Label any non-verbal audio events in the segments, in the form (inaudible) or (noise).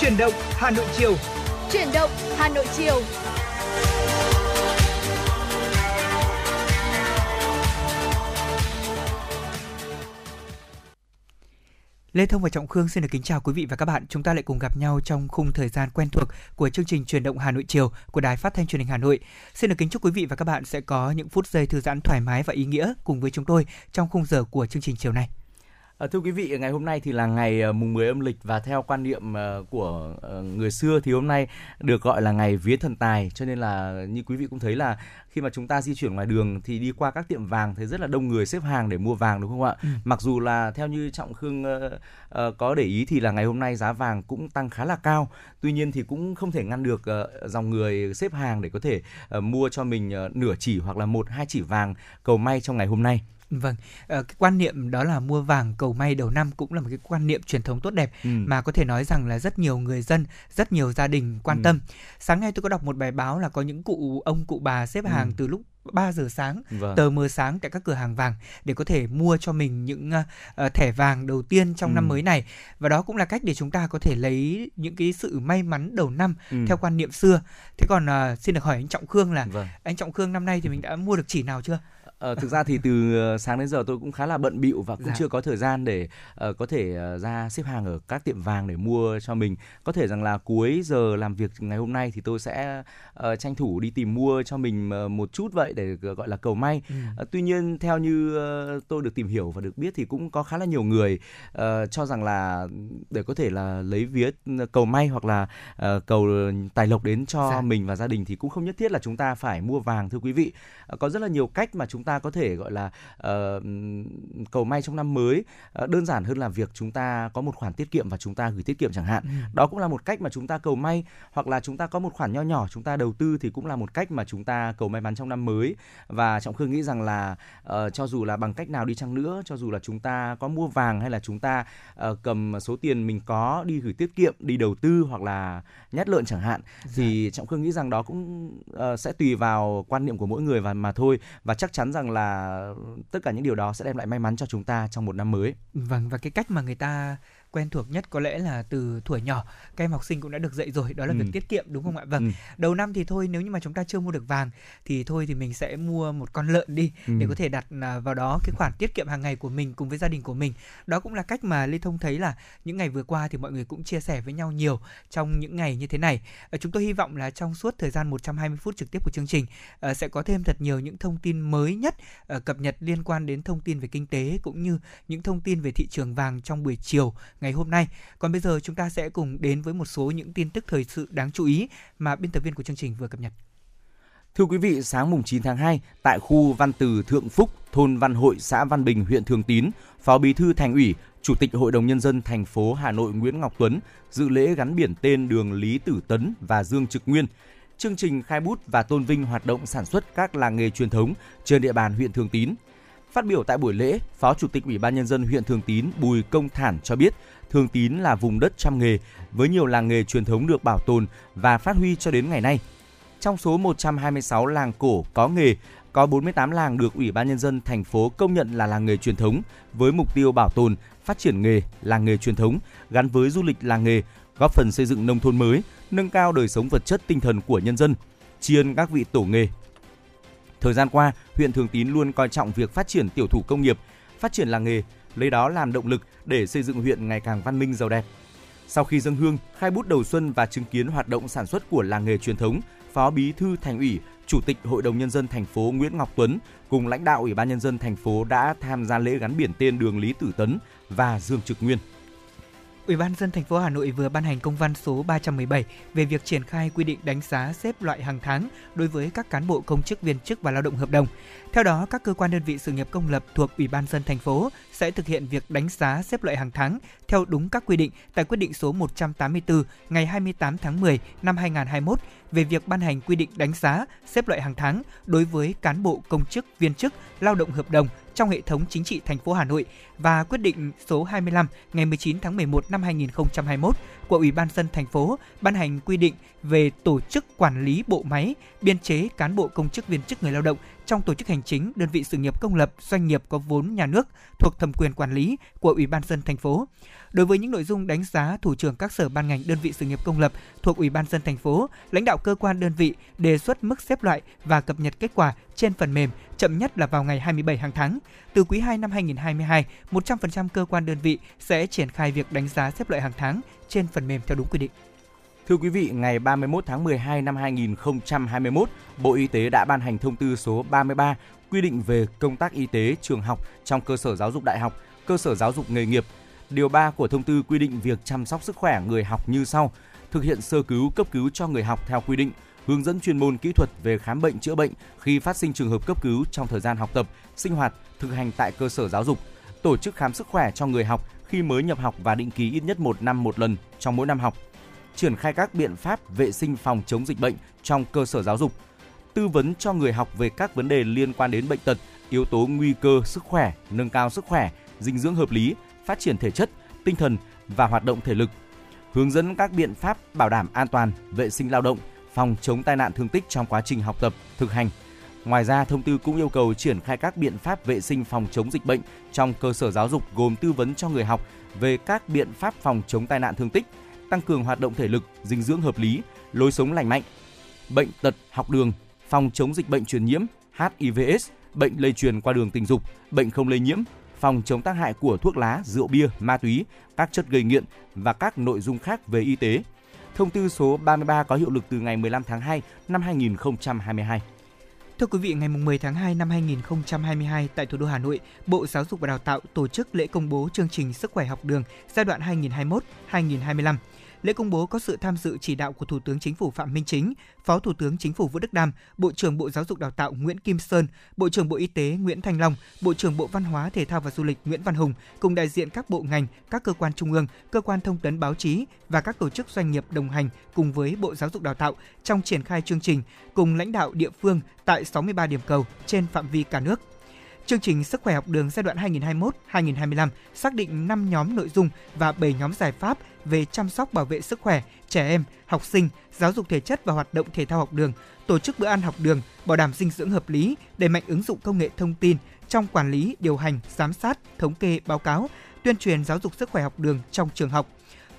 Chuyển động Hà Nội chiều. Chuyển động Hà Nội chiều. Lê Thông và Trọng Khương xin được kính chào quý vị và các bạn. Chúng ta lại cùng gặp nhau trong khung thời gian quen thuộc của chương trình Truyền động Hà Nội chiều của Đài Phát thanh Truyền hình Hà Nội. Xin được kính chúc quý vị và các bạn sẽ có những phút giây thư giãn thoải mái và ý nghĩa cùng với chúng tôi trong khung giờ của chương trình chiều nay. À, thưa quý vị, ngày hôm nay thì là ngày uh, mùng 10 âm lịch và theo quan niệm uh, của người xưa thì hôm nay được gọi là ngày vía thần tài cho nên là như quý vị cũng thấy là khi mà chúng ta di chuyển ngoài đường thì đi qua các tiệm vàng thấy rất là đông người xếp hàng để mua vàng đúng không ạ? Ừ. Mặc dù là theo như Trọng Khương uh, uh, có để ý thì là ngày hôm nay giá vàng cũng tăng khá là cao. Tuy nhiên thì cũng không thể ngăn được uh, dòng người xếp hàng để có thể uh, mua cho mình uh, nửa chỉ hoặc là một hai chỉ vàng cầu may trong ngày hôm nay. Vâng, ờ, cái quan niệm đó là mua vàng cầu may đầu năm cũng là một cái quan niệm truyền thống tốt đẹp ừ. mà có thể nói rằng là rất nhiều người dân, rất nhiều gia đình quan ừ. tâm. Sáng nay tôi có đọc một bài báo là có những cụ ông cụ bà xếp hàng ừ. từ lúc 3 giờ sáng, vâng. tờ mờ sáng tại các cửa hàng vàng để có thể mua cho mình những uh, thẻ vàng đầu tiên trong ừ. năm mới này và đó cũng là cách để chúng ta có thể lấy những cái sự may mắn đầu năm ừ. theo quan niệm xưa. Thế còn uh, xin được hỏi anh Trọng Khương là vâng. anh Trọng Khương năm nay thì mình đã mua được chỉ nào chưa? Ờ, thực ra thì từ ờ, sáng đến giờ tôi cũng khá là bận bịu và cũng dạ. chưa có thời gian để uh, có thể uh, ra xếp hàng ở các tiệm vàng để mua cho mình. Có thể rằng là cuối giờ làm việc ngày hôm nay thì tôi sẽ uh, tranh thủ đi tìm mua cho mình uh, một chút vậy để uh, gọi là cầu may. Ừ. Uh, tuy nhiên theo như uh, tôi được tìm hiểu và được biết thì cũng có khá là nhiều người uh, cho rằng là để có thể là lấy vía cầu may hoặc là uh, cầu tài lộc đến cho dạ. mình và gia đình thì cũng không nhất thiết là chúng ta phải mua vàng thưa quý vị. Uh, có rất là nhiều cách mà chúng ta ta có thể gọi là uh, cầu may trong năm mới uh, đơn giản hơn là việc chúng ta có một khoản tiết kiệm và chúng ta gửi tiết kiệm chẳng hạn. Ừ. Đó cũng là một cách mà chúng ta cầu may hoặc là chúng ta có một khoản nho nhỏ chúng ta đầu tư thì cũng là một cách mà chúng ta cầu may mắn trong năm mới. Và trọng khương nghĩ rằng là uh, cho dù là bằng cách nào đi chăng nữa, cho dù là chúng ta có mua vàng hay là chúng ta uh, cầm số tiền mình có đi gửi tiết kiệm, đi đầu tư hoặc là nhát lợn chẳng hạn dạ. thì trọng khương nghĩ rằng đó cũng uh, sẽ tùy vào quan niệm của mỗi người và mà thôi và chắc chắn rằng rằng là tất cả những điều đó sẽ đem lại may mắn cho chúng ta trong một năm mới. Vâng và cái cách mà người ta quen thuộc nhất có lẽ là từ tuổi nhỏ các em học sinh cũng đã được dạy rồi đó là ừ. việc tiết kiệm đúng không ạ vâng ừ. đầu năm thì thôi nếu như mà chúng ta chưa mua được vàng thì thôi thì mình sẽ mua một con lợn đi ừ. để có thể đặt à, vào đó cái khoản tiết kiệm hàng ngày của mình cùng với gia đình của mình đó cũng là cách mà lê thông thấy là những ngày vừa qua thì mọi người cũng chia sẻ với nhau nhiều trong những ngày như thế này ờ, chúng tôi hy vọng là trong suốt thời gian 120 phút trực tiếp của chương trình ờ, sẽ có thêm thật nhiều những thông tin mới nhất ờ, cập nhật liên quan đến thông tin về kinh tế cũng như những thông tin về thị trường vàng trong buổi chiều ngày hôm nay. Còn bây giờ chúng ta sẽ cùng đến với một số những tin tức thời sự đáng chú ý mà biên tập viên của chương trình vừa cập nhật. Thưa quý vị, sáng mùng 9 tháng 2, tại khu Văn Từ Thượng Phúc, thôn Văn Hội, xã Văn Bình, huyện Thường Tín, Phó Bí thư Thành ủy, Chủ tịch Hội đồng Nhân dân thành phố Hà Nội Nguyễn Ngọc Tuấn dự lễ gắn biển tên đường Lý Tử Tấn và Dương Trực Nguyên. Chương trình khai bút và tôn vinh hoạt động sản xuất các làng nghề truyền thống trên địa bàn huyện Thường Tín. Phát biểu tại buổi lễ, Phó Chủ tịch Ủy ban Nhân dân huyện Thường Tín Bùi Công Thản cho biết Thường Tín là vùng đất trăm nghề với nhiều làng nghề truyền thống được bảo tồn và phát huy cho đến ngày nay. Trong số 126 làng cổ có nghề, có 48 làng được Ủy ban nhân dân thành phố công nhận là làng nghề truyền thống với mục tiêu bảo tồn, phát triển nghề, làng nghề truyền thống gắn với du lịch làng nghề, góp phần xây dựng nông thôn mới, nâng cao đời sống vật chất tinh thần của nhân dân, tri ân các vị tổ nghề. Thời gian qua, huyện Thường Tín luôn coi trọng việc phát triển tiểu thủ công nghiệp, phát triển làng nghề, lấy đó làm động lực để xây dựng huyện ngày càng văn minh giàu đẹp. Sau khi dân hương, khai bút đầu xuân và chứng kiến hoạt động sản xuất của làng nghề truyền thống, Phó Bí thư Thành ủy, Chủ tịch Hội đồng nhân dân thành phố Nguyễn Ngọc Tuấn cùng lãnh đạo Ủy ban nhân dân thành phố đã tham gia lễ gắn biển tên đường Lý Tử Tấn và Dương Trực Nguyên. Ủy ban dân thành phố Hà Nội vừa ban hành công văn số 317 về việc triển khai quy định đánh giá xếp loại hàng tháng đối với các cán bộ công chức viên chức và lao động hợp đồng. Theo đó, các cơ quan đơn vị sự nghiệp công lập thuộc Ủy ban dân thành phố sẽ thực hiện việc đánh giá xếp loại hàng tháng theo đúng các quy định tại quyết định số 184 ngày 28 tháng 10 năm 2021 về việc ban hành quy định đánh giá xếp loại hàng tháng đối với cán bộ công chức viên chức lao động hợp đồng trong hệ thống chính trị thành phố Hà Nội và quyết định số 25 ngày 19 tháng 11 năm 2021 của Ủy ban dân thành phố ban hành quy định về tổ chức quản lý bộ máy, biên chế cán bộ công chức viên chức người lao động trong tổ chức hành chính, đơn vị sự nghiệp công lập, doanh nghiệp có vốn nhà nước thuộc thẩm quyền quản lý của Ủy ban dân thành phố. Đối với những nội dung đánh giá thủ trưởng các sở ban ngành đơn vị sự nghiệp công lập thuộc Ủy ban dân thành phố, lãnh đạo cơ quan đơn vị đề xuất mức xếp loại và cập nhật kết quả trên phần mềm chậm nhất là vào ngày 27 hàng tháng. Từ quý 2 năm 2022, 100% cơ quan đơn vị sẽ triển khai việc đánh giá xếp loại hàng tháng trên phần mềm theo đúng quy định. Thưa quý vị, ngày 31 tháng 12 năm 2021, Bộ Y tế đã ban hành thông tư số 33 quy định về công tác y tế trường học trong cơ sở giáo dục đại học, cơ sở giáo dục nghề nghiệp. Điều 3 của thông tư quy định việc chăm sóc sức khỏe người học như sau: thực hiện sơ cứu, cấp cứu cho người học theo quy định, hướng dẫn chuyên môn kỹ thuật về khám bệnh chữa bệnh khi phát sinh trường hợp cấp cứu trong thời gian học tập, sinh hoạt, thực hành tại cơ sở giáo dục, tổ chức khám sức khỏe cho người học khi mới nhập học và định kỳ ít nhất một năm một lần trong mỗi năm học, triển khai các biện pháp vệ sinh phòng chống dịch bệnh trong cơ sở giáo dục, tư vấn cho người học về các vấn đề liên quan đến bệnh tật, yếu tố nguy cơ sức khỏe, nâng cao sức khỏe, dinh dưỡng hợp lý, phát triển thể chất, tinh thần và hoạt động thể lực, hướng dẫn các biện pháp bảo đảm an toàn, vệ sinh lao động, phòng chống tai nạn thương tích trong quá trình học tập, thực hành. Ngoài ra, thông tư cũng yêu cầu triển khai các biện pháp vệ sinh phòng chống dịch bệnh trong cơ sở giáo dục gồm tư vấn cho người học về các biện pháp phòng chống tai nạn thương tích, tăng cường hoạt động thể lực, dinh dưỡng hợp lý, lối sống lành mạnh, bệnh tật học đường, phòng chống dịch bệnh truyền nhiễm, HIVS, bệnh lây truyền qua đường tình dục, bệnh không lây nhiễm, phòng chống tác hại của thuốc lá, rượu bia, ma túy, các chất gây nghiện và các nội dung khác về y tế. Thông tư số 33 có hiệu lực từ ngày 15 tháng 2 năm 2022. Thưa quý vị, ngày 10 tháng 2 năm 2022 tại thủ đô Hà Nội, Bộ Giáo dục và Đào tạo tổ chức lễ công bố chương trình sức khỏe học đường giai đoạn 2021-2025. Lễ công bố có sự tham dự chỉ đạo của Thủ tướng Chính phủ Phạm Minh Chính, Phó Thủ tướng Chính phủ Vũ Đức Đam, Bộ trưởng Bộ Giáo dục Đào tạo Nguyễn Kim Sơn, Bộ trưởng Bộ Y tế Nguyễn Thanh Long, Bộ trưởng Bộ Văn hóa Thể thao và Du lịch Nguyễn Văn Hùng cùng đại diện các bộ ngành, các cơ quan trung ương, cơ quan thông tấn báo chí và các tổ chức doanh nghiệp đồng hành cùng với Bộ Giáo dục Đào tạo trong triển khai chương trình cùng lãnh đạo địa phương tại 63 điểm cầu trên phạm vi cả nước. Chương trình Sức khỏe học đường giai đoạn 2021-2025 xác định 5 nhóm nội dung và 7 nhóm giải pháp về chăm sóc bảo vệ sức khỏe trẻ em, học sinh, giáo dục thể chất và hoạt động thể thao học đường, tổ chức bữa ăn học đường, bảo đảm dinh dưỡng hợp lý, đẩy mạnh ứng dụng công nghệ thông tin trong quản lý, điều hành, giám sát, thống kê, báo cáo, tuyên truyền giáo dục sức khỏe học đường trong trường học.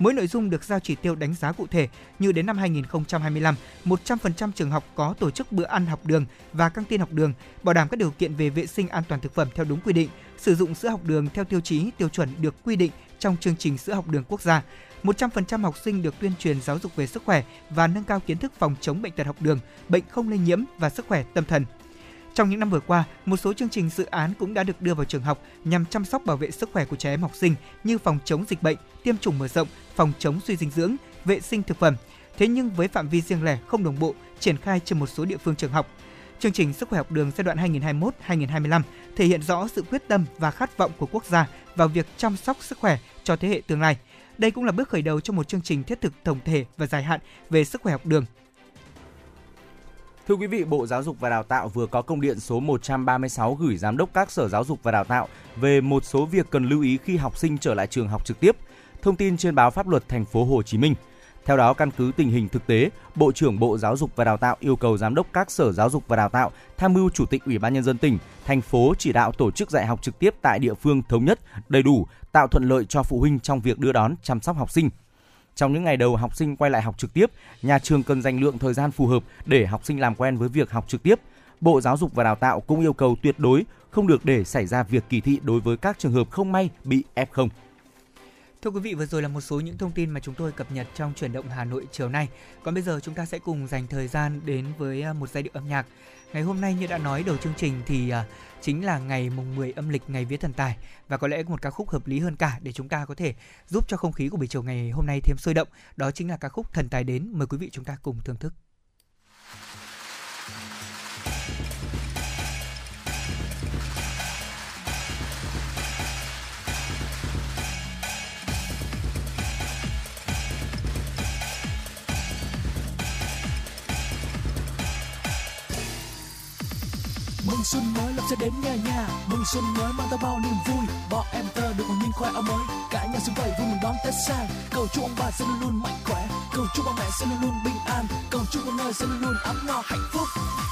Mỗi nội dung được giao chỉ tiêu đánh giá cụ thể như đến năm 2025, 100% trường học có tổ chức bữa ăn học đường và căng tin học đường, bảo đảm các điều kiện về vệ sinh an toàn thực phẩm theo đúng quy định, sử dụng sữa học đường theo tiêu chí, tiêu chuẩn được quy định trong chương trình sữa học đường quốc gia. 100% học sinh được tuyên truyền giáo dục về sức khỏe và nâng cao kiến thức phòng chống bệnh tật học đường, bệnh không lây nhiễm và sức khỏe tâm thần. Trong những năm vừa qua, một số chương trình dự án cũng đã được đưa vào trường học nhằm chăm sóc bảo vệ sức khỏe của trẻ em học sinh như phòng chống dịch bệnh, tiêm chủng mở rộng, phòng chống suy dinh dưỡng, vệ sinh thực phẩm. Thế nhưng với phạm vi riêng lẻ không đồng bộ, triển khai trên một số địa phương trường học. Chương trình Sức khỏe học đường giai đoạn 2021-2025 thể hiện rõ sự quyết tâm và khát vọng của quốc gia vào việc chăm sóc sức khỏe cho thế hệ tương lai. Đây cũng là bước khởi đầu cho một chương trình thiết thực tổng thể và dài hạn về sức khỏe học đường Thưa quý vị, Bộ Giáo dục và Đào tạo vừa có công điện số 136 gửi giám đốc các sở giáo dục và đào tạo về một số việc cần lưu ý khi học sinh trở lại trường học trực tiếp. Thông tin trên báo Pháp luật thành phố Hồ Chí Minh. Theo đó, căn cứ tình hình thực tế, Bộ trưởng Bộ Giáo dục và Đào tạo yêu cầu giám đốc các sở giáo dục và đào tạo tham mưu chủ tịch Ủy ban nhân dân tỉnh, thành phố chỉ đạo tổ chức dạy học trực tiếp tại địa phương thống nhất, đầy đủ, tạo thuận lợi cho phụ huynh trong việc đưa đón, chăm sóc học sinh trong những ngày đầu học sinh quay lại học trực tiếp, nhà trường cần dành lượng thời gian phù hợp để học sinh làm quen với việc học trực tiếp. Bộ Giáo dục và Đào tạo cũng yêu cầu tuyệt đối không được để xảy ra việc kỳ thị đối với các trường hợp không may bị F0. Thưa quý vị, vừa rồi là một số những thông tin mà chúng tôi cập nhật trong chuyển động Hà Nội chiều nay. Còn bây giờ chúng ta sẽ cùng dành thời gian đến với à, một giai điệu âm nhạc. Ngày hôm nay như đã nói đầu chương trình thì à, chính là ngày mùng 10 âm lịch ngày vía thần tài và có lẽ một ca khúc hợp lý hơn cả để chúng ta có thể giúp cho không khí của buổi chiều ngày hôm nay thêm sôi động. Đó chính là ca khúc Thần tài đến. Mời quý vị chúng ta cùng thưởng thức. Mừng xuân mới lập sẽ đến nhà nhà. Mừng xuân mới mang tới bao niềm vui. Bọn em thơ được một nhìn khoai áo mới. Cả nhà xung vầy vui mừng đón tết sang. Cầu chúc ông bà sẽ luôn luôn mạnh khỏe. Cầu chúc bà mẹ sẽ luôn luôn bình an. Cầu chúc mọi nơi sẽ luôn luôn ấm no, hạnh phúc.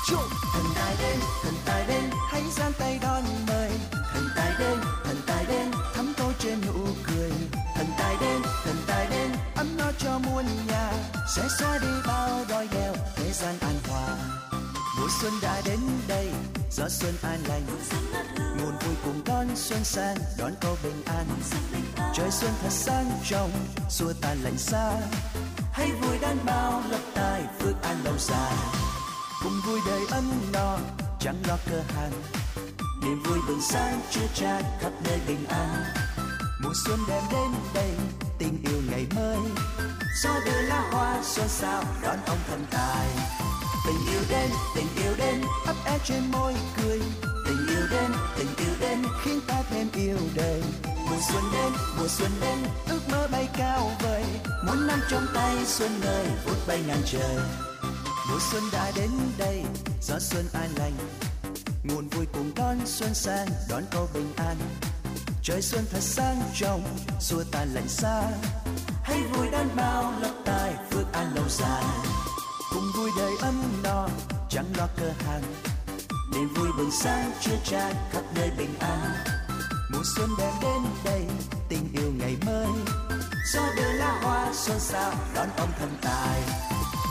Chúc. Thần tài đến thần tài đến hãy giang tay đón mời. Thần tài đến thần tài đến thắm tô trên nụ cười. Thần tài đến thần tài đến ấm no cho muôn nhà. Sẽ xóa đi bao đói nghèo, thế gian an hòa. Mùa xuân đã đến đây gió xuân an lành, nguồn vui cùng đón xuân sang, đón câu bình an. Trời xuân thật sang trong xua tan lạnh xa. Hãy vui đan bao lập tài, phước an lâu dài cùng vui đời ấm no chẳng lo cơ hàng niềm vui bừng sáng chứa tràn khắp nơi bình an. Mùa xuân đem đến đây, tình yêu ngày mới. Gió đưa lá hoa xuân sao, đón ông thần tài tình yêu đến, tình yêu đến, ấp é trên môi cười. Tình yêu đến, tình yêu đến, khiến ta thêm yêu đời. Mùa xuân đến, mùa xuân đến, ước mơ bay cao vời. Muốn nắm trong tay xuân ơi vút bay ngàn trời. Mùa xuân đã đến đây, gió xuân an lành. Nguồn vui cùng đón xuân sang, đón câu bình an. Trời xuân thật sang trong xua tan lạnh xa. Chẳng cơ hàng niềm vui bừng sáng chưa tràn khắp nơi bình an. Mùa xuân đem đến đây, tình yêu ngày mới. Gió đưa lá hoa xuân sao, đón ông thần tài.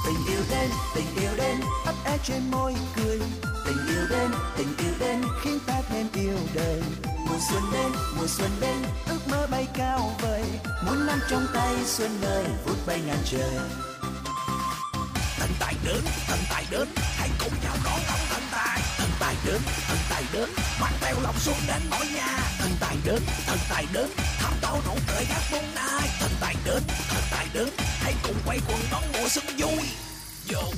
Tình yêu đến, tình yêu đến, ấp é trên môi cười. Tình yêu đến, tình yêu đến, khiến ta thêm yêu đời. Mùa xuân đến, mùa xuân đến, ước mơ bay cao vời. Muốn nắm trong tay xuân nơi vút bay ngàn trời đến, thần tài đến, hãy cùng nhau đón ông thần tài. Thần tài đến, thần tài đến, mang theo lòng xuân đến mỗi nhà. Thần tài đến, thần tài đến, thăm tao nụ cười hát muôn nai. Thần tài đến, thần tài đến, hãy cùng quay quần đón mùa xuân vui. Vô.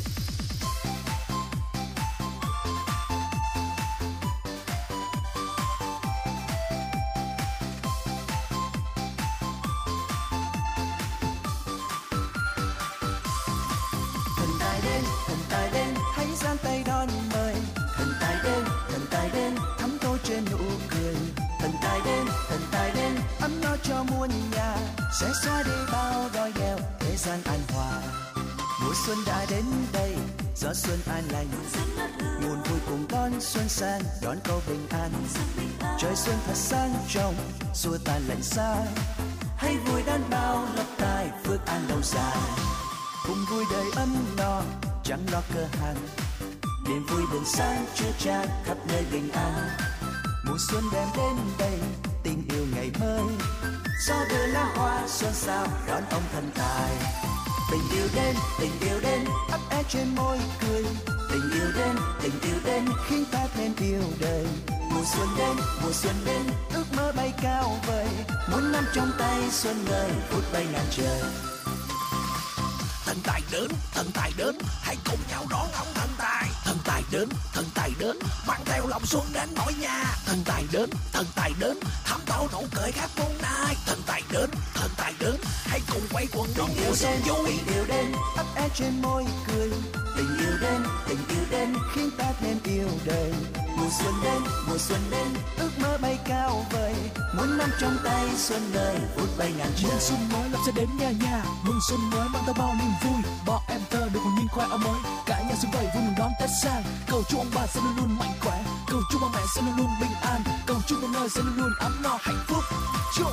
Đón sang đón câu bình an. Trời xuân thật sang trong xua tan lạnh xa. Hãy vui đan bao lộc tài, phước an lâu dài. Cùng vui đời ấm no, chẳng lo cơ hàng niềm vui bừng sáng chứa tràn khắp nơi bình an. Mùa xuân đem đến đây, tình yêu ngày mới. Gió đưa lá hoa xuân sao đón ông thần tài. Tình yêu đến, tình yêu đến, ấp é trên môi cười tình yêu đến, tình yêu đến, khiến ta thêm yêu đời. Mùa xuân đến, mùa xuân đến, ước mơ bay cao vời. Muốn nắm trong tay xuân ơi phút bay ngàn trời. Thần tài đến, thần tài đến, hãy cùng nhau đón ông thần tài thần tài đến thần tài đến. Mang theo lòng xuân đến mọi nhà. Thần tài đến thần tài đến. Thăm tô nụ cười khắp muôn nai. Thần tài đến thần tài đến. Hãy cùng quay quần đón mùa xuân vui. Tình yêu đến ấp é trên môi cười. Tình yêu đến tình yêu đến. Khiến ta thêm yêu đời. Mùa xuân đến mùa xuân đến. Ước mơ bay cao vời. Muốn nắm trong tay xuân ơi phút bay ngàn trời. Mừng xuân mới lập sẽ đến nhà nhà Mừng xuân mới mang tới bao niềm vui. Bọn em thơ được một nhìn khoe áo mới. Cả nhà xung vầy vui mừng đón Tết sang Cầu chúc ông bà sẽ luôn luôn mạnh khỏe. Cầu chúc ba mẹ sẽ luôn luôn bình an. Cầu chúc mọi nơi sẽ luôn luôn ấm no hạnh phúc. Chúc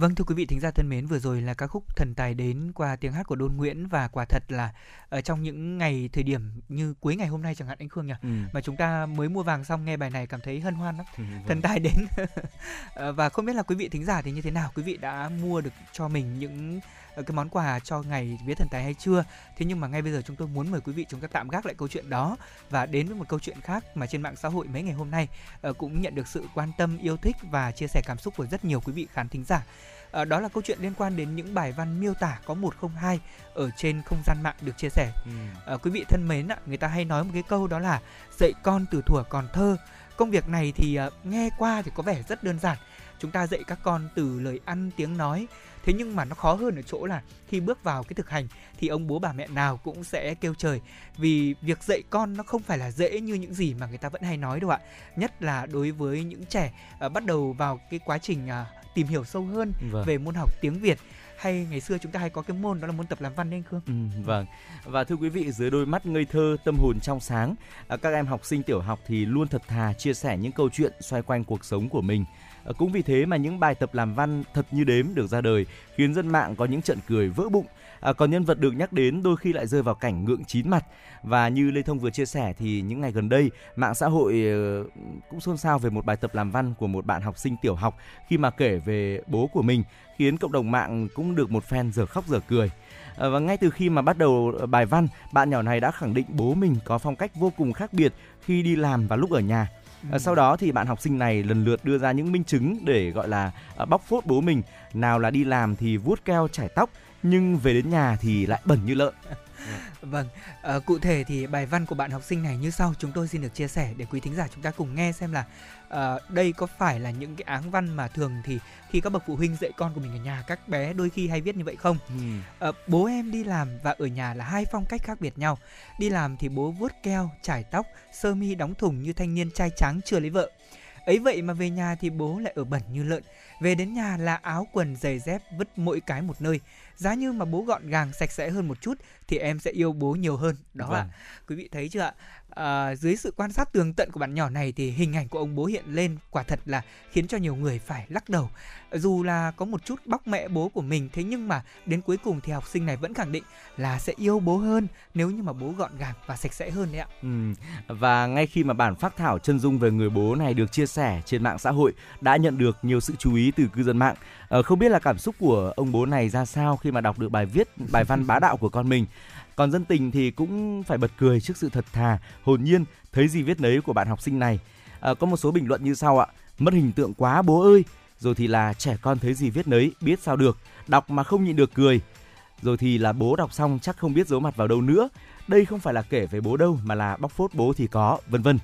Vâng thưa quý vị thính giả thân mến, vừa rồi là ca khúc Thần tài đến qua tiếng hát của Đôn Nguyễn và quả thật là ở trong những ngày thời điểm như cuối ngày hôm nay chẳng hạn anh Khương nhỉ, ừ. mà chúng ta mới mua vàng xong nghe bài này cảm thấy hân hoan lắm. Ừ, vâng. Thần tài đến. (laughs) Ờ, và không biết là quý vị thính giả thì như thế nào, quý vị đã mua được cho mình những ờ, cái món quà cho ngày vía thần tài hay chưa thế nhưng mà ngay bây giờ chúng tôi muốn mời quý vị chúng ta tạm gác lại câu chuyện đó và đến với một câu chuyện khác mà trên mạng xã hội mấy ngày hôm nay uh, cũng nhận được sự quan tâm yêu thích và chia sẻ cảm xúc của rất nhiều quý vị khán thính giả À, đó là câu chuyện liên quan đến những bài văn miêu tả có 102 ở trên không gian mạng được chia sẻ. Ừ. À, quý vị thân mến ạ, người ta hay nói một cái câu đó là dạy con từ thuở còn thơ. Công việc này thì nghe qua thì có vẻ rất đơn giản. Chúng ta dạy các con từ lời ăn tiếng nói. Thế nhưng mà nó khó hơn ở chỗ là khi bước vào cái thực hành thì ông bố bà mẹ nào cũng sẽ kêu trời vì việc dạy con nó không phải là dễ như những gì mà người ta vẫn hay nói đâu ạ. Nhất là đối với những trẻ uh, bắt đầu vào cái quá trình uh, tìm hiểu sâu hơn vâng. về môn học tiếng Việt hay ngày xưa chúng ta hay có cái môn đó là môn tập làm văn đấy anh Khương. Ừ, vâng. Và thưa quý vị, dưới đôi mắt ngây thơ, tâm hồn trong sáng, à, các em học sinh tiểu học thì luôn thật thà chia sẻ những câu chuyện xoay quanh cuộc sống của mình. Ờ, cũng vì thế mà những bài tập làm văn thật như đếm được ra đời, khiến dân mạng có những trận cười vỡ bụng À, còn nhân vật được nhắc đến đôi khi lại rơi vào cảnh ngượng chín mặt và như Lê Thông vừa chia sẻ thì những ngày gần đây mạng xã hội ờ, cũng xôn xao về một bài tập làm văn của một bạn học sinh tiểu học khi mà kể về bố của mình khiến cộng đồng mạng cũng được một fan giờ khóc giờ cười. À, và ngay từ khi mà bắt đầu bài văn, bạn nhỏ này đã khẳng định bố mình có phong cách vô cùng khác biệt khi đi làm và lúc ở nhà. Ờ, sau đó thì bạn học sinh này lần lượt đưa ra những minh chứng để gọi là ờ, bóc phốt bố mình. Nào là đi làm thì vuốt keo chải tóc, nhưng về đến nhà thì lại bẩn như lợn. (laughs) Vâng, à, cụ thể thì bài văn của bạn học sinh này như sau, chúng tôi xin được chia sẻ để quý thính giả chúng ta cùng nghe xem là à, đây có phải là những cái áng văn mà thường thì khi các bậc phụ huynh dạy con của mình ở nhà các bé đôi khi hay viết như vậy không? Ừ. À, bố em đi làm và ở nhà là hai phong cách khác biệt nhau. Đi làm thì bố vuốt keo, trải tóc, sơ mi đóng thùng như thanh niên trai tráng chưa lấy vợ. Ấy vậy mà về nhà thì bố lại ở bẩn như lợn. Về đến nhà là áo quần giày dép vứt mỗi cái một nơi giá như mà bố gọn gàng sạch sẽ hơn một chút thì em sẽ yêu bố nhiều hơn đó vâng. ạ quý vị thấy chưa ạ à, dưới sự quan sát tường tận của bạn nhỏ này thì hình ảnh của ông bố hiện lên quả thật là khiến cho nhiều người phải lắc đầu. Dù là có một chút bóc mẹ bố của mình thế nhưng mà đến cuối cùng thì học sinh này vẫn khẳng định là sẽ yêu bố hơn nếu như mà bố gọn gàng và sạch sẽ hơn đấy ạ. Ừ. và ngay khi mà bản phát thảo chân dung về người bố này được chia sẻ trên mạng xã hội đã nhận được nhiều sự chú ý từ cư dân mạng. À, không biết là cảm xúc của ông bố này ra sao khi mà đọc được bài viết bài văn bá đạo của con mình còn dân tình thì cũng phải bật cười trước sự thật thà, hồn nhiên, thấy gì viết nấy của bạn học sinh này. À, có một số bình luận như sau ạ. Mất hình tượng quá bố ơi. Rồi thì là trẻ con thấy gì viết nấy, biết sao được. Đọc mà không nhịn được cười. Rồi thì là bố đọc xong chắc không biết giấu mặt vào đâu nữa. Đây không phải là kể về bố đâu mà là bóc phốt bố thì có, vân vân.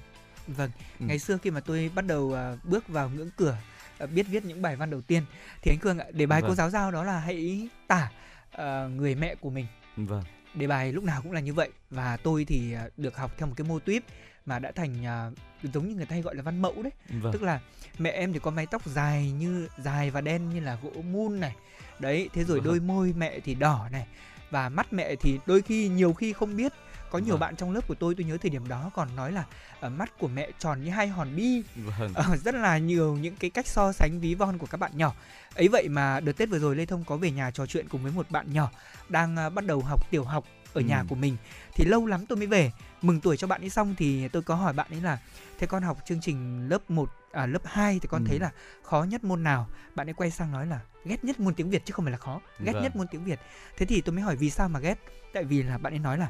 Vâng, ừ. ngày xưa khi mà tôi bắt đầu uh, bước vào ngưỡng cửa uh, biết viết những bài văn đầu tiên thì anh Cương ạ, để bài vâng. cô giáo giao đó là hãy tả uh, người mẹ của mình. Vâng đề bài lúc nào cũng là như vậy và tôi thì à, được học theo một cái mô típ mà đã thành uh, giống như người ta hay gọi là văn mẫu đấy vâng. tức là mẹ em thì có mái tóc dài như dài và đen như là gỗ mun này đấy thế rồi vâng. đôi môi mẹ thì đỏ này và mắt mẹ thì đôi khi nhiều khi không biết có nhiều vâng. bạn trong lớp của tôi tôi nhớ thời điểm đó còn nói là ở mắt của mẹ tròn như hai hòn bi vâng. uh, rất là nhiều những cái cách so sánh ví von của các bạn nhỏ ấy vậy mà đợt tết vừa rồi lê thông có về nhà trò chuyện cùng với một bạn nhỏ đang uh, bắt đầu học tiểu học ở ừ. nhà của mình thì lâu lắm tôi mới về mừng tuổi cho bạn ấy xong thì tôi có hỏi bạn ấy là thế con học chương trình lớp 1 à, lớp 2 thì con ừ. thấy là khó nhất môn nào bạn ấy quay sang nói là ghét nhất môn tiếng Việt chứ không phải là khó ghét vâng. nhất môn tiếng Việt thế thì tôi mới hỏi vì sao mà ghét tại vì là bạn ấy nói là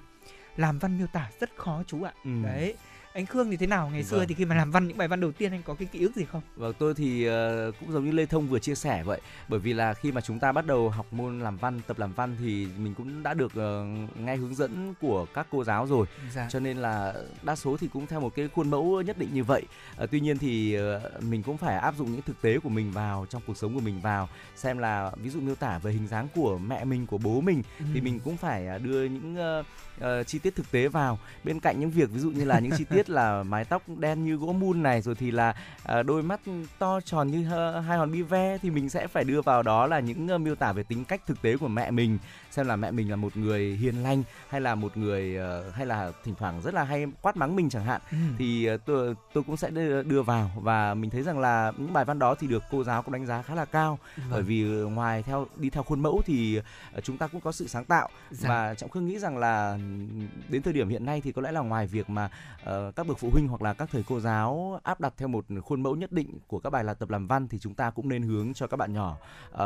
làm văn miêu tả rất khó chú ạ ừ. đấy anh Khương thì thế nào ngày xưa vâng. thì khi mà làm văn những bài văn đầu tiên anh có cái ký ức gì không? Vâng tôi thì uh, cũng giống như Lê Thông vừa chia sẻ vậy bởi vì là khi mà chúng ta bắt đầu học môn làm văn tập làm văn thì mình cũng đã được uh, nghe hướng dẫn của các cô giáo rồi dạ. cho nên là đa số thì cũng theo một cái khuôn mẫu nhất định như vậy uh, tuy nhiên thì uh, mình cũng phải áp dụng những thực tế của mình vào trong cuộc sống của mình vào xem là ví dụ miêu tả về hình dáng của mẹ mình của bố mình ừ. thì mình cũng phải đưa những uh, uh, chi tiết thực tế vào. Bên cạnh những việc ví dụ như là những chi tiết là mái tóc đen như gỗ mun này rồi thì là uh, đôi mắt to tròn như hai hòn bi ve thì mình sẽ phải đưa vào đó là những uh, miêu tả về tính cách thực tế của mẹ mình xem là mẹ mình là một người hiền lành hay là một người uh, hay là thỉnh thoảng rất là hay quát mắng mình chẳng hạn ừ. thì uh, tôi tôi cũng sẽ đưa, đưa vào và mình thấy rằng là những bài văn đó thì được cô giáo cũng đánh giá khá là cao vâng. bởi vì ngoài theo đi theo khuôn mẫu thì uh, chúng ta cũng có sự sáng tạo dạ. và trọng khương nghĩ rằng là đến thời điểm hiện nay thì có lẽ là ngoài việc mà uh, các bậc phụ huynh hoặc là các thầy cô giáo áp đặt theo một khuôn mẫu nhất định của các bài là tập làm văn thì chúng ta cũng nên hướng cho các bạn nhỏ uh,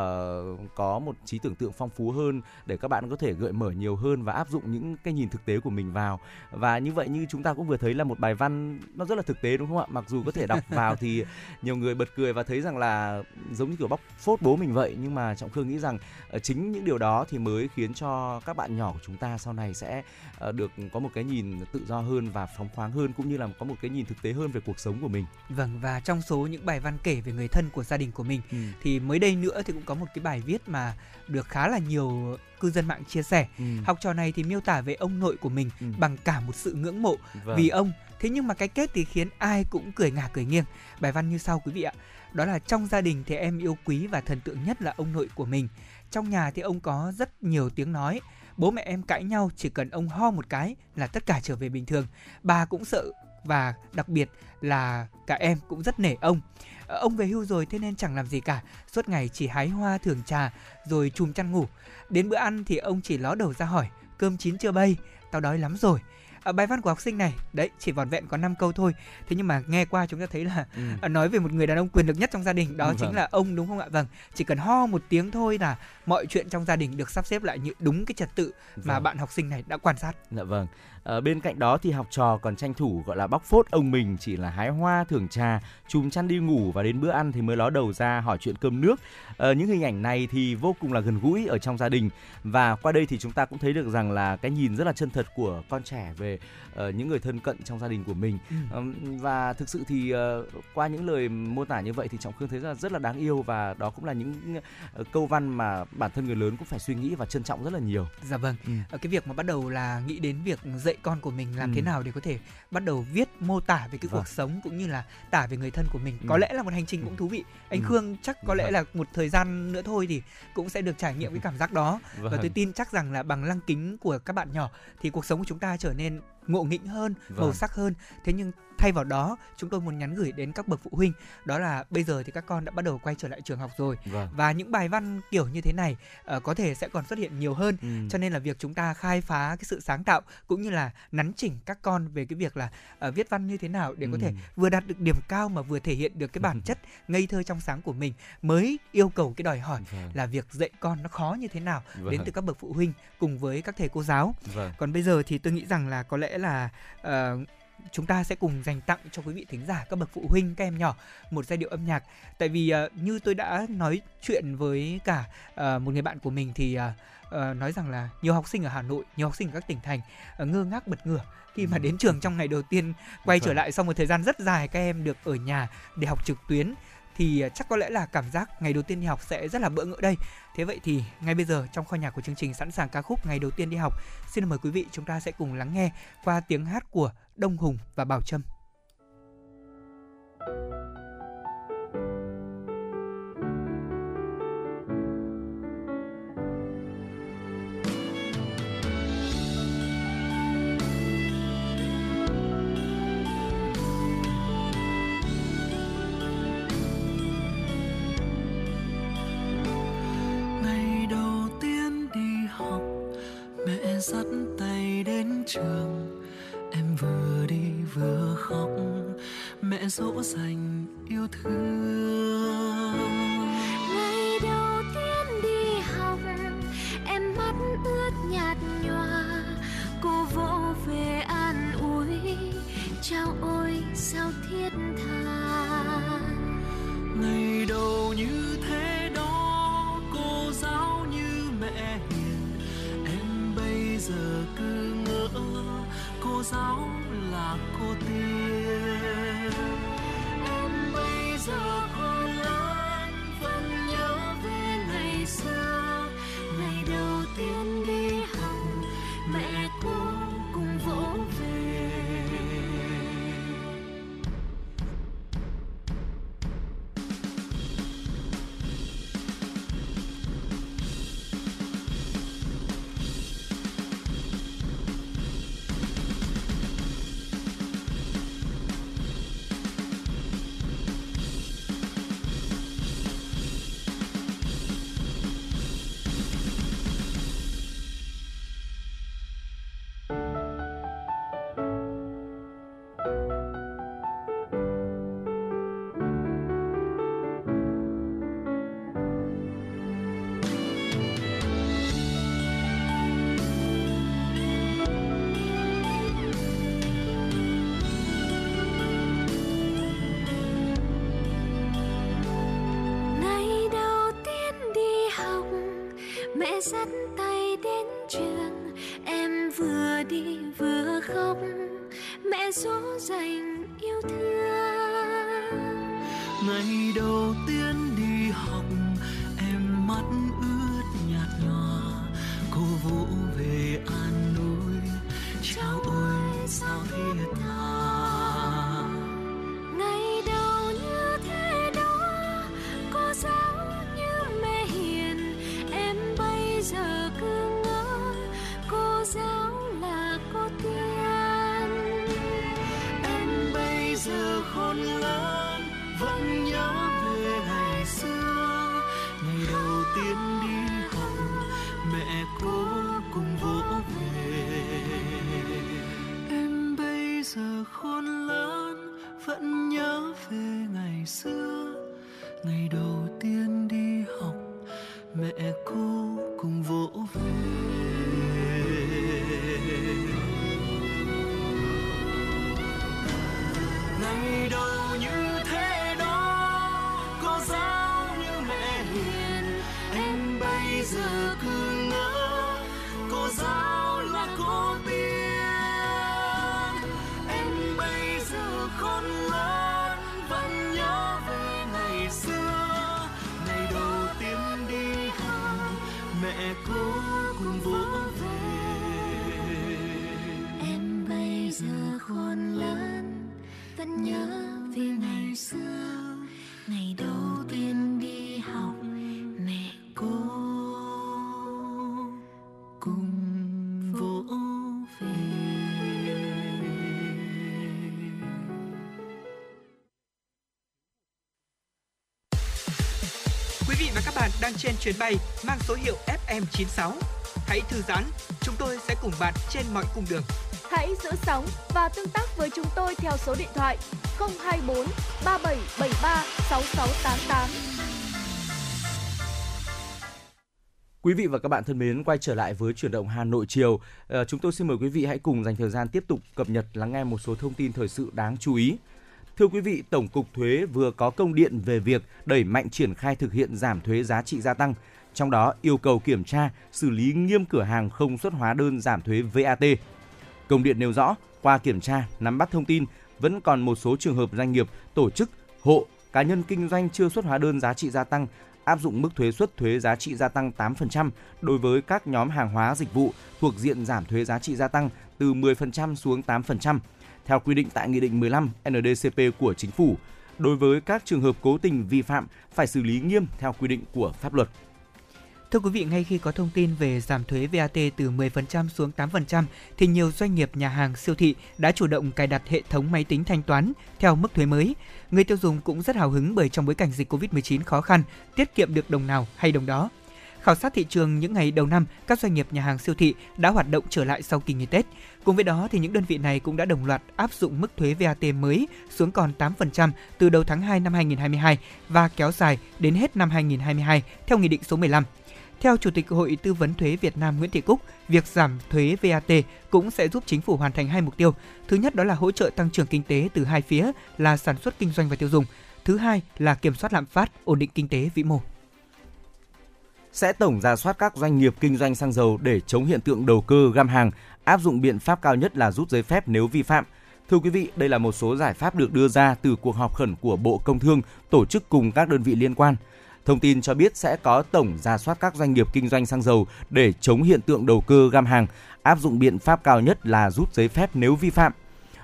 có một trí tưởng tượng phong phú hơn để các bạn có thể gợi mở nhiều hơn và áp dụng những cái nhìn thực tế của mình vào. Và như vậy như chúng ta cũng vừa thấy là một bài văn nó rất là thực tế đúng không ạ? Mặc dù có thể đọc (laughs) vào thì nhiều người bật cười và thấy rằng là giống như kiểu bóc phốt bố mình vậy nhưng mà trọng khương nghĩ rằng uh, chính những điều đó thì mới khiến cho các bạn nhỏ của chúng ta sau này sẽ uh, được có một cái nhìn tự do hơn và phóng khoáng hơn cũng như là có một cái nhìn thực tế hơn về cuộc sống của mình. Vâng và trong số những bài văn kể về người thân của gia đình của mình ừ. thì mới đây nữa thì cũng có một cái bài viết mà được khá là nhiều cư dân mạng chia sẻ. Ừ. Học trò này thì miêu tả về ông nội của mình ừ. bằng cả một sự ngưỡng mộ vâng. vì ông. Thế nhưng mà cái kết thì khiến ai cũng cười ngả cười nghiêng. Bài văn như sau quý vị ạ. Đó là trong gia đình thì em yêu quý và thần tượng nhất là ông nội của mình. Trong nhà thì ông có rất nhiều tiếng nói. Bố mẹ em cãi nhau chỉ cần ông ho một cái là tất cả trở về bình thường. Bà cũng sợ và đặc biệt là cả em cũng rất nể ông. Ờ, ông về hưu rồi thế nên chẳng làm gì cả, suốt ngày chỉ hái hoa thưởng trà rồi chùm chăn ngủ. Đến bữa ăn thì ông chỉ ló đầu ra hỏi, cơm chín chưa bay, tao đói lắm rồi à, bài văn của học sinh này đấy chỉ vỏn vẹn có 5 câu thôi thế nhưng mà nghe qua chúng ta thấy là ừ. à, (laughs) nói về một người đàn ông quyền lực nhất trong gia đình đó ừ, chính vâng. là ông đúng không ạ vâng chỉ cần ho một tiếng thôi là mọi chuyện trong gia đình được sắp xếp lại như đúng cái trật tự vâng. mà bạn học sinh này đã quan sát dạ vâng à, bên cạnh đó thì học trò còn tranh thủ gọi là bóc phốt ông mình chỉ là hái hoa thưởng trà chùm chăn đi ngủ và đến bữa ăn thì mới ló đầu ra hỏi chuyện cơm nước. À, những hình ảnh này thì vô cùng là gần gũi ở trong gia đình. Và qua đây thì chúng ta cũng thấy được rằng là cái nhìn rất là chân thật của con trẻ về uh, những người thân cận trong gia đình của mình. Ừ. um, và thực sự thì uh, qua những lời mô tả như vậy thì trọng khương thấy rất là rất là đáng yêu và đó cũng là những uh, câu văn mà bản thân người lớn cũng phải suy nghĩ và trân trọng rất là nhiều. Dạ vâng. Ừ. cái việc mà bắt đầu là nghĩ đến việc dạy con của mình làm ừ. thế nào để có thể bắt đầu viết mô tả về cái vâng. cuộc sống cũng như là tả về người thân của mình ừ. có lẽ là một hành trình cũng thú vị anh ừ. khương chắc có lẽ vâng. là một thời gian nữa thôi thì cũng sẽ được trải nghiệm cái cảm giác đó vâng. và tôi tin chắc rằng là bằng lăng kính của các bạn nhỏ thì cuộc sống của chúng ta trở nên ngộ nghĩnh hơn vâng. màu sắc hơn thế nhưng thay vào đó chúng tôi muốn nhắn gửi đến các bậc phụ huynh đó là bây giờ thì các con đã bắt đầu quay trở lại trường học rồi vâng. và những bài văn kiểu như thế này uh, có thể sẽ còn xuất hiện nhiều hơn ừ. cho nên là việc chúng ta khai phá cái sự sáng tạo cũng như là nắn chỉnh các con về cái việc là uh, viết văn như thế nào để ừ. có thể vừa đạt được điểm cao mà vừa thể hiện được cái bản (laughs) chất ngây thơ trong sáng của mình mới yêu cầu cái đòi hỏi vâng. là việc dạy con nó khó như thế nào vâng. đến từ các bậc phụ huynh cùng với các thầy cô giáo vâng. còn bây giờ thì tôi nghĩ rằng là có lẽ là uh, chúng ta sẽ cùng dành tặng cho quý vị thính giả các bậc phụ huynh các em nhỏ một giai điệu âm nhạc. Tại vì uh, như tôi đã nói chuyện với cả uh, một người bạn của mình thì uh, uh, nói rằng là nhiều học sinh ở Hà Nội nhiều học sinh ở các tỉnh thành uh, ngơ ngác bật ngửa khi mà ừ. đến trường trong ngày đầu tiên quay trở lại sau một thời gian rất dài các em được ở nhà để học trực tuyến thì à, chắc có lẽ là cảm giác ngày đầu tiên đi học sẽ rất là bỡ ngỡ đây. Thế vậy thì ngay bây giờ trong kho nhạc của chương trình sẵn sàng ca khúc ngày đầu tiên đi học, xin mời quý vị chúng ta sẽ cùng lắng nghe qua tiếng hát của Đông Hùng và Bảo Trâm. Dắt tay đến trường. Em vừa đi vừa khóc, mẹ dỗ dành yêu thương. Ngày đầu tiên đi học, em mắt ướt nhạt nhòa. Cô vỗ về an ủi, chào ôi, sao thiên cô giáo là cô tiên. Em bây giờ không ngày đầu ngày đầu như thế đó cô giáo như mẹ hiền. Em bây giờ cứ ngỡ cô giáo là cô tiên em bây giờ khôn lớn vẫn nhớ về ngày xưa. Ngày đầu tiên đi học mẹ cô vẫn nhớ về ngày xưa ngày đầu tiên đi học mẹ cô cùng vỗ về Quý vị và các bạn đang trên chuyến bay mang số hiệu FM96. Hãy thư giãn, chúng tôi sẽ cùng bạn trên mọi cung đường. Hãy giữ sóng và tương tác với chúng tôi theo số điện thoại 024 3773 6688. Quý vị và các bạn thân mến, quay trở lại với chuyển động Hà Nội chiều. À, chúng tôi xin mời quý vị hãy cùng dành thời gian tiếp tục cập nhật lắng nghe một số thông tin thời sự đáng chú ý. Thưa quý vị, Tổng cục Thuế vừa có công điện về việc đẩy mạnh triển khai thực hiện giảm thuế giá trị gia tăng, trong đó yêu cầu kiểm tra, xử lý nghiêm cửa hàng không xuất hóa đơn giảm thuế VAT. Công điện nêu rõ, qua kiểm tra, nắm bắt thông tin, vẫn còn một số trường hợp doanh nghiệp, tổ chức, hộ, cá nhân kinh doanh chưa xuất hóa đơn giá trị gia tăng áp dụng mức thuế suất thuế giá trị gia tăng 8% đối với các nhóm hàng hóa dịch vụ thuộc diện giảm thuế giá trị gia tăng từ 10% xuống 8%, theo quy định tại Nghị định 15 NDCP của Chính phủ. Đối với các trường hợp cố tình vi phạm phải xử lý nghiêm theo quy định của pháp luật. Thưa quý vị, ngay khi có thông tin về giảm thuế VAT từ 10% xuống 8% thì nhiều doanh nghiệp, nhà hàng, siêu thị đã chủ động cài đặt hệ thống máy tính thanh toán theo mức thuế mới. Người tiêu dùng cũng rất hào hứng bởi trong bối cảnh dịch Covid-19 khó khăn, tiết kiệm được đồng nào hay đồng đó. Khảo sát thị trường những ngày đầu năm, các doanh nghiệp nhà hàng siêu thị đã hoạt động trở lại sau kỳ nghỉ Tết. Cùng với đó thì những đơn vị này cũng đã đồng loạt áp dụng mức thuế VAT mới xuống còn 8% từ đầu tháng 2 năm 2022 và kéo dài đến hết năm 2022 theo Nghị định số 15. Theo Chủ tịch Hội Tư vấn Thuế Việt Nam Nguyễn Thị Cúc, việc giảm thuế VAT cũng sẽ giúp chính phủ hoàn thành hai mục tiêu. Thứ nhất đó là hỗ trợ tăng trưởng kinh tế từ hai phía là sản xuất kinh doanh và tiêu dùng. Thứ hai là kiểm soát lạm phát, ổn định kinh tế vĩ mô. Sẽ tổng ra soát các doanh nghiệp kinh doanh xăng dầu để chống hiện tượng đầu cơ găm hàng, áp dụng biện pháp cao nhất là rút giấy phép nếu vi phạm. Thưa quý vị, đây là một số giải pháp được đưa ra từ cuộc họp khẩn của Bộ Công Thương tổ chức cùng các đơn vị liên quan. Thông tin cho biết sẽ có tổng ra soát các doanh nghiệp kinh doanh xăng dầu để chống hiện tượng đầu cơ găm hàng, áp dụng biện pháp cao nhất là rút giấy phép nếu vi phạm.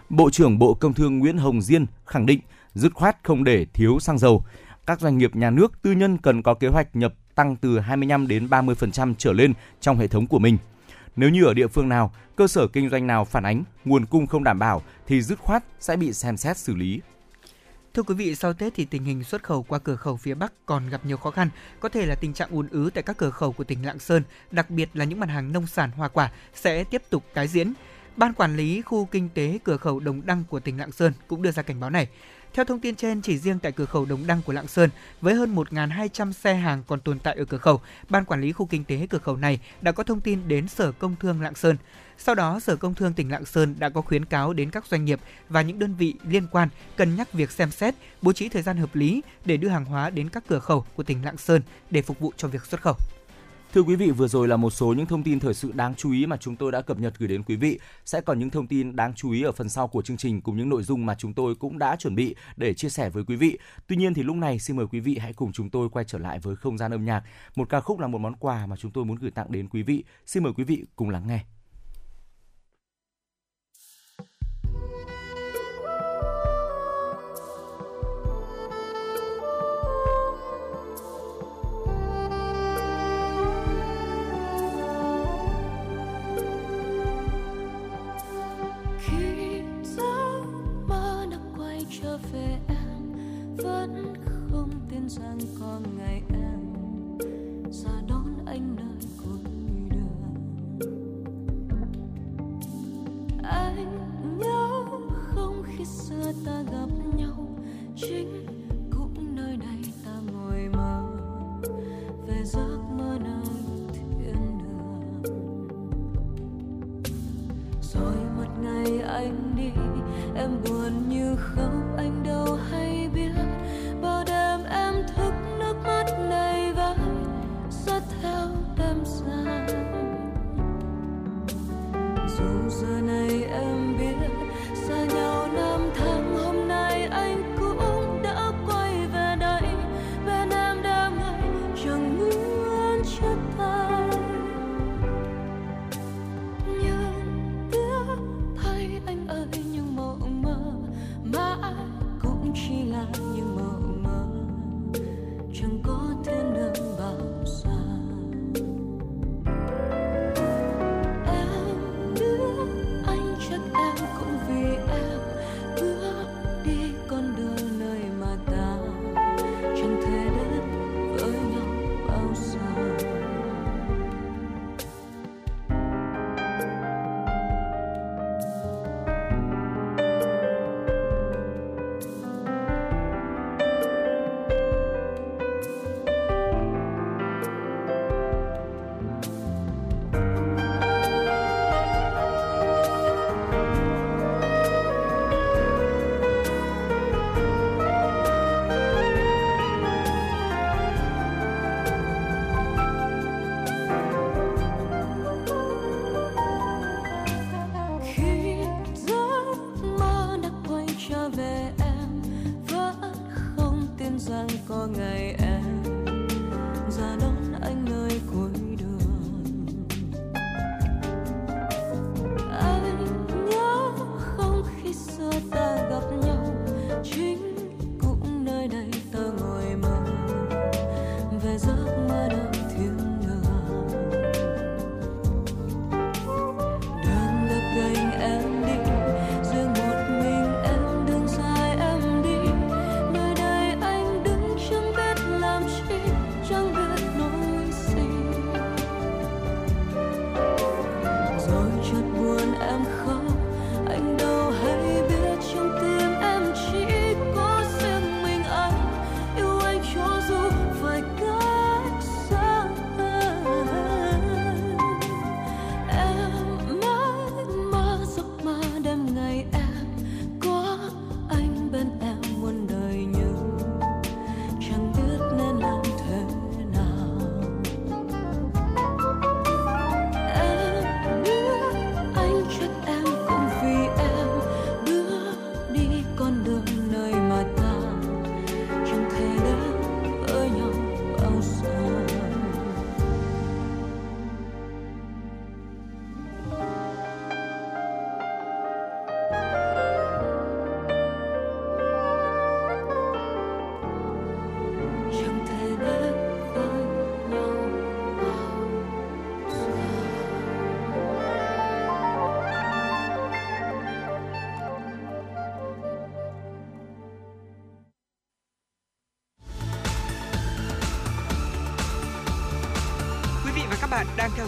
Bộ trưởng Bộ Công Thương Nguyễn Hồng Diên khẳng định dứt khoát không để thiếu xăng dầu. Các doanh nghiệp nhà nước tư nhân cần có kế hoạch nhập tăng từ 25 đến 30% trở lên trong hệ thống của mình. Nếu như ở địa phương nào, cơ sở kinh doanh nào phản ánh nguồn cung không đảm bảo thì dứt khoát sẽ bị xem xét xử lý. Thưa quý vị, sau Tết thì tình hình xuất khẩu qua cửa khẩu phía Bắc còn gặp nhiều khó khăn, có thể là tình trạng ùn ứ tại các cửa khẩu của tỉnh Lạng Sơn, đặc biệt là những mặt hàng nông sản hoa quả sẽ tiếp tục tái diễn. Ban quản lý khu kinh tế cửa khẩu Đồng Đăng của tỉnh Lạng Sơn cũng đưa ra cảnh báo này. Theo thông tin trên, chỉ riêng tại cửa khẩu Đồng Đăng của Lạng Sơn, với hơn 1.200 xe hàng còn tồn tại ở cửa khẩu, Ban quản lý khu kinh tế cửa khẩu này đã có thông tin đến Sở Công Thương Lạng Sơn. Sau đó, Sở Công Thương tỉnh Lạng Sơn đã có khuyến cáo đến các doanh nghiệp và những đơn vị liên quan cân nhắc việc xem xét, bố trí thời gian hợp lý để đưa hàng hóa đến các cửa khẩu của tỉnh Lạng Sơn để phục vụ cho việc xuất khẩu. Thưa quý vị, vừa rồi là một số những thông tin thời sự đáng chú ý mà chúng tôi đã cập nhật gửi đến quý vị. Sẽ còn những thông tin đáng chú ý ở phần sau của chương trình cùng những nội dung mà chúng tôi cũng đã chuẩn bị để chia sẻ với quý vị. Tuy nhiên thì lúc này xin mời quý vị hãy cùng chúng tôi quay trở lại với không gian âm nhạc. Một ca khúc là một món quà mà chúng tôi muốn gửi tặng đến quý vị. Xin mời quý vị cùng lắng nghe. Gian có ngày em, ra đón anh nơi cuối đường. Anh nhớ không khi xưa ta gặp nhau, chính cũng nơi này ta ngồi mơ, về giấc mơ nơi thiên đường. Rồi một ngày anh đi, em buồn như khóc anh đâu hay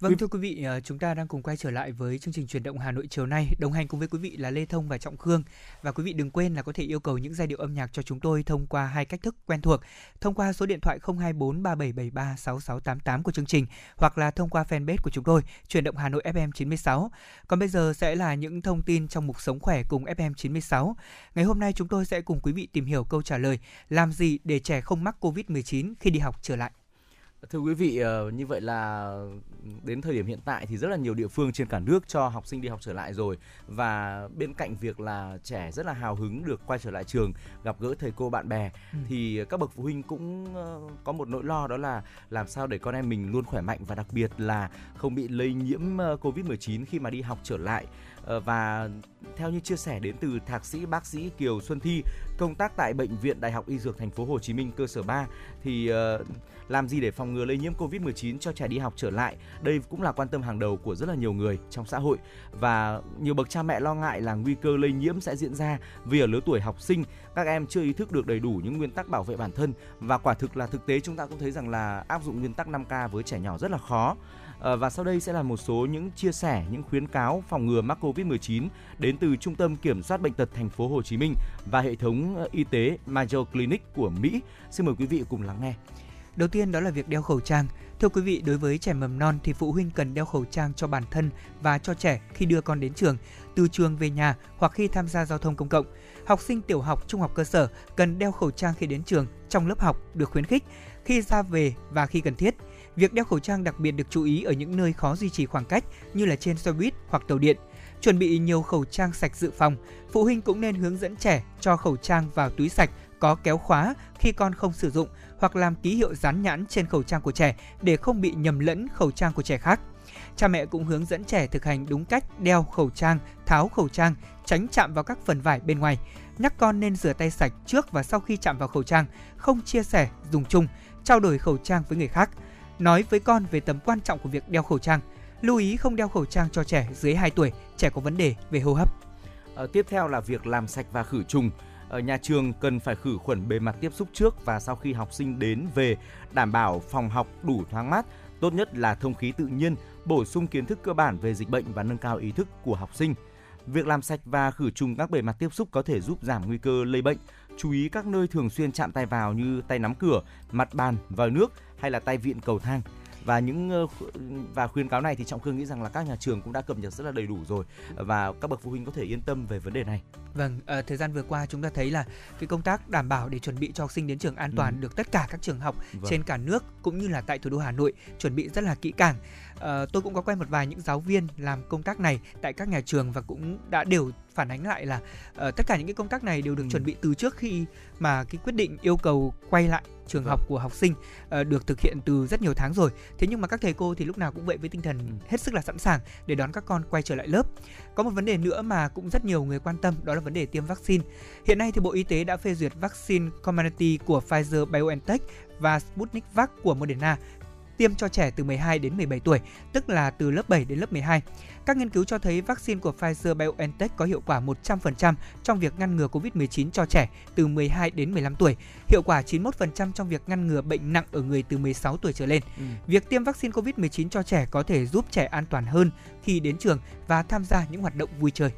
Vâng thưa quý vị, ờ, chúng ta đang cùng quay trở lại với chương trình truyền động Hà Nội chiều nay. Đồng hành cùng với quý vị là Lê Thông và Trọng Khương. Và quý vị đừng quên là có thể yêu cầu những giai điệu âm nhạc cho chúng tôi thông qua hai cách thức quen thuộc. Thông qua số điện thoại 024 3773 6688 của chương trình hoặc là thông qua fanpage của chúng tôi, truyền động Hà Nội FM 96. Còn bây giờ sẽ là những thông tin trong mục sống khỏe cùng FM 96. Ngày hôm nay chúng tôi sẽ cùng quý vị tìm hiểu câu trả lời làm gì để trẻ không mắc Covid-19 khi đi học trở lại. Thưa quý vị, ờ, như vậy là đến thời điểm hiện tại thì rất là nhiều địa phương trên cả nước cho học sinh đi học trở lại rồi và bên cạnh việc là trẻ rất là hào hứng được quay trở lại trường, gặp gỡ thầy cô bạn bè ừ. thì các bậc phụ huynh cũng ờ, có một nỗi lo đó là làm sao để con em mình luôn khỏe mạnh và đặc biệt là không bị lây nhiễm ờ, Covid-19 khi mà đi học trở lại và theo như chia sẻ đến từ thạc sĩ bác sĩ Kiều Xuân Thi công tác tại bệnh viện Đại học Y Dược thành phố Hồ Chí Minh cơ sở 3 thì uh, làm gì để phòng ngừa lây nhiễm Covid-19 cho trẻ đi học trở lại. Đây cũng là quan tâm hàng đầu của rất là nhiều người trong xã hội và nhiều bậc cha mẹ lo ngại là nguy cơ lây nhiễm sẽ diễn ra vì ở lứa tuổi học sinh các em chưa ý thức được đầy đủ những nguyên tắc bảo vệ bản thân và quả thực là thực tế chúng ta cũng thấy rằng là áp dụng nguyên tắc 5K với trẻ nhỏ rất là khó. Ờ, và sau đây sẽ là một số những chia sẻ, những khuyến cáo phòng ngừa mắc Covid-19 đến từ Trung tâm Kiểm soát bệnh tật thành phố Hồ Chí Minh và hệ thống ờ, y tế Mayo Clinic của Mỹ. Xin mời quý vị cùng lắng nghe. Đầu tiên đó là việc đeo khẩu trang. Thưa quý vị, đối với trẻ mầm non thì phụ huynh cần đeo khẩu trang cho bản thân và cho trẻ khi đưa con đến trường, từ trường về nhà hoặc khi tham gia giao thông công cộng. Học sinh tiểu học, trung học cơ sở cần đeo khẩu trang khi đến trường, trong lớp học được khuyến khích, khi ra về và khi cần thiết. Việc đeo khẩu trang đặc biệt được chú ý ở những nơi khó duy trì khoảng cách như là trên xe buýt hoặc tàu điện. Chuẩn bị nhiều khẩu trang sạch dự phòng. Phụ huynh cũng nên hướng dẫn trẻ cho khẩu trang vào túi sạch có kéo khóa khi con không sử dụng hoặc làm ký hiệu dán nhãn trên khẩu trang của trẻ để không bị nhầm lẫn khẩu trang của trẻ khác. Cha mẹ cũng hướng dẫn trẻ thực hành đúng cách đeo khẩu trang, tháo khẩu trang, tránh chạm vào các phần vải bên ngoài. Nhắc con nên rửa tay sạch trước và sau khi chạm vào khẩu trang, không chia sẻ, dùng chung, trao đổi khẩu trang với người khác. Nói với con về tầm quan trọng của việc đeo khẩu trang. Lưu ý không đeo khẩu trang cho trẻ dưới 2 tuổi, trẻ có vấn đề về hô hấp. À, tiếp theo là việc làm sạch và khử trùng ở nhà trường cần phải khử khuẩn bề mặt tiếp xúc trước và sau khi học sinh đến về, đảm bảo phòng học đủ thoáng mát, tốt nhất là thông khí tự nhiên, bổ sung kiến thức cơ bản về dịch bệnh và nâng cao ý thức của học sinh. Việc làm sạch và khử trùng các bề mặt tiếp xúc có thể giúp giảm nguy cơ lây bệnh. Chú ý các nơi thường xuyên chạm tay vào như tay nắm cửa, mặt bàn, vòi nước hay là tay vịn cầu thang và những ờ, và khuyến cáo này thì trọng khương nghĩ rằng là các nhà trường cũng đã cập nhật rất là đầy đủ rồi và các bậc phụ huynh có thể yên tâm về vấn đề này vâng uh, thời gian vừa qua chúng ta thấy là cái công tác đảm bảo để chuẩn bị cho học sinh đến trường an toàn ừ. được tất cả các trường học vâng. trên cả nước cũng như là tại thủ đô hà nội chuẩn bị rất là kỹ càng uh, tôi cũng có quen một vài những giáo viên làm công tác này tại các nhà trường và cũng đã đều phản ánh lại là uh, tất cả những cái công tác này đều được ừ. chuẩn bị từ trước khi mà cái quyết định yêu cầu quay lại trường vâng. học của học sinh uh, được thực hiện từ rất nhiều tháng rồi. Thế nhưng mà các thầy cô thì lúc nào cũng vậy với tinh thần ừ. hết sức là sẵn sàng để đón các con quay trở lại lớp. Có một vấn đề nữa mà cũng rất nhiều người quan tâm đó là vấn đề tiêm vaccine. Hiện nay thì Bộ Y tế đã phê duyệt vaccine Comirnaty của Pfizer BioNTech và Sputnik V của Moderna tiêm cho trẻ từ 12 đến 17 tuổi, tức là từ lớp 7 đến lớp 12. Các nghiên cứu cho thấy vaccine của Pfizer BioNTech có hiệu quả 100% trong việc ngăn ngừa COVID-19 cho trẻ từ 12 đến 15 tuổi, hiệu quả 91% trong việc ngăn ngừa bệnh nặng ở người từ 16 tuổi trở lên. Ừ. Việc tiêm vaccine COVID-19 cho trẻ có thể giúp trẻ an toàn hơn khi đến trường và tham gia những hoạt động vui chơi.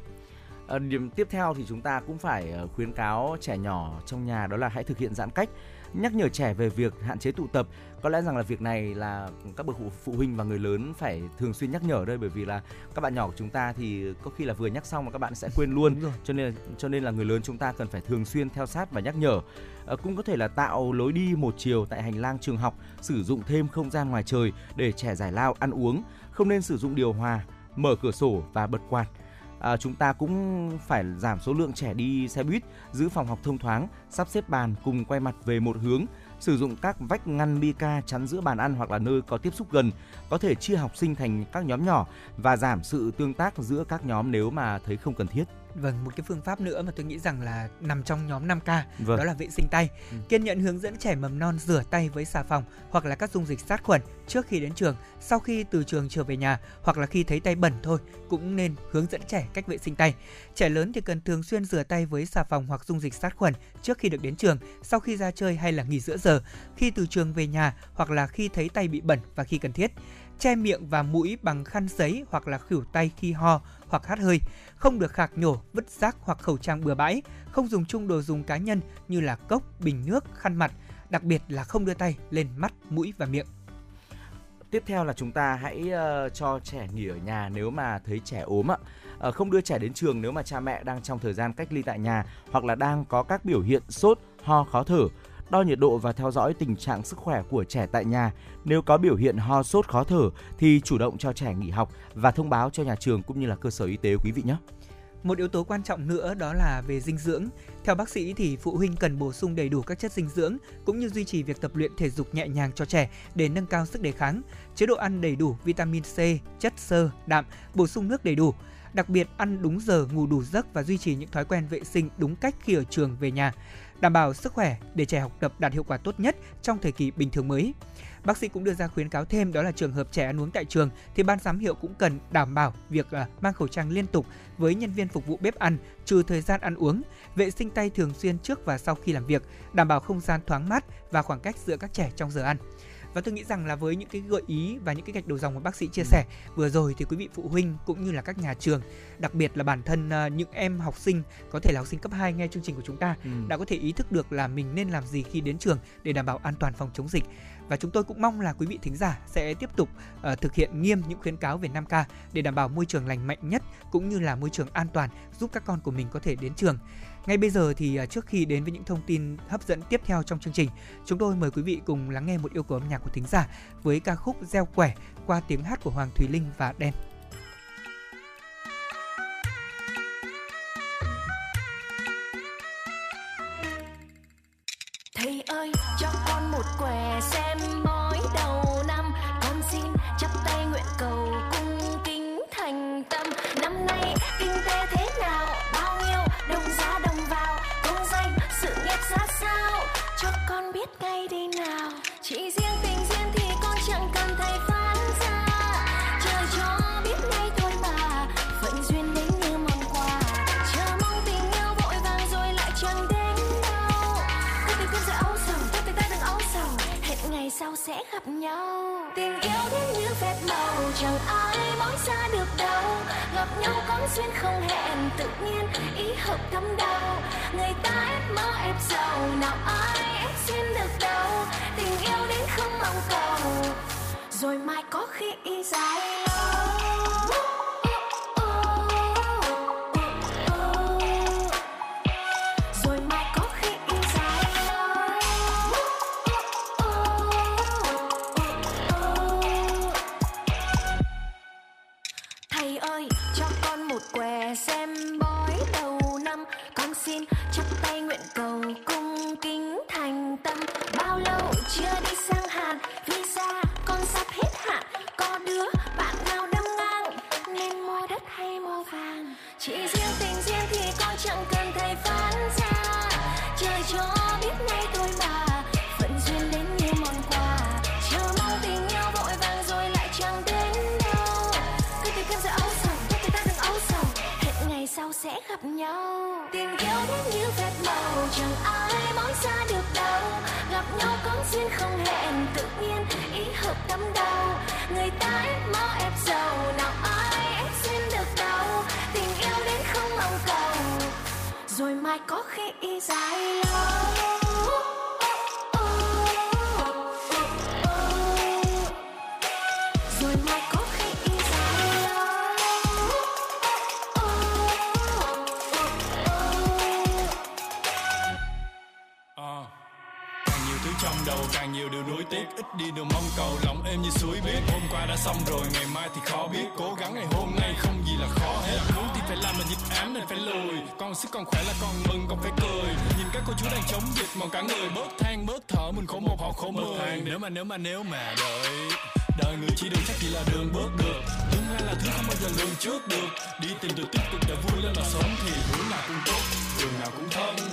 À, điểm tiếp theo thì chúng ta cũng phải ờ, khuyến cáo trẻ nhỏ trong nhà đó là hãy thực hiện giãn cách nhắc nhở trẻ về việc hạn chế tụ tập. Có lẽ rằng là việc này là các bậc phụ huynh và người lớn phải thường xuyên nhắc nhở đây bởi vì là các bạn nhỏ của chúng ta thì có khi là vừa nhắc xong mà các bạn sẽ quên luôn. cho nên cho nên là người lớn chúng ta cần phải thường xuyên theo sát và nhắc nhở. À, cũng có thể là tạo lối đi một chiều tại hành lang trường học sử dụng thêm không gian ngoài trời để trẻ giải lao ăn uống. Không nên sử dụng điều hòa mở cửa sổ và bật quạt à, chúng ta cũng phải giảm số lượng trẻ đi xe buýt, giữ phòng học thông thoáng, sắp xếp bàn cùng quay mặt về một hướng, sử dụng các vách ngăn mica chắn giữa bàn ăn hoặc là nơi có tiếp xúc gần, có thể chia học sinh thành các nhóm nhỏ và giảm sự tương tác giữa các nhóm nếu mà thấy không cần thiết. Vâng, một cái phương pháp nữa mà tôi nghĩ rằng là nằm trong nhóm 5K, vâng. đó là vệ sinh tay. Ừ. Kiên nhẫn hướng dẫn trẻ mầm non rửa tay với xà phòng hoặc là các dung dịch sát khuẩn trước khi đến trường, sau khi từ trường trở về nhà hoặc là khi thấy tay bẩn thôi cũng nên hướng dẫn trẻ cách vệ sinh tay. Trẻ lớn thì cần thường xuyên rửa tay với xà phòng hoặc dung dịch sát khuẩn trước khi được đến trường, sau khi ra chơi hay là nghỉ giữa giờ, khi từ trường về nhà hoặc là khi thấy tay bị bẩn và khi cần thiết che miệng và mũi bằng khăn giấy hoặc là khử tay khi ho hoặc hắt hơi, không được khạc nhổ, vứt rác hoặc khẩu trang bừa bãi, không dùng chung đồ dùng cá nhân như là cốc, bình nước, khăn mặt, đặc biệt là không đưa tay lên mắt, mũi và miệng. Tiếp theo là chúng ta hãy uh, cho trẻ nghỉ ở nhà nếu mà thấy trẻ ốm ạ. Uh, không đưa trẻ đến trường nếu mà cha mẹ đang trong thời gian cách ly tại nhà hoặc là đang có các biểu hiện sốt, ho, khó thở. Đo nhiệt độ và theo dõi tình trạng sức khỏe của trẻ tại nhà. Nếu có biểu hiện ho, sốt, khó thở thì chủ động cho trẻ nghỉ học và thông báo cho nhà trường cũng như là cơ sở y tế quý vị nhé. Một yếu tố quan trọng nữa đó là về dinh dưỡng. Theo bác sĩ thì phụ huynh cần bổ sung đầy đủ các chất dinh dưỡng cũng như duy trì việc tập luyện thể dục nhẹ nhàng cho trẻ để nâng cao sức đề kháng. Chế độ ăn đầy đủ vitamin C, chất xơ, đạm, bổ sung nước đầy đủ. Đặc biệt ăn đúng giờ, ngủ đủ giấc và duy trì những thói quen vệ sinh đúng cách khi ở trường về nhà, đảm bảo sức khỏe để trẻ học tập đạt hiệu quả tốt nhất trong thời kỳ bình thường mới. Bác sĩ cũng đưa ra khuyến cáo thêm đó là trường hợp trẻ ăn uống tại trường thì ban giám hiệu cũng cần đảm bảo việc à, mang khẩu trang liên tục với nhân viên phục vụ bếp ăn trừ thời gian ăn uống, vệ sinh tay thường xuyên trước và sau khi làm việc, đảm bảo không gian thoáng mát và khoảng cách giữa các trẻ trong giờ ăn và tôi nghĩ rằng là với những cái gợi ý và những cái gạch đầu dòng mà bác sĩ chia sẻ vừa rồi thì quý vị phụ huynh cũng như là các nhà trường đặc biệt là bản thân uh, những em học sinh có thể là học sinh cấp 2 nghe chương trình của chúng ta ừ. đã có thể ý thức được là mình nên làm gì khi đến trường để đảm bảo an toàn phòng chống dịch và chúng tôi cũng mong là quý vị thính giả sẽ tiếp tục uh, thực hiện nghiêm những khuyến cáo về 5K để đảm bảo môi trường lành mạnh nhất cũng như là môi trường an toàn giúp các con của mình có thể đến trường. Ngay bây giờ thì à, trước khi đến với những thông tin hấp dẫn tiếp theo trong chương trình, chúng tôi mời quý vị cùng lắng nghe một yêu cầu âm nhạc của thính giả với ca khúc Gieo quẻ qua tiếng hát của Hoàng Thùy Linh và Đen. thầy ơi cho con một quẻ xem biết ngay đi nào. Chỉ riêng tình duyên thì con chẳng cần thầy sau sẽ gặp nhau. Tình yêu đến như phép màu, chẳng ai nói ra được đâu. Gặp nhau có duyên không hẹn, tự nhiên ý hợp thấm đau. Người ta ép mơ ép giàu nào ai ép duyên được đâu. Tình yêu đến không mong cầu, rồi mai có khi ý dài lâu. Xem bói đầu năm. Con xin chắp tay nguyện cầu cung kính thành tâm. Bao lâu chưa đi sang hàn visa con sắp hết hạn. Có đứa bạn nào đâm ngang, nên mua đất hay mua vàng? Chỉ riêng tình riêng thì con chẳng cần thầy phán gì. Sẽ gặp nhau. Tình yêu đến như phép màu, chẳng ai nói xa được đâu. Gặp nhau có duyên không hẹn, tự nhiên ý hợp tâm đầu người ta ép mơ ép giàu, nào ai ép duyên được đâu tình yêu đến không mong cầu, rồi mai có khi ý dài lâu. Tiếc ít đi đường mong cầu lòng êm như suối biết hôm qua đã xong rồi ngày mai thì khó biết. Cố gắng ngày hôm nay không gì là khó hết. Muốn thì phải làm mà nhịp ám nên phải lùi. Còn sức còn khỏe là còn mừng còn phải cười. Nhìn các cô chú đang chống dịch mong cả người. Bớt than bớt thở mình khổ một họ khổ mười. nếu mà nếu mà nếu mà đợi đời người chỉ đường chắc chỉ là đường bước được. Tương lai là thứ không bao giờ lường trước được. Đi tìm được tích cực để vui lên mà sống thì hướng nào cũng tốt đường nào cũng thân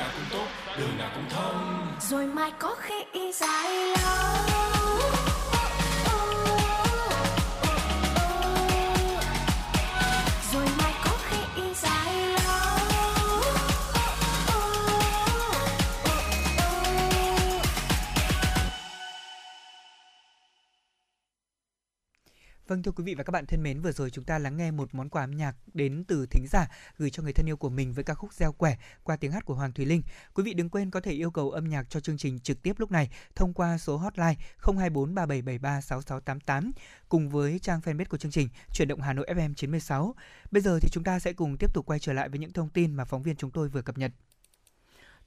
nào cũng tốt đường nào cũng thông. Rồi mai có khi y dài lâu. Vâng thưa quý vị và các bạn thân mến, vừa rồi chúng ta lắng nghe một món quà âm nhạc đến từ thính giả gửi cho người thân yêu của mình với ca khúc Gieo quẻ qua tiếng hát của Hoàng Thùy Linh. Quý vị đừng quên có thể yêu cầu âm nhạc cho chương trình trực tiếp lúc này thông qua số hotline 024 3773 6688 cùng với trang fanpage của chương trình Chuyển động Hà Nội FM 96. Bây giờ thì chúng ta sẽ cùng tiếp tục quay trở lại với những thông tin mà phóng viên chúng tôi vừa cập nhật.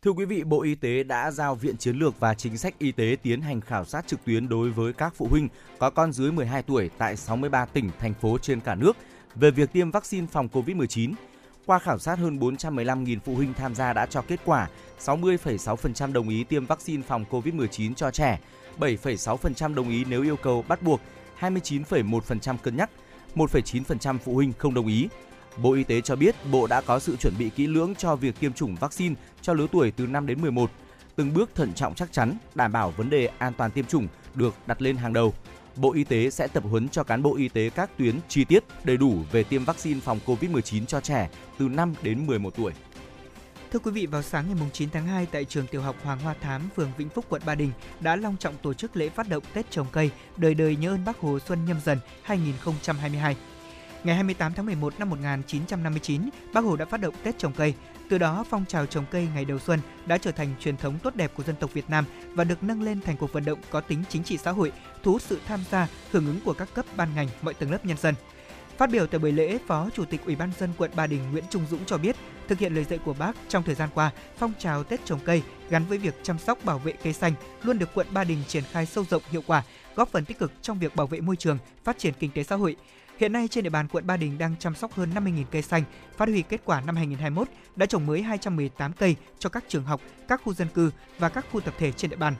Thưa quý vị, Bộ Y tế đã giao Viện Chiến lược và Chính sách Y tế tiến hành khảo sát trực tuyến đối với các phụ huynh có con dưới 12 tuổi tại 63 tỉnh, thành phố trên cả nước về việc tiêm vaccine phòng COVID-19. Qua khảo sát hơn 415.000 phụ huynh tham gia đã cho kết quả 60,6% đồng ý tiêm vaccine phòng COVID-19 cho trẻ, 7,6% đồng ý nếu yêu cầu bắt buộc, 29,1% cân nhắc, 1,9% phụ huynh không đồng ý. Bộ Y tế cho biết Bộ đã có sự chuẩn bị kỹ lưỡng cho việc tiêm chủng vaccine cho lứa tuổi từ 5 đến 11. Từng bước thận trọng chắc chắn, đảm bảo vấn đề an toàn tiêm chủng được đặt lên hàng đầu. Bộ Y tế sẽ tập huấn cho cán bộ y tế các tuyến chi tiết đầy đủ về tiêm vaccine phòng COVID-19 cho trẻ từ 5 đến 11 tuổi. Thưa quý vị, vào sáng ngày 9 tháng 2 tại trường tiểu học Hoàng Hoa Thám, phường Vĩnh Phúc, quận Ba Đình đã long trọng tổ chức lễ phát động Tết trồng cây đời đời nhớ ơn Bác Hồ Xuân Nhâm Dần 2022. Ngày 28 tháng 11 năm 1959, Bác Hồ đã phát động Tết trồng cây. Từ đó, phong trào trồng cây ngày đầu xuân đã trở thành truyền thống tốt đẹp của dân tộc Việt Nam và được nâng lên thành cuộc vận động có tính chính trị xã hội, thu hút sự tham gia, hưởng ứng của các cấp ban ngành, mọi tầng lớp nhân dân. Phát biểu tại buổi lễ, Phó Chủ tịch Ủy ban dân quận Ba Đình Nguyễn Trung Dũng cho biết, thực hiện lời dạy của Bác trong thời gian qua, phong trào Tết trồng cây gắn với việc chăm sóc bảo vệ cây xanh luôn được quận Ba Đình triển khai sâu rộng hiệu quả, góp phần tích cực trong việc bảo vệ môi trường, phát triển kinh tế xã hội. Hiện nay trên địa bàn quận Ba Đình đang chăm sóc hơn 50.000 cây xanh, phát huy kết quả năm 2021 đã trồng mới 218 cây cho các trường học, các khu dân cư và các khu tập thể trên địa bàn.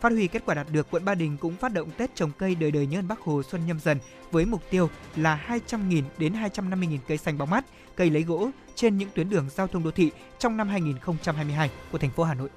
Phát huy kết quả đạt được, quận Ba Đình cũng phát động Tết trồng cây đời đời nhớ ơn Bác Hồ Xuân Nhâm Dần với mục tiêu là 200.000 đến 250.000 cây xanh bóng mát, cây lấy gỗ trên những tuyến đường giao thông đô thị trong năm 2022 của thành phố Hà Nội.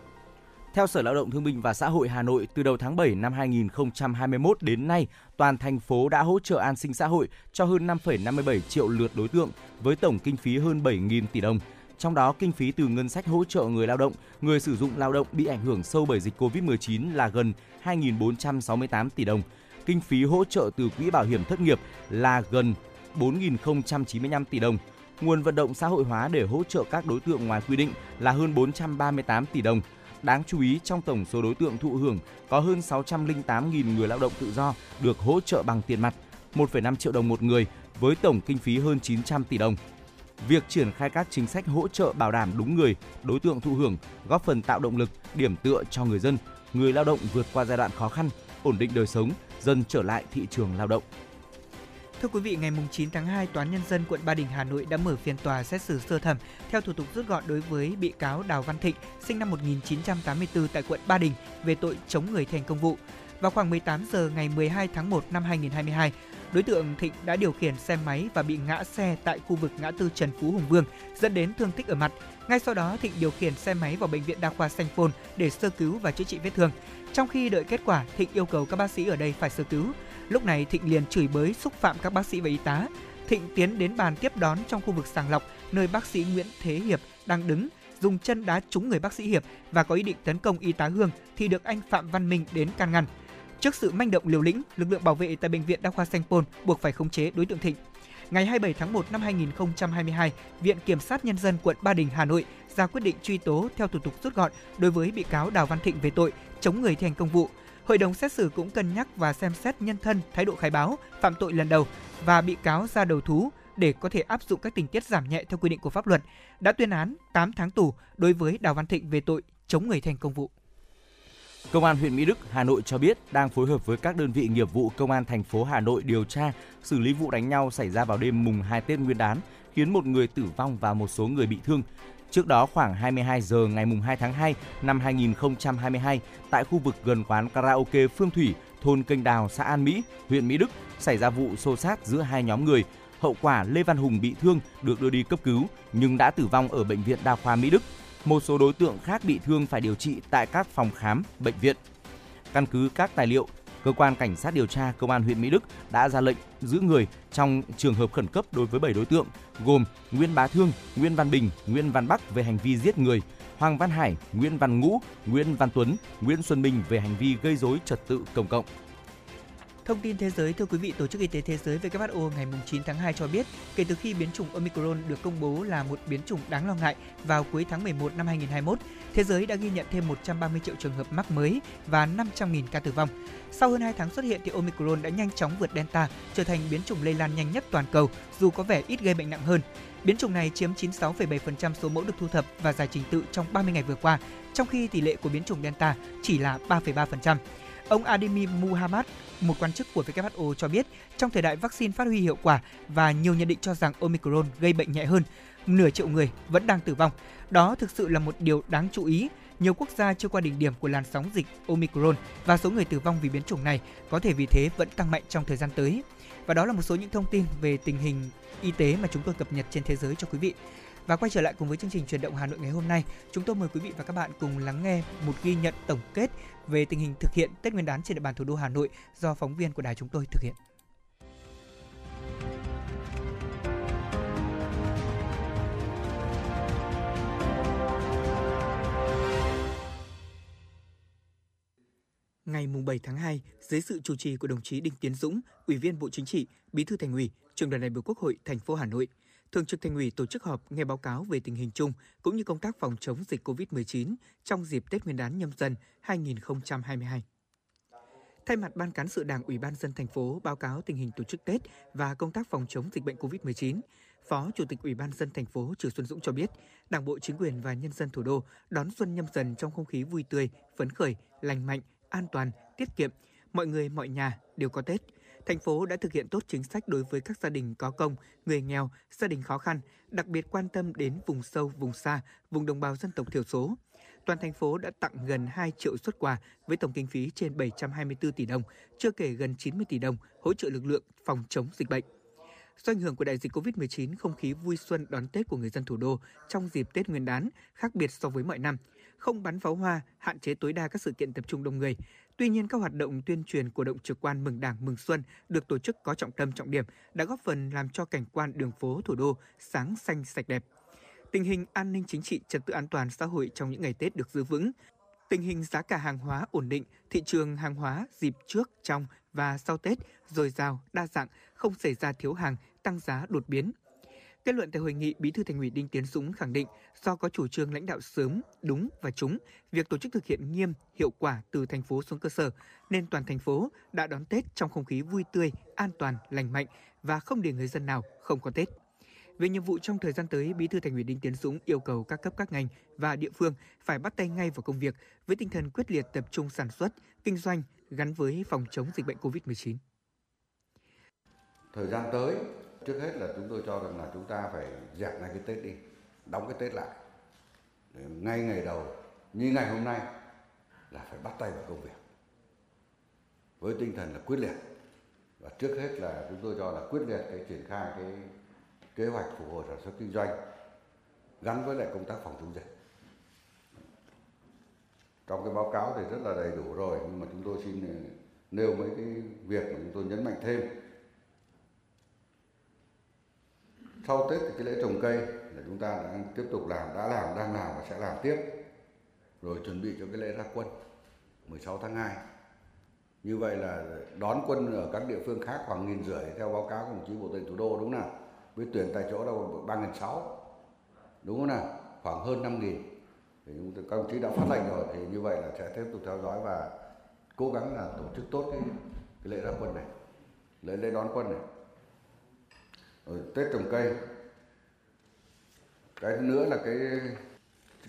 Theo Sở Lao động Thương binh và Xã hội Hà Nội, từ đầu tháng 7 năm 2021 đến nay, toàn thành phố đã hỗ trợ an sinh xã hội cho hơn 5,57 triệu lượt đối tượng với tổng kinh phí hơn 7.000 tỷ đồng. Trong đó, kinh phí từ ngân sách hỗ trợ người lao động, người sử dụng lao động bị ảnh hưởng sâu bởi dịch COVID-19 là gần 2.468 tỷ đồng. Kinh phí hỗ trợ từ Quỹ Bảo hiểm Thất nghiệp là gần 4.095 tỷ đồng. Nguồn vận động xã hội hóa để hỗ trợ các đối tượng ngoài quy định là hơn 438 tỷ đồng Đáng chú ý trong tổng số đối tượng thụ hưởng có hơn 608.000 người lao động tự do được hỗ trợ bằng tiền mặt, 1,5 triệu đồng một người với tổng kinh phí hơn 900 tỷ đồng. Việc triển khai các chính sách hỗ trợ bảo đảm đúng người, đối tượng thụ hưởng góp phần tạo động lực, điểm tựa cho người dân, người lao động vượt qua giai đoạn khó khăn, ổn định đời sống, dần trở lại thị trường lao động. Thưa quý vị, ngày 9 tháng 2, Tòa án Nhân dân quận Ba Đình, Hà Nội đã mở phiên tòa xét xử sơ thẩm theo thủ tục rút gọn đối với bị cáo Đào Văn Thịnh, sinh năm 1984 tại quận Ba Đình về tội chống người thành công vụ. Vào khoảng 18 giờ ngày 12 tháng 1 năm 2022, đối tượng Thịnh đã điều khiển xe máy và bị ngã xe tại khu vực ngã tư Trần Phú Hùng Vương, dẫn đến thương tích ở mặt. Ngay sau đó, Thịnh điều khiển xe máy vào bệnh viện đa khoa Sanh Phôn để sơ cứu và chữa trị vết thương. Trong khi đợi kết quả, Thịnh yêu cầu các bác sĩ ở đây phải sơ cứu. Lúc này Thịnh liền chửi bới xúc phạm các bác sĩ và y tá. Thịnh tiến đến bàn tiếp đón trong khu vực sàng lọc nơi bác sĩ Nguyễn Thế Hiệp đang đứng, dùng chân đá trúng người bác sĩ Hiệp và có ý định tấn công y tá Hương thì được anh Phạm Văn Minh đến can ngăn. Trước sự manh động liều lĩnh, lực lượng bảo vệ tại bệnh viện đa khoa Sanh Pôn buộc phải khống chế đối tượng Thịnh. Ngày 27 tháng 1 năm 2022, Viện Kiểm sát Nhân dân quận Ba Đình, Hà Nội ra quyết định truy tố theo thủ tục rút gọn đối với bị cáo Đào Văn Thịnh về tội chống người thi hành công vụ Hội đồng xét xử cũng cân nhắc và xem xét nhân thân, thái độ khai báo, phạm tội lần đầu và bị cáo ra đầu thú để có thể áp dụng các tình tiết giảm nhẹ theo quy định của pháp luật, đã tuyên án 8 tháng tù đối với Đào Văn Thịnh về tội chống người thành công vụ. Công an huyện Mỹ Đức, Hà Nội cho biết đang phối hợp với các đơn vị nghiệp vụ Công an thành phố Hà Nội điều tra, xử lý vụ đánh nhau xảy ra vào đêm mùng 2 Tết Nguyên đán, khiến một người tử vong và một số người bị thương. Trước đó khoảng 22 giờ ngày 2 tháng 2 năm 2022, tại khu vực gần quán karaoke Phương Thủy, thôn Kênh Đào, xã An Mỹ, huyện Mỹ Đức, xảy ra vụ xô xát giữa hai nhóm người. Hậu quả Lê Văn Hùng bị thương được đưa đi cấp cứu nhưng đã tử vong ở bệnh viện đa khoa Mỹ Đức. Một số đối tượng khác bị thương phải điều trị tại các phòng khám, bệnh viện. Căn cứ các tài liệu, cơ quan cảnh sát điều tra công an huyện Mỹ Đức đã ra lệnh giữ người trong trường hợp khẩn cấp đối với 7 đối tượng gồm Nguyễn Bá Thương, Nguyễn Văn Bình, Nguyễn Văn Bắc về hành vi giết người, Hoàng Văn Hải, Nguyễn Văn Ngũ, Nguyễn Văn Tuấn, Nguyễn Xuân Minh về hành vi gây dối trật tự công cộng. Thông tin thế giới thưa quý vị, Tổ chức Y tế Thế giới WHO ngày 9 tháng 2 cho biết, kể từ khi biến chủng Omicron được công bố là một biến chủng đáng lo ngại vào cuối tháng 11 năm 2021, thế giới đã ghi nhận thêm 130 triệu trường hợp mắc mới và 500.000 ca tử vong. Sau hơn 2 tháng xuất hiện thì Omicron đã nhanh chóng vượt Delta, trở thành biến chủng lây lan nhanh nhất toàn cầu, dù có vẻ ít gây bệnh nặng hơn. Biến chủng này chiếm 96,7% số mẫu được thu thập và giải trình tự trong 30 ngày vừa qua, trong khi tỷ lệ của biến chủng Delta chỉ là 3,3%. Ông Ademi Muhammad, một quan chức của WHO cho biết, trong thời đại vaccine phát huy hiệu quả và nhiều nhận định cho rằng Omicron gây bệnh nhẹ hơn, nửa triệu người vẫn đang tử vong. Đó thực sự là một điều đáng chú ý. Nhiều quốc gia chưa qua đỉnh điểm của làn sóng dịch Omicron và số người tử vong vì biến chủng này có thể vì thế vẫn tăng mạnh trong thời gian tới. Và đó là một số những thông tin về tình hình y tế mà chúng tôi cập nhật trên thế giới cho quý vị. Và quay trở lại cùng với chương trình truyền động Hà Nội ngày hôm nay, chúng tôi mời quý vị và các bạn cùng lắng nghe một ghi nhận tổng kết về tình hình thực hiện Tết Nguyên đán trên địa bàn thủ đô Hà Nội do phóng viên của đài chúng tôi thực hiện. Ngày 7 tháng 2, dưới sự chủ trì của đồng chí Đinh Tiến Dũng, Ủy viên Bộ Chính trị, Bí thư Thành ủy, Trường đoàn đại biểu Quốc hội thành phố Hà Nội, Thường trực Thành ủy tổ chức họp nghe báo cáo về tình hình chung cũng như công tác phòng chống dịch COVID-19 trong dịp Tết Nguyên đán nhâm dần 2022. Thay mặt Ban cán sự Đảng Ủy ban dân thành phố báo cáo tình hình tổ chức Tết và công tác phòng chống dịch bệnh COVID-19, Phó Chủ tịch Ủy ban dân thành phố Trừ Xuân Dũng cho biết, Đảng bộ chính quyền và nhân dân thủ đô đón xuân nhâm dần trong không khí vui tươi, phấn khởi, lành mạnh, an toàn, tiết kiệm, mọi người mọi nhà đều có Tết. Thành phố đã thực hiện tốt chính sách đối với các gia đình có công, người nghèo, gia đình khó khăn, đặc biệt quan tâm đến vùng sâu, vùng xa, vùng đồng bào dân tộc thiểu số. Toàn thành phố đã tặng gần 2 triệu xuất quà với tổng kinh phí trên 724 tỷ đồng, chưa kể gần 90 tỷ đồng hỗ trợ lực lượng phòng chống dịch bệnh. Do ảnh hưởng của đại dịch COVID-19, không khí vui xuân đón Tết của người dân thủ đô trong dịp Tết Nguyên đán khác biệt so với mọi năm. Không bắn pháo hoa, hạn chế tối đa các sự kiện tập trung đông người. Tuy nhiên, các hoạt động tuyên truyền của động trực quan mừng Đảng mừng Xuân được tổ chức có trọng tâm trọng điểm đã góp phần làm cho cảnh quan đường phố thủ đô sáng xanh sạch đẹp. Tình hình an ninh chính trị, trật tự an toàn xã hội trong những ngày Tết được giữ vững. Tình hình giá cả hàng hóa ổn định, thị trường hàng hóa dịp trước, trong và sau Tết dồi dào, đa dạng, không xảy ra thiếu hàng, tăng giá đột biến. Kết luận tại hội nghị, Bí thư Thành ủy Đinh Tiến Dũng khẳng định do có chủ trương lãnh đạo sớm, đúng và trúng, việc tổ chức thực hiện nghiêm, hiệu quả từ thành phố xuống cơ sở, nên toàn thành phố đã đón Tết trong không khí vui tươi, an toàn, lành mạnh và không để người dân nào không có Tết. Về nhiệm vụ trong thời gian tới, Bí thư Thành ủy Đinh Tiến Dũng yêu cầu các cấp các ngành và địa phương phải bắt tay ngay vào công việc với tinh thần quyết liệt tập trung sản xuất, kinh doanh gắn với phòng chống dịch bệnh COVID-19. Thời gian tới, trước hết là chúng tôi cho rằng là chúng ta phải dẹp ngay cái Tết đi, đóng cái Tết lại. Để ngay ngày đầu, như ngày hôm nay là phải bắt tay vào công việc. Với tinh thần là quyết liệt. Và trước hết là chúng tôi cho là quyết liệt cái triển khai cái kế hoạch phục hồi sản xuất kinh doanh gắn với lại công tác phòng chống dịch. Trong cái báo cáo thì rất là đầy đủ rồi nhưng mà chúng tôi xin nêu mấy cái việc mà chúng tôi nhấn mạnh thêm sau Tết thì cái lễ trồng cây là chúng ta đã tiếp tục làm, đã làm, đang làm và sẽ làm tiếp. Rồi chuẩn bị cho cái lễ ra quân 16 tháng 2. Như vậy là đón quân ở các địa phương khác khoảng nghìn rưỡi theo báo cáo của đồng chí Bộ Tư thủ đô đúng không nào? Với tuyển tại chỗ đâu ba nghìn sáu đúng không nào? Khoảng hơn năm nghìn. Thì các đồng chí đã phát lệnh rồi thì như vậy là sẽ tiếp tục theo dõi và cố gắng là tổ chức tốt cái, cái lễ ra quân này, lễ lễ đón quân này rồi tết trồng cây. Cái thứ nữa là cái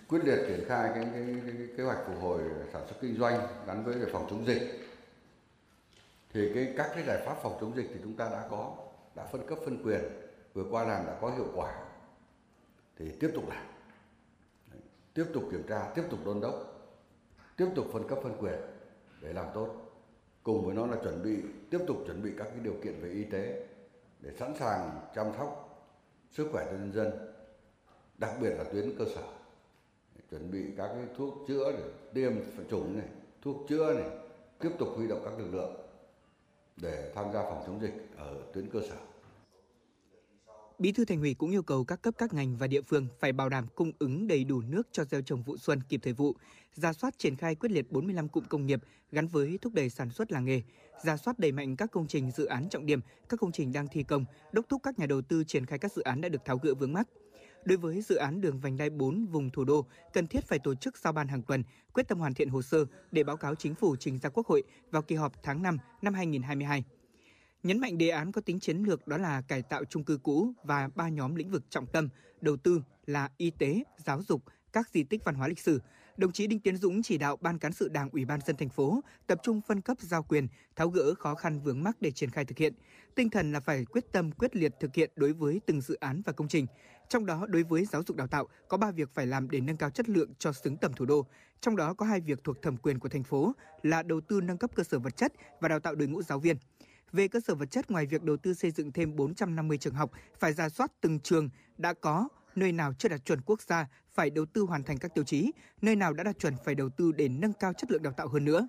quyết liệt triển khai cái, cái, cái, cái kế hoạch phục hồi sản xuất kinh doanh gắn với phòng chống dịch. Thì cái các cái giải pháp phòng chống dịch thì chúng ta đã có đã phân cấp phân quyền vừa qua làm đã có hiệu quả. Thì tiếp tục làm. Tiếp tục kiểm tra tiếp tục đôn đốc tiếp tục phân cấp phân quyền để làm tốt. Cùng với nó là chuẩn bị tiếp tục chuẩn bị các cái điều kiện về y tế để sẵn sàng chăm sóc sức khỏe cho nhân dân, đặc biệt là tuyến cơ sở. Chuẩn bị các cái thuốc chữa để tiêm chủng này, thuốc chữa này, tiếp tục huy động các lực lượng để tham gia phòng chống dịch ở tuyến cơ sở. Bí thư Thành ủy cũng yêu cầu các cấp các ngành và địa phương phải bảo đảm cung ứng đầy đủ nước cho gieo trồng vụ xuân kịp thời vụ, ra soát triển khai quyết liệt 45 cụm công nghiệp gắn với thúc đẩy sản xuất làng nghề, ra soát đẩy mạnh các công trình dự án trọng điểm, các công trình đang thi công, đốc thúc các nhà đầu tư triển khai các dự án đã được tháo gỡ vướng mắc. Đối với dự án đường vành đai 4 vùng thủ đô, cần thiết phải tổ chức giao ban hàng tuần, quyết tâm hoàn thiện hồ sơ để báo cáo chính phủ trình ra Quốc hội vào kỳ họp tháng 5 năm 2022. Nhấn mạnh đề án có tính chiến lược đó là cải tạo chung cư cũ và ba nhóm lĩnh vực trọng tâm, đầu tư là y tế, giáo dục, các di tích văn hóa lịch sử. Đồng chí Đinh Tiến Dũng chỉ đạo Ban cán sự Đảng Ủy ban dân thành phố tập trung phân cấp giao quyền, tháo gỡ khó khăn vướng mắc để triển khai thực hiện. Tinh thần là phải quyết tâm quyết liệt thực hiện đối với từng dự án và công trình. Trong đó đối với giáo dục đào tạo có 3 việc phải làm để nâng cao chất lượng cho xứng tầm thủ đô. Trong đó có hai việc thuộc thẩm quyền của thành phố là đầu tư nâng cấp cơ sở vật chất và đào tạo đội ngũ giáo viên. Về cơ sở vật chất, ngoài việc đầu tư xây dựng thêm 450 trường học, phải ra soát từng trường đã có, nơi nào chưa đạt chuẩn quốc gia phải đầu tư hoàn thành các tiêu chí, nơi nào đã đạt chuẩn phải đầu tư để nâng cao chất lượng đào tạo hơn nữa.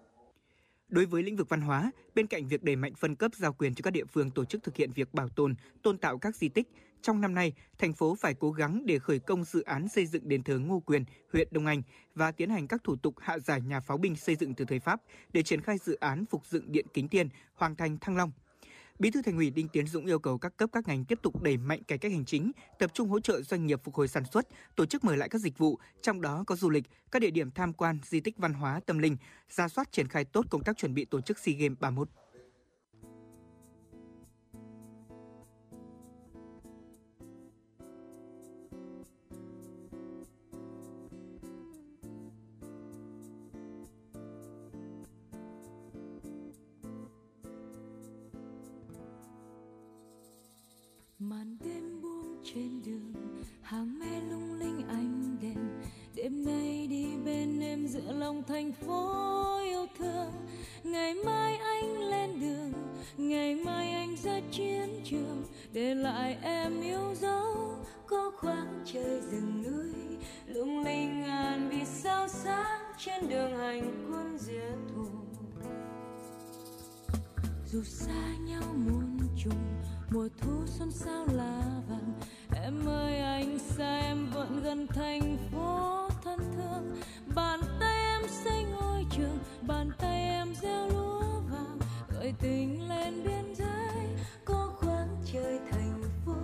Đối với lĩnh vực văn hóa, bên cạnh việc đẩy mạnh phân cấp giao quyền cho các địa phương tổ chức thực hiện việc bảo tồn, tôn tạo các di tích, trong năm nay, thành phố phải cố gắng để khởi công dự án xây dựng đền thờ Ngô Quyền, huyện Đông Anh và tiến hành các thủ tục hạ giải nhà pháo binh xây dựng từ thời Pháp để triển khai dự án phục dựng điện Kính Tiên, Hoàng Thành Thăng Long, Bí thư Thành ủy Đinh Tiến Dũng yêu cầu các cấp các ngành tiếp tục đẩy mạnh cải cách hành chính, tập trung hỗ trợ doanh nghiệp phục hồi sản xuất, tổ chức mở lại các dịch vụ, trong đó có du lịch, các địa điểm tham quan, di tích văn hóa, tâm linh, ra soát triển khai tốt công tác chuẩn bị tổ chức SEA Games 31. Màn đêm buông trên đường, hàng me lung linh ánh đèn. Đêm nay đi bên em giữa lòng thành phố yêu thương. Ngày mai anh lên đường, ngày mai anh ra chiến trường. Để lại em yêu dấu, có khoáng trời rừng núi. Lung linh ngàn vì sao sáng trên đường hành quân diệt thù dù xa nhau muôn trùng mùa thu xuân sao lá vàng? Em ơi, anh xa em vẫn gần thành phố thân thương. Bàn tay em xây ngôi trường, bàn tay em gieo lúa vàng. Gợi tình lên biên giới, có khoáng trời thành phố.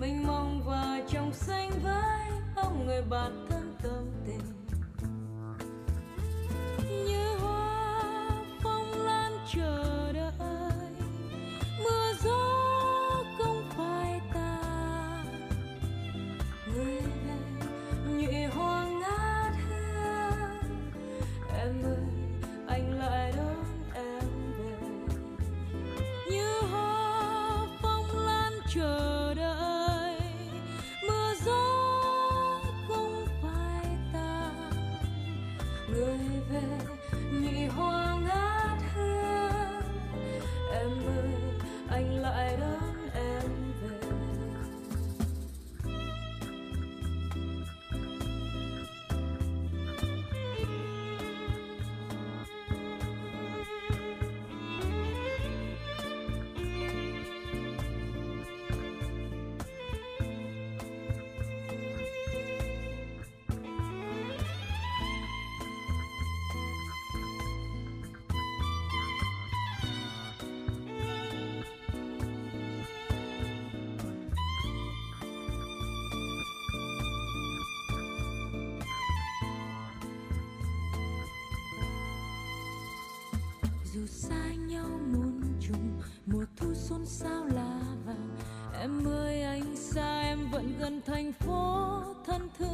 Mênh mông và trong xanh vai ông người bạn thân tâm tình. thành phố thân thương.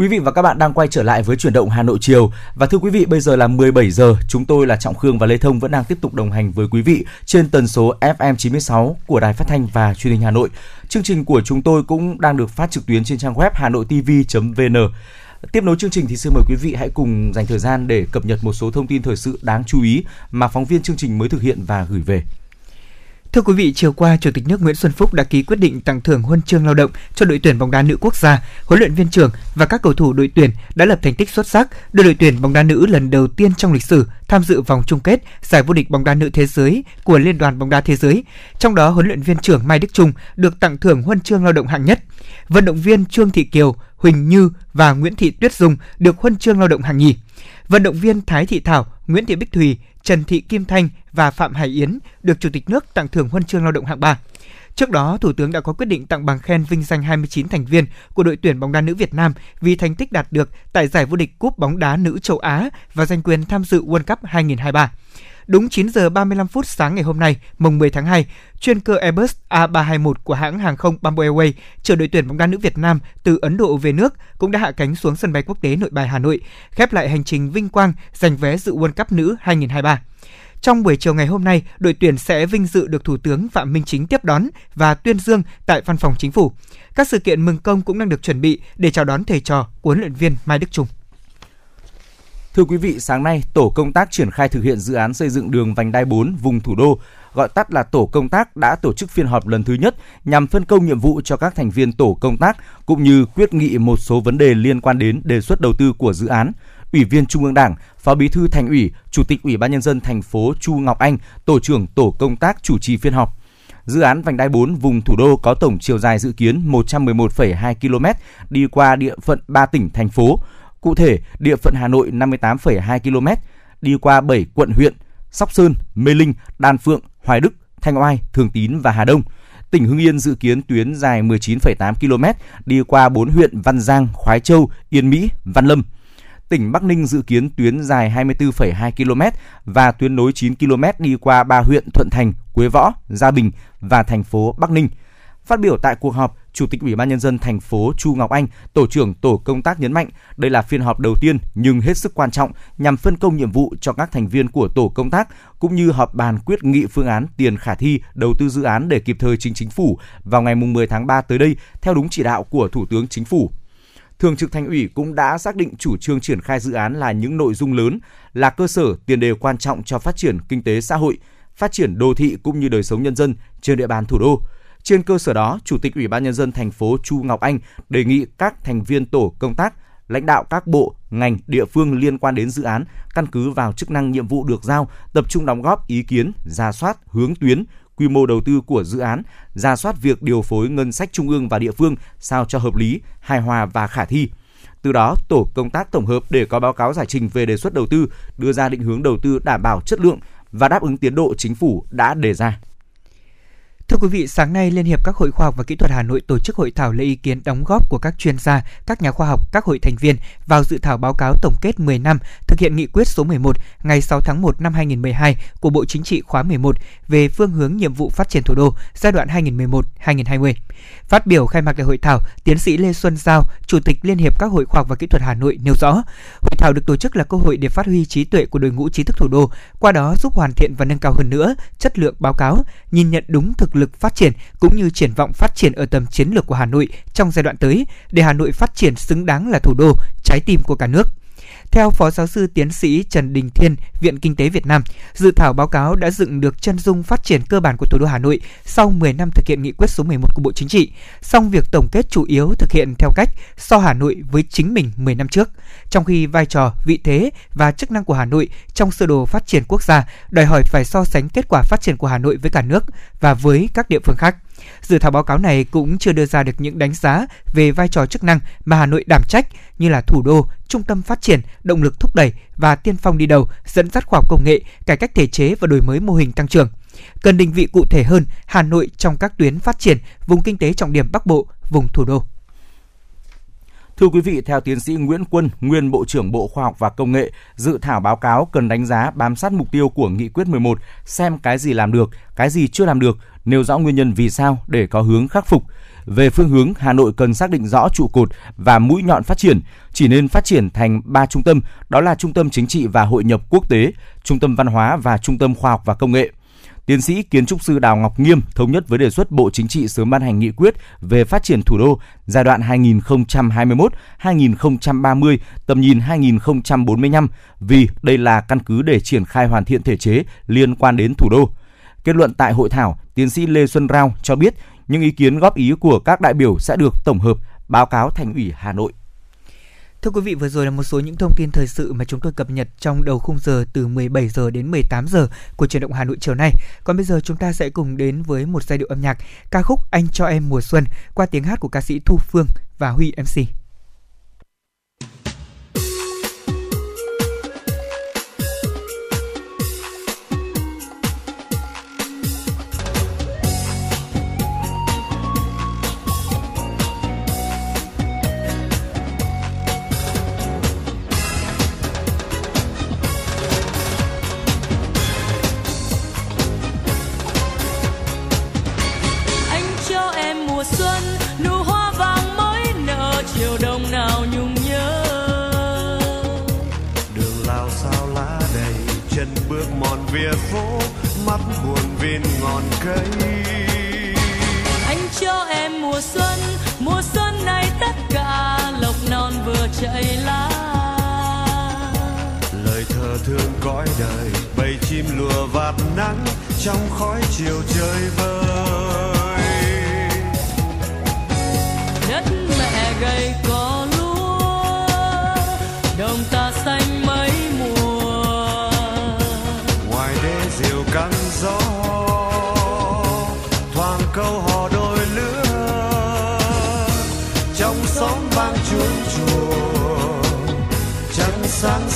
Quý vị và các bạn đang quay trở lại với chuyển động Hà Nội chiều và thưa quý vị bây giờ là 17 giờ, chúng tôi là Trọng Khương và Lê Thông vẫn đang tiếp tục đồng hành với quý vị trên tần số FM 96 của Đài Phát thanh và Truyền hình Hà Nội. Chương trình của chúng tôi cũng đang được phát trực tuyến trên trang web hanoitv.vn. Tiếp nối chương trình thì xin mời quý vị hãy cùng dành thời gian để cập nhật một số thông tin thời sự đáng chú ý mà phóng viên chương trình mới thực hiện và gửi về. Thưa quý vị, chiều qua, Chủ tịch nước Nguyễn Xuân Phúc đã ký quyết định tặng thưởng huân chương lao động cho đội tuyển bóng đá nữ quốc gia, huấn luyện viên trưởng và các cầu thủ đội tuyển đã lập thành tích xuất sắc, đưa đội tuyển bóng đá nữ lần đầu tiên trong lịch sử tham dự vòng chung kết giải vô địch bóng đá nữ thế giới của Liên đoàn bóng đá thế giới. Trong đó, huấn luyện viên trưởng Mai Đức Trung được tặng thưởng huân chương lao động hạng nhất. Vận động viên Trương Thị Kiều, Huỳnh Như và Nguyễn Thị Tuyết Dung được huân chương lao động hạng nhì. Vận động viên Thái Thị Thảo, Nguyễn Thị Bích Thùy, Trần Thị Kim Thanh và Phạm Hải Yến được Chủ tịch nước tặng thưởng huân chương lao động hạng 3. Trước đó, Thủ tướng đã có quyết định tặng bằng khen vinh danh 29 thành viên của đội tuyển bóng đá nữ Việt Nam vì thành tích đạt được tại giải vô địch cúp bóng đá nữ châu Á và giành quyền tham dự World Cup 2023. Đúng 9 giờ 35 phút sáng ngày hôm nay, mùng 10 tháng 2, chuyên cơ Airbus A321 của hãng hàng không Bamboo Airways chở đội tuyển bóng đá nữ Việt Nam từ Ấn Độ về nước cũng đã hạ cánh xuống sân bay quốc tế Nội Bài Hà Nội, khép lại hành trình vinh quang giành vé dự World Cup nữ 2023. Trong buổi chiều ngày hôm nay, đội tuyển sẽ vinh dự được Thủ tướng Phạm Minh Chính tiếp đón và tuyên dương tại văn phòng chính phủ. Các sự kiện mừng công cũng đang được chuẩn bị để chào đón thầy trò huấn luyện viên Mai Đức Trung. Thưa quý vị, sáng nay, tổ công tác triển khai thực hiện dự án xây dựng đường vành đai 4 vùng thủ đô, gọi tắt là tổ công tác đã tổ chức phiên họp lần thứ nhất nhằm phân công nhiệm vụ cho các thành viên tổ công tác cũng như quyết nghị một số vấn đề liên quan đến đề xuất đầu tư của dự án. Ủy viên Trung ương Đảng, Phó Bí thư Thành ủy, Chủ tịch Ủy ban nhân dân thành phố Chu Ngọc Anh, tổ trưởng tổ công tác chủ trì phiên họp. Dự án vành đai 4 vùng thủ đô có tổng chiều dài dự kiến 111,2 km đi qua địa phận 3 tỉnh thành phố. Cụ thể, địa phận Hà Nội 58,2 km đi qua 7 quận huyện: Sóc Sơn, Mê Linh, Đan Phượng, Hoài Đức, Thanh Oai, Thường Tín và Hà Đông. Tỉnh Hưng Yên dự kiến tuyến dài 19,8 km đi qua 4 huyện Văn Giang, Khoái Châu, Yên Mỹ, Văn Lâm tỉnh Bắc Ninh dự kiến tuyến dài 24,2 km và tuyến nối 9 km đi qua ba huyện Thuận Thành, Quế Võ, Gia Bình và thành phố Bắc Ninh. Phát biểu tại cuộc họp, Chủ tịch Ủy ban nhân dân thành phố Chu Ngọc Anh, tổ trưởng tổ công tác nhấn mạnh, đây là phiên họp đầu tiên nhưng hết sức quan trọng nhằm phân công nhiệm vụ cho các thành viên của tổ công tác cũng như họp bàn quyết nghị phương án tiền khả thi đầu tư dự án để kịp thời trình chính phủ vào ngày 10 tháng 3 tới đây theo đúng chỉ đạo của Thủ tướng Chính phủ. Thường trực Thành ủy cũng đã xác định chủ trương triển khai dự án là những nội dung lớn, là cơ sở tiền đề quan trọng cho phát triển kinh tế xã hội, phát triển đô thị cũng như đời sống nhân dân trên địa bàn thủ đô. Trên cơ sở đó, Chủ tịch Ủy ban nhân dân thành phố Chu Ngọc Anh đề nghị các thành viên tổ công tác, lãnh đạo các bộ, ngành, địa phương liên quan đến dự án căn cứ vào chức năng nhiệm vụ được giao, tập trung đóng góp ý kiến, ra soát, hướng tuyến, quy mô đầu tư của dự án, ra soát việc điều phối ngân sách trung ương và địa phương sao cho hợp lý, hài hòa và khả thi. Từ đó, tổ công tác tổng hợp để có báo cáo giải trình về đề xuất đầu tư, đưa ra định hướng đầu tư đảm bảo chất lượng và đáp ứng tiến độ chính phủ đã đề ra. Thưa quý vị, sáng nay Liên hiệp các hội khoa học và kỹ thuật Hà Nội tổ chức hội thảo lấy ý kiến đóng góp của các chuyên gia, các nhà khoa học, các hội thành viên vào dự thảo báo cáo tổng kết 10 năm thực hiện nghị quyết số 11 ngày 6 tháng 1 năm 2012 của Bộ Chính trị khóa 11 về phương hướng nhiệm vụ phát triển thủ đô giai đoạn 2011-2020. Phát biểu khai mạc đại hội thảo, tiến sĩ Lê Xuân Giao, Chủ tịch Liên hiệp các hội khoa học và kỹ thuật Hà Nội nêu rõ, hội thảo được tổ chức là cơ hội để phát huy trí tuệ của đội ngũ trí thức thủ đô, qua đó giúp hoàn thiện và nâng cao hơn nữa chất lượng báo cáo, nhìn nhận đúng thực lực phát triển cũng như triển vọng phát triển ở tầm chiến lược của Hà Nội trong giai đoạn tới để Hà Nội phát triển xứng đáng là thủ đô, trái tim của cả nước. Theo Phó Giáo sư Tiến sĩ Trần Đình Thiên, Viện Kinh tế Việt Nam, dự thảo báo cáo đã dựng được chân dung phát triển cơ bản của thủ đô Hà Nội sau 10 năm thực hiện nghị quyết số 11 của Bộ Chính trị. Song việc tổng kết chủ yếu thực hiện theo cách so Hà Nội với chính mình 10 năm trước, trong khi vai trò, vị thế và chức năng của Hà Nội trong sơ đồ phát triển quốc gia đòi hỏi phải so sánh kết quả phát triển của Hà Nội với cả nước và với các địa phương khác. Dự thảo báo cáo này cũng chưa đưa ra được những đánh giá về vai trò chức năng mà Hà Nội đảm trách như là thủ đô, trung tâm phát triển, động lực thúc đẩy và tiên phong đi đầu, dẫn dắt khoa học công nghệ, cải cách thể chế và đổi mới mô hình tăng trưởng. Cần định vị cụ thể hơn Hà Nội trong các tuyến phát triển vùng kinh tế trọng điểm Bắc Bộ, vùng thủ đô. Thưa quý vị, theo tiến sĩ Nguyễn Quân, nguyên Bộ trưởng Bộ Khoa học và Công nghệ, dự thảo báo cáo cần đánh giá bám sát mục tiêu của Nghị quyết 11, xem cái gì làm được, cái gì chưa làm được, nêu rõ nguyên nhân vì sao để có hướng khắc phục. Về phương hướng, Hà Nội cần xác định rõ trụ cột và mũi nhọn phát triển, chỉ nên phát triển thành ba trung tâm, đó là trung tâm chính trị và hội nhập quốc tế, trung tâm văn hóa và trung tâm khoa học và công nghệ. Tiến sĩ kiến trúc sư Đào Ngọc Nghiêm thống nhất với đề xuất Bộ Chính trị sớm ban hành nghị quyết về phát triển thủ đô giai đoạn 2021-2030, tầm nhìn 2045 vì đây là căn cứ để triển khai hoàn thiện thể chế liên quan đến thủ đô. Kết luận tại hội thảo, tiến sĩ Lê Xuân Rao cho biết những ý kiến góp ý của các đại biểu sẽ được tổng hợp báo cáo Thành ủy Hà Nội. Thưa quý vị, vừa rồi là một số những thông tin thời sự mà chúng tôi cập nhật trong đầu khung giờ từ 17 giờ đến 18 giờ của truyền động Hà Nội chiều nay. Còn bây giờ chúng ta sẽ cùng đến với một giai điệu âm nhạc ca khúc Anh cho em mùa xuân qua tiếng hát của ca sĩ Thu Phương và Huy MC. Chạy lá lời thơ thương cõi đời bầy chim lùa vạt nắng trong khói chiều chơi vơi đất mẹ gầy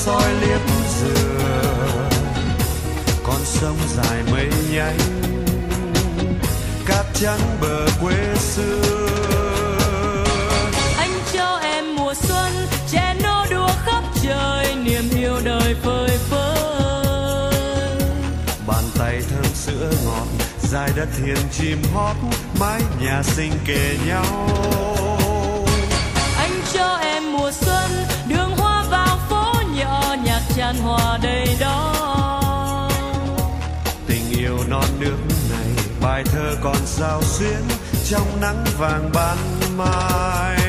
soi liếc dừa. Con sông dài mây nhánh cát trắng bờ quê xưa. Anh cho em mùa xuân trẻ nô đùa khắp trời niềm yêu đời phơi phới. Bàn tay thơm sữa ngọt dài đất hiền chim hót mái nhà sinh kề nhau tràn hòa đầy đó. Tình yêu non nước này, bài thơ còn sao xuyến trong nắng vàng ban mai.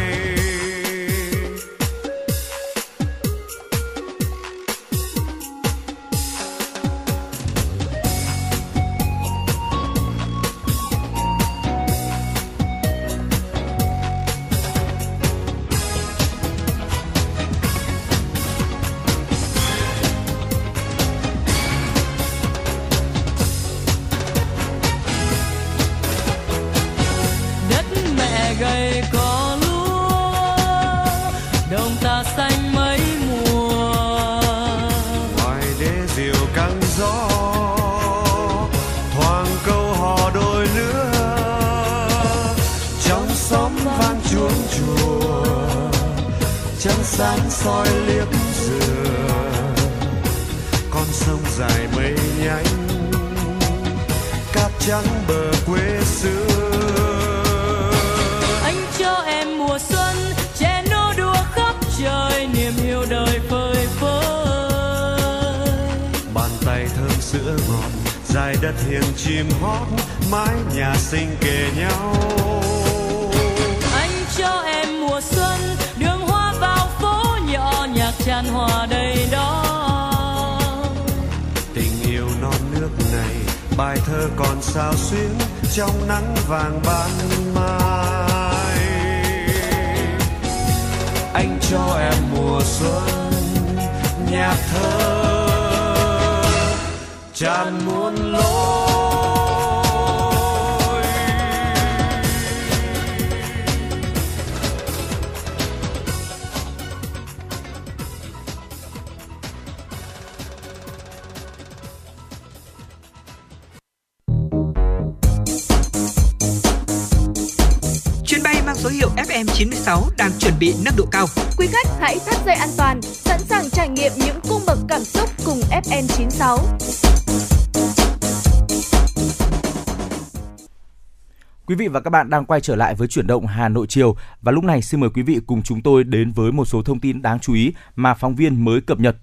Và các bạn đang quay trở lại với chuyển động Hà Nội chiều và lúc này xin mời quý vị cùng chúng tôi đến với một số thông tin đáng chú ý mà phóng viên mới cập nhật.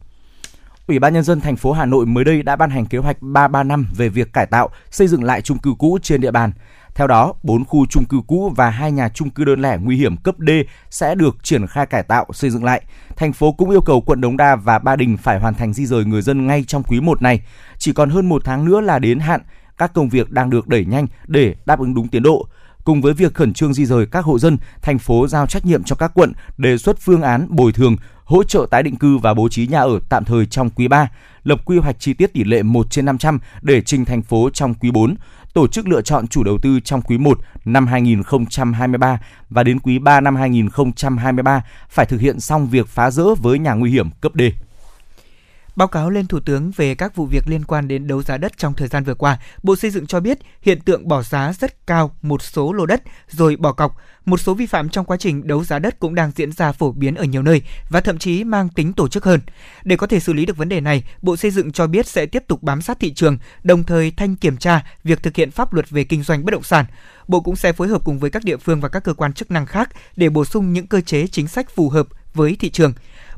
Ủy ban nhân dân thành phố Hà Nội mới đây đã ban hành kế hoạch 335 về việc cải tạo, xây dựng lại chung cư cũ trên địa bàn. Theo đó, 4 khu chung cư cũ và hai nhà chung cư đơn lẻ nguy hiểm cấp D sẽ được triển khai cải tạo, xây dựng lại. Thành phố cũng yêu cầu quận Đống Đa và Ba Đình phải hoàn thành di rời người dân ngay trong quý 1 này. Chỉ còn hơn một tháng nữa là đến hạn, các công việc đang được đẩy nhanh để đáp ứng đúng tiến độ. Cùng với việc khẩn trương di rời các hộ dân, thành phố giao trách nhiệm cho các quận đề xuất phương án bồi thường, hỗ trợ tái định cư và bố trí nhà ở tạm thời trong quý 3, lập quy hoạch chi tiết tỷ lệ 1 trên 500 để trình thành phố trong quý 4, tổ chức lựa chọn chủ đầu tư trong quý 1 năm 2023 và đến quý 3 năm 2023 phải thực hiện xong việc phá rỡ với nhà nguy hiểm cấp D. Báo cáo lên Thủ tướng về các vụ việc liên quan đến đấu giá đất trong thời gian vừa qua, Bộ Xây dựng cho biết hiện tượng bỏ giá rất cao một số lô đất rồi bỏ cọc. Một số vi phạm trong quá trình đấu giá đất cũng đang diễn ra phổ biến ở nhiều nơi và thậm chí mang tính tổ chức hơn. Để có thể xử lý được vấn đề này, Bộ Xây dựng cho biết sẽ tiếp tục bám sát thị trường, đồng thời thanh kiểm tra việc thực hiện pháp luật về kinh doanh bất động sản. Bộ cũng sẽ phối hợp cùng với các địa phương và các cơ quan chức năng khác để bổ sung những cơ chế chính sách phù hợp với thị trường.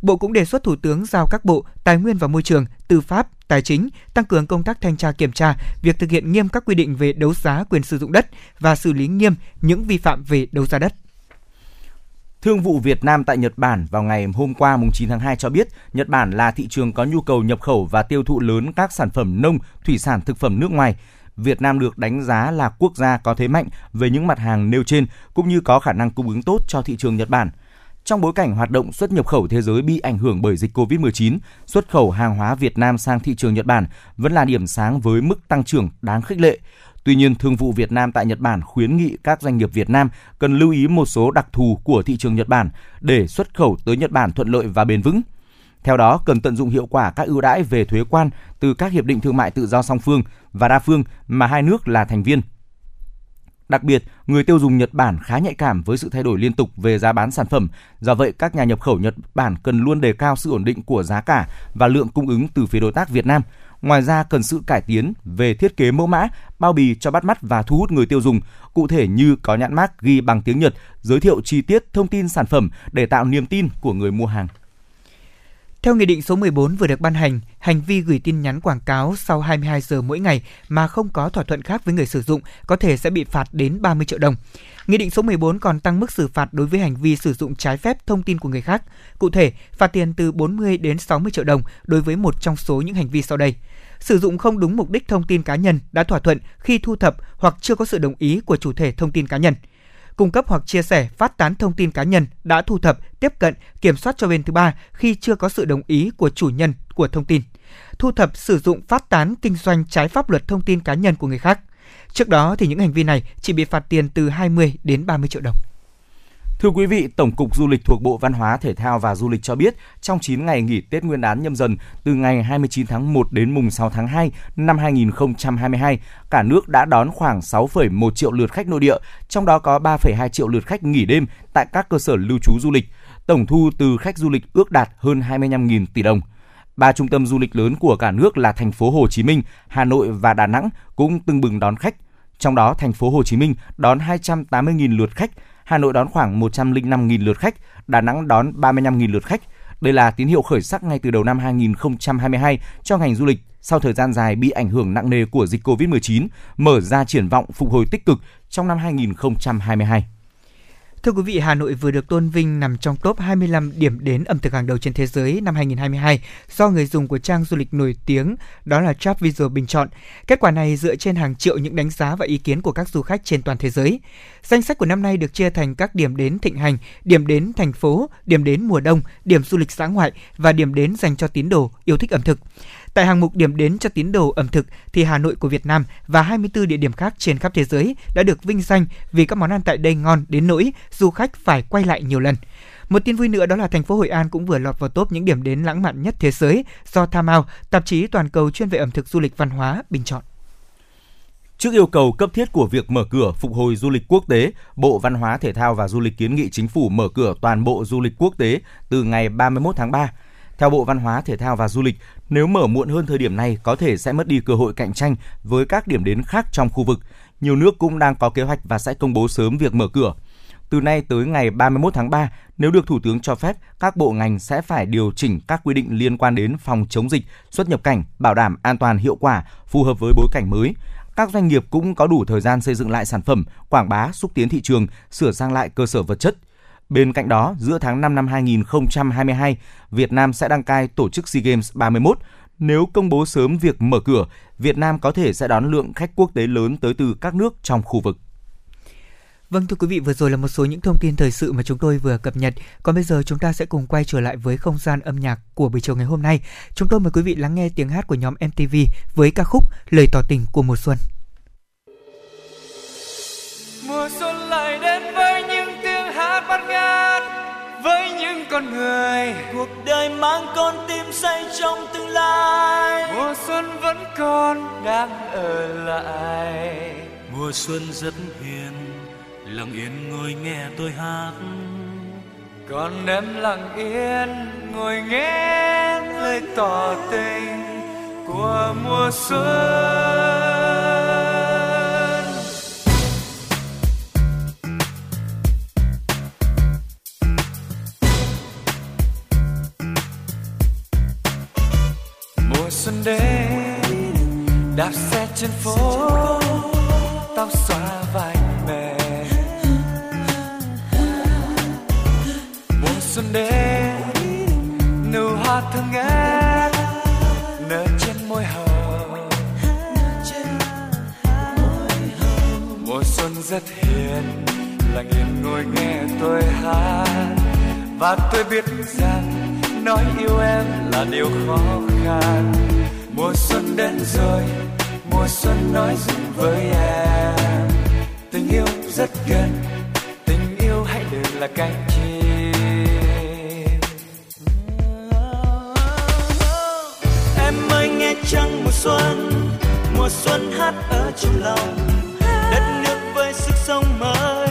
Bộ cũng đề xuất Thủ tướng giao các bộ Tài nguyên và Môi trường, Tư pháp, Tài chính tăng cường công tác thanh tra kiểm tra việc thực hiện nghiêm các quy định về đấu giá quyền sử dụng đất và xử lý nghiêm những vi phạm về đấu giá đất. Thương vụ Việt Nam tại Nhật Bản vào ngày hôm qua mùng 9 tháng 2 cho biết Nhật Bản là thị trường có nhu cầu nhập khẩu và tiêu thụ lớn các sản phẩm nông, thủy sản, thực phẩm nước ngoài. Việt Nam được đánh giá là quốc gia có thế mạnh về những mặt hàng nêu trên cũng như có khả năng cung ứng tốt cho thị trường Nhật Bản. Trong bối cảnh hoạt động xuất nhập khẩu thế giới bị ảnh hưởng bởi dịch COVID-19, xuất khẩu hàng hóa Việt Nam sang thị trường Nhật Bản vẫn là điểm sáng với mức tăng trưởng đáng khích lệ. Tuy nhiên, Thương vụ Việt Nam tại Nhật Bản khuyến nghị các doanh nghiệp Việt Nam cần lưu ý một số đặc thù của thị trường Nhật Bản để xuất khẩu tới Nhật Bản thuận lợi và bền vững. Theo đó, cần tận dụng hiệu quả các ưu đãi về thuế quan từ các hiệp định thương mại tự do song phương và đa phương mà hai nước là thành viên Đặc biệt, người tiêu dùng Nhật Bản khá nhạy cảm với sự thay đổi liên tục về giá bán sản phẩm. Do vậy, các nhà nhập khẩu Nhật Bản cần luôn đề cao sự ổn định của giá cả và lượng cung ứng từ phía đối tác Việt Nam. Ngoài ra, cần sự cải tiến về thiết kế mẫu mã, bao bì cho bắt mắt và thu hút người tiêu dùng, cụ thể như có nhãn mác ghi bằng tiếng Nhật, giới thiệu chi tiết thông tin sản phẩm để tạo niềm tin của người mua hàng. Theo Nghị định số 14 vừa được ban hành, hành vi gửi tin nhắn quảng cáo sau 22 giờ mỗi ngày mà không có thỏa thuận khác với người sử dụng có thể sẽ bị phạt đến 30 triệu đồng. Nghị định số 14 còn tăng mức xử phạt đối với hành vi sử dụng trái phép thông tin của người khác. Cụ thể, phạt tiền từ 40 đến 60 triệu đồng đối với một trong số những hành vi sau đây. Sử dụng không đúng mục đích thông tin cá nhân đã thỏa thuận khi thu thập hoặc chưa có sự đồng ý của chủ thể thông tin cá nhân – cung cấp hoặc chia sẻ, phát tán thông tin cá nhân đã thu thập, tiếp cận, kiểm soát cho bên thứ ba khi chưa có sự đồng ý của chủ nhân của thông tin. Thu thập, sử dụng, phát tán, kinh doanh trái pháp luật thông tin cá nhân của người khác. Trước đó thì những hành vi này chỉ bị phạt tiền từ 20 đến 30 triệu đồng. Thưa quý vị, Tổng cục Du lịch thuộc Bộ Văn hóa, Thể thao và Du lịch cho biết, trong 9 ngày nghỉ Tết Nguyên đán nhâm dần từ ngày 29 tháng 1 đến mùng 6 tháng 2 năm 2022, cả nước đã đón khoảng 6,1 triệu lượt khách nội địa, trong đó có 3,2 triệu lượt khách nghỉ đêm tại các cơ sở lưu trú du lịch. Tổng thu từ khách du lịch ước đạt hơn 25.000 tỷ đồng. Ba trung tâm du lịch lớn của cả nước là thành phố Hồ Chí Minh, Hà Nội và Đà Nẵng cũng tưng bừng đón khách. Trong đó, thành phố Hồ Chí Minh đón 280.000 lượt khách, Hà Nội đón khoảng 105.000 lượt khách, Đà Nẵng đón 35.000 lượt khách. Đây là tín hiệu khởi sắc ngay từ đầu năm 2022 cho ngành du lịch sau thời gian dài bị ảnh hưởng nặng nề của dịch Covid-19, mở ra triển vọng phục hồi tích cực trong năm 2022. Thưa quý vị, Hà Nội vừa được tôn vinh nằm trong top 25 điểm đến ẩm thực hàng đầu trên thế giới năm 2022 do người dùng của trang du lịch nổi tiếng đó là TripAdvisor bình chọn. Kết quả này dựa trên hàng triệu những đánh giá và ý kiến của các du khách trên toàn thế giới. Danh sách của năm nay được chia thành các điểm đến thịnh hành, điểm đến thành phố, điểm đến mùa đông, điểm du lịch xã ngoại và điểm đến dành cho tín đồ yêu thích ẩm thực. Tại hàng mục điểm đến cho tín đồ ẩm thực thì Hà Nội của Việt Nam và 24 địa điểm khác trên khắp thế giới đã được vinh danh vì các món ăn tại đây ngon đến nỗi du khách phải quay lại nhiều lần. Một tin vui nữa đó là thành phố Hội An cũng vừa lọt vào top những điểm đến lãng mạn nhất thế giới do Time Out, tạp chí toàn cầu chuyên về ẩm thực du lịch văn hóa bình chọn. Trước yêu cầu cấp thiết của việc mở cửa phục hồi du lịch quốc tế, Bộ Văn hóa Thể thao và Du lịch kiến nghị chính phủ mở cửa toàn bộ du lịch quốc tế từ ngày 31 tháng 3. Theo Bộ Văn hóa Thể thao và Du lịch, nếu mở muộn hơn thời điểm này có thể sẽ mất đi cơ hội cạnh tranh với các điểm đến khác trong khu vực. Nhiều nước cũng đang có kế hoạch và sẽ công bố sớm việc mở cửa. Từ nay tới ngày 31 tháng 3, nếu được Thủ tướng cho phép, các bộ ngành sẽ phải điều chỉnh các quy định liên quan đến phòng chống dịch, xuất nhập cảnh, bảo đảm an toàn hiệu quả, phù hợp với bối cảnh mới. Các doanh nghiệp cũng có đủ thời gian xây dựng lại sản phẩm, quảng bá, xúc tiến thị trường, sửa sang lại cơ sở vật chất. Bên cạnh đó, giữa tháng 5 năm 2022, Việt Nam sẽ đăng cai tổ chức SEA Games 31. Nếu công bố sớm việc mở cửa, Việt Nam có thể sẽ đón lượng khách quốc tế lớn tới từ các nước trong khu vực. Vâng thưa quý vị, vừa rồi là một số những thông tin thời sự mà chúng tôi vừa cập nhật. Còn bây giờ chúng ta sẽ cùng quay trở lại với không gian âm nhạc của buổi chiều ngày hôm nay. Chúng tôi mời quý vị lắng nghe tiếng hát của nhóm MTV với ca khúc Lời tỏ tình của mùa xuân. Mùa xuân con người. Cuộc đời mang con tim say trong tương lai. Mùa xuân vẫn còn đang ở lại. Mùa xuân rất hiền lặng yên ngồi nghe tôi hát. Còn em lặng yên ngồi nghe lời tỏ tình của mùa xuân mùa xuân đến, đạp xe trên phố, tóc xóa vai mẹ. Mùa xuân đến, nụ hoa thương ngát nở trên môi hồng. Mùa xuân rất hiền, lặng yên ngồi nghe tôi hát, và tôi biết rằng nói yêu em là điều khó khăn. Mùa xuân đến rồi, mùa xuân nói dừng với em. Tình yêu rất gần, tình yêu hãy đừng là cánh chim. Em ơi, nghe trăng mùa xuân mùa xuân hát ở trong lòng. Đất nước với sức sống mới,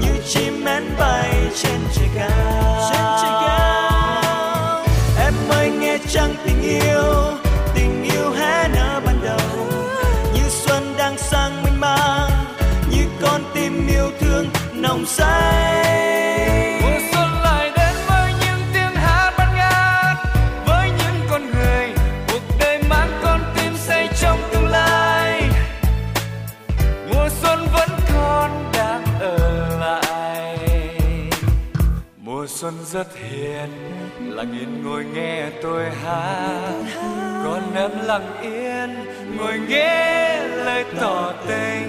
như chim én bay trên trời cao. trên trời nồng say. Mùa xuân lại đến với những tiếng hát bát ngát, với những con người, cuộc đời mang con tim say trong tương lai. Mùa xuân vẫn còn đang ở lại. Mùa xuân rất hiền, lặng yên ngồi nghe tôi hát. Con em lặng yên ngồi nghe lời tỏ tình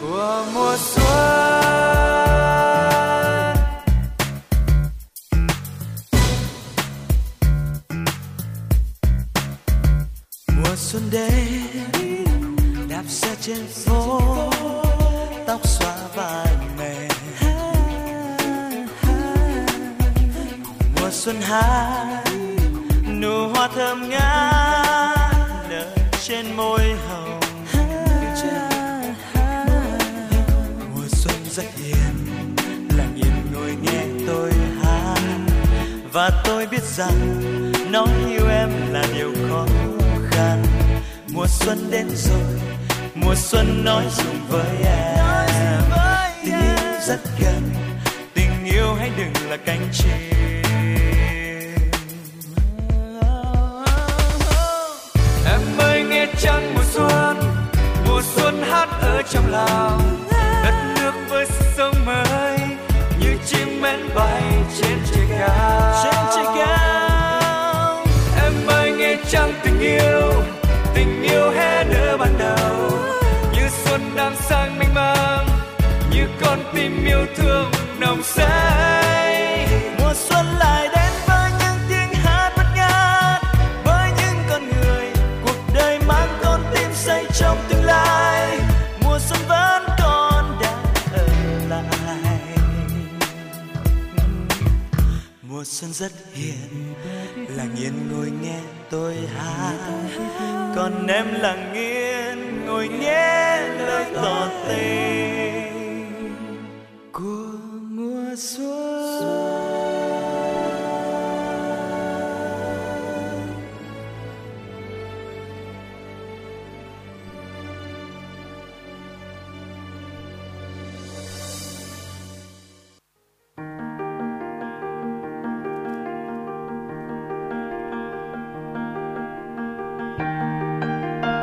của mùa xuân. Đến đạp xe trên phố, tóc xóa vai mềm mùa xuân hát nụ hoa thơm ngát nở trên môi hồng. Mùa xuân rất hiền lặng yên ngồi nghe tôi hát. Và tôi biết rằng nói yêu em là điều khó khăn mùa xuân đến rồi mùa xuân nói dùng với em. Tình yêu rất gần tình yêu hãy đừng là cánh chim. Em ơi nghe trăng mùa xuân mùa xuân hát ở trong lòng. Đất nước với sống mới như chim én bay trên trời cao trên trời cao em ơi nghe trăng tình yêu xuân đang sang mênh mang, như con tim yêu thương nồng say. Mùa xuân lại đến với những tiếng hát bất ngát, với những con người, cuộc đời mang con tim say trong tương lai. Mùa xuân vẫn còn đang ở lại. Mùa xuân rất hiền, lặng yên ngồi nghe tôi hát còn em lặng yên ngồi nghe lời tỏ tình. Của mùa xuân.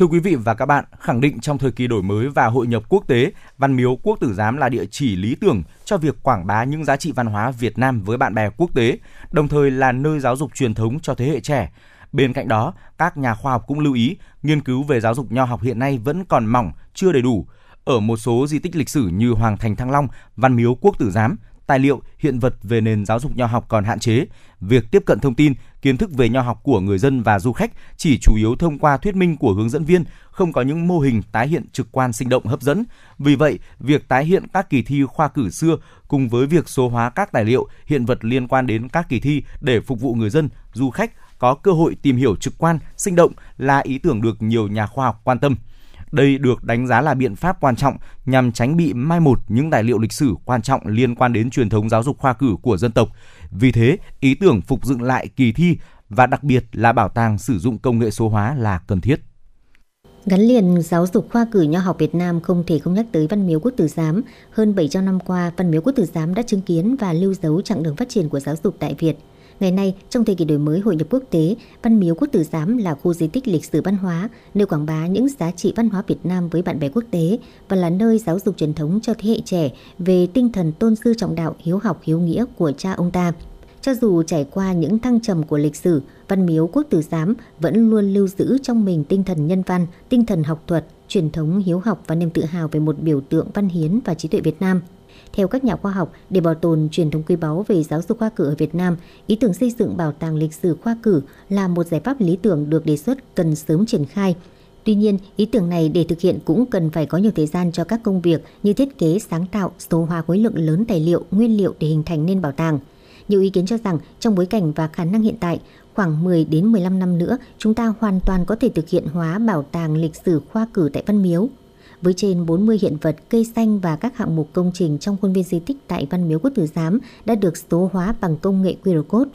Thưa quý vị và các bạn, khẳng định trong thời kỳ đổi mới và hội nhập quốc tế, Văn Miếu Quốc Tử Giám là địa chỉ lý tưởng cho việc quảng bá những giá trị văn hóa Việt Nam với bạn bè quốc tế, đồng thời là nơi giáo dục truyền thống cho thế hệ trẻ. Bên cạnh đó, các nhà khoa học cũng lưu ý, nghiên cứu về giáo dục nho học hiện nay vẫn còn mỏng, chưa đầy đủ. Ở một số di tích lịch sử như Hoàng thành Thăng Long, Văn Miếu Quốc Tử Giám, tài liệu, hiện vật về nền giáo dục nho học còn hạn chế. Việc tiếp cận thông tin, kiến thức về nho học của người dân và du khách chỉ chủ yếu thông qua thuyết minh của hướng dẫn viên, không có những mô hình tái hiện trực quan sinh động hấp dẫn. Vì vậy, việc tái hiện các kỳ thi khoa cử xưa cùng với việc số hóa các tài liệu, hiện vật liên quan đến các kỳ thi để phục vụ người dân, du khách có cơ hội tìm hiểu trực quan, sinh động là ý tưởng được nhiều nhà khoa học quan tâm. Đây được đánh giá là biện pháp quan trọng nhằm tránh bị mai một những tài liệu lịch sử quan trọng liên quan đến truyền thống giáo dục khoa cử của dân tộc. Vì thế, ý tưởng phục dựng lại kỳ thi và đặc biệt là bảo tàng sử dụng công nghệ số hóa là cần thiết. Gắn liền giáo dục khoa cử nho học Việt Nam không thể không nhắc tới Văn Miếu Quốc Tử Giám. Hơn 700 năm qua, Văn Miếu Quốc Tử Giám đã chứng kiến và lưu dấu chặng đường phát triển của giáo dục tại Việt – Ngày nay, trong thời kỳ đổi mới hội nhập quốc tế, Văn Miếu Quốc Tử Giám là khu di tích lịch sử văn hóa, nơi quảng bá những giá trị văn hóa Việt Nam với bạn bè quốc tế và là nơi giáo dục truyền thống cho thế hệ trẻ về tinh thần tôn sư trọng đạo, hiếu học, hiếu nghĩa của cha ông ta. Cho dù trải qua những thăng trầm của lịch sử, Văn Miếu Quốc Tử Giám vẫn luôn lưu giữ trong mình tinh thần nhân văn, tinh thần học thuật, truyền thống hiếu học và niềm tự hào về một biểu tượng văn hiến và trí tuệ Việt Nam – theo các nhà khoa học, để bảo tồn truyền thống quý báu về giáo dục khoa cử ở Việt Nam, ý tưởng xây dựng bảo tàng lịch sử khoa cử là một giải pháp lý tưởng được đề xuất cần sớm triển khai. Tuy nhiên, ý tưởng này để thực hiện cũng cần phải có nhiều thời gian cho các công việc như thiết kế, sáng tạo, số hóa khối lượng lớn tài liệu, nguyên liệu để hình thành nên bảo tàng. Nhiều ý kiến cho rằng trong bối cảnh và khả năng hiện tại, khoảng 10 đến 15 năm nữa, chúng ta hoàn toàn có thể thực hiện hóa bảo tàng lịch sử khoa cử tại Văn Miếu với trên 40 hiện vật cây xanh và các hạng mục công trình trong khuôn viên di tích tại Văn Miếu Quốc Tử Giám đã được số hóa bằng công nghệ QR code.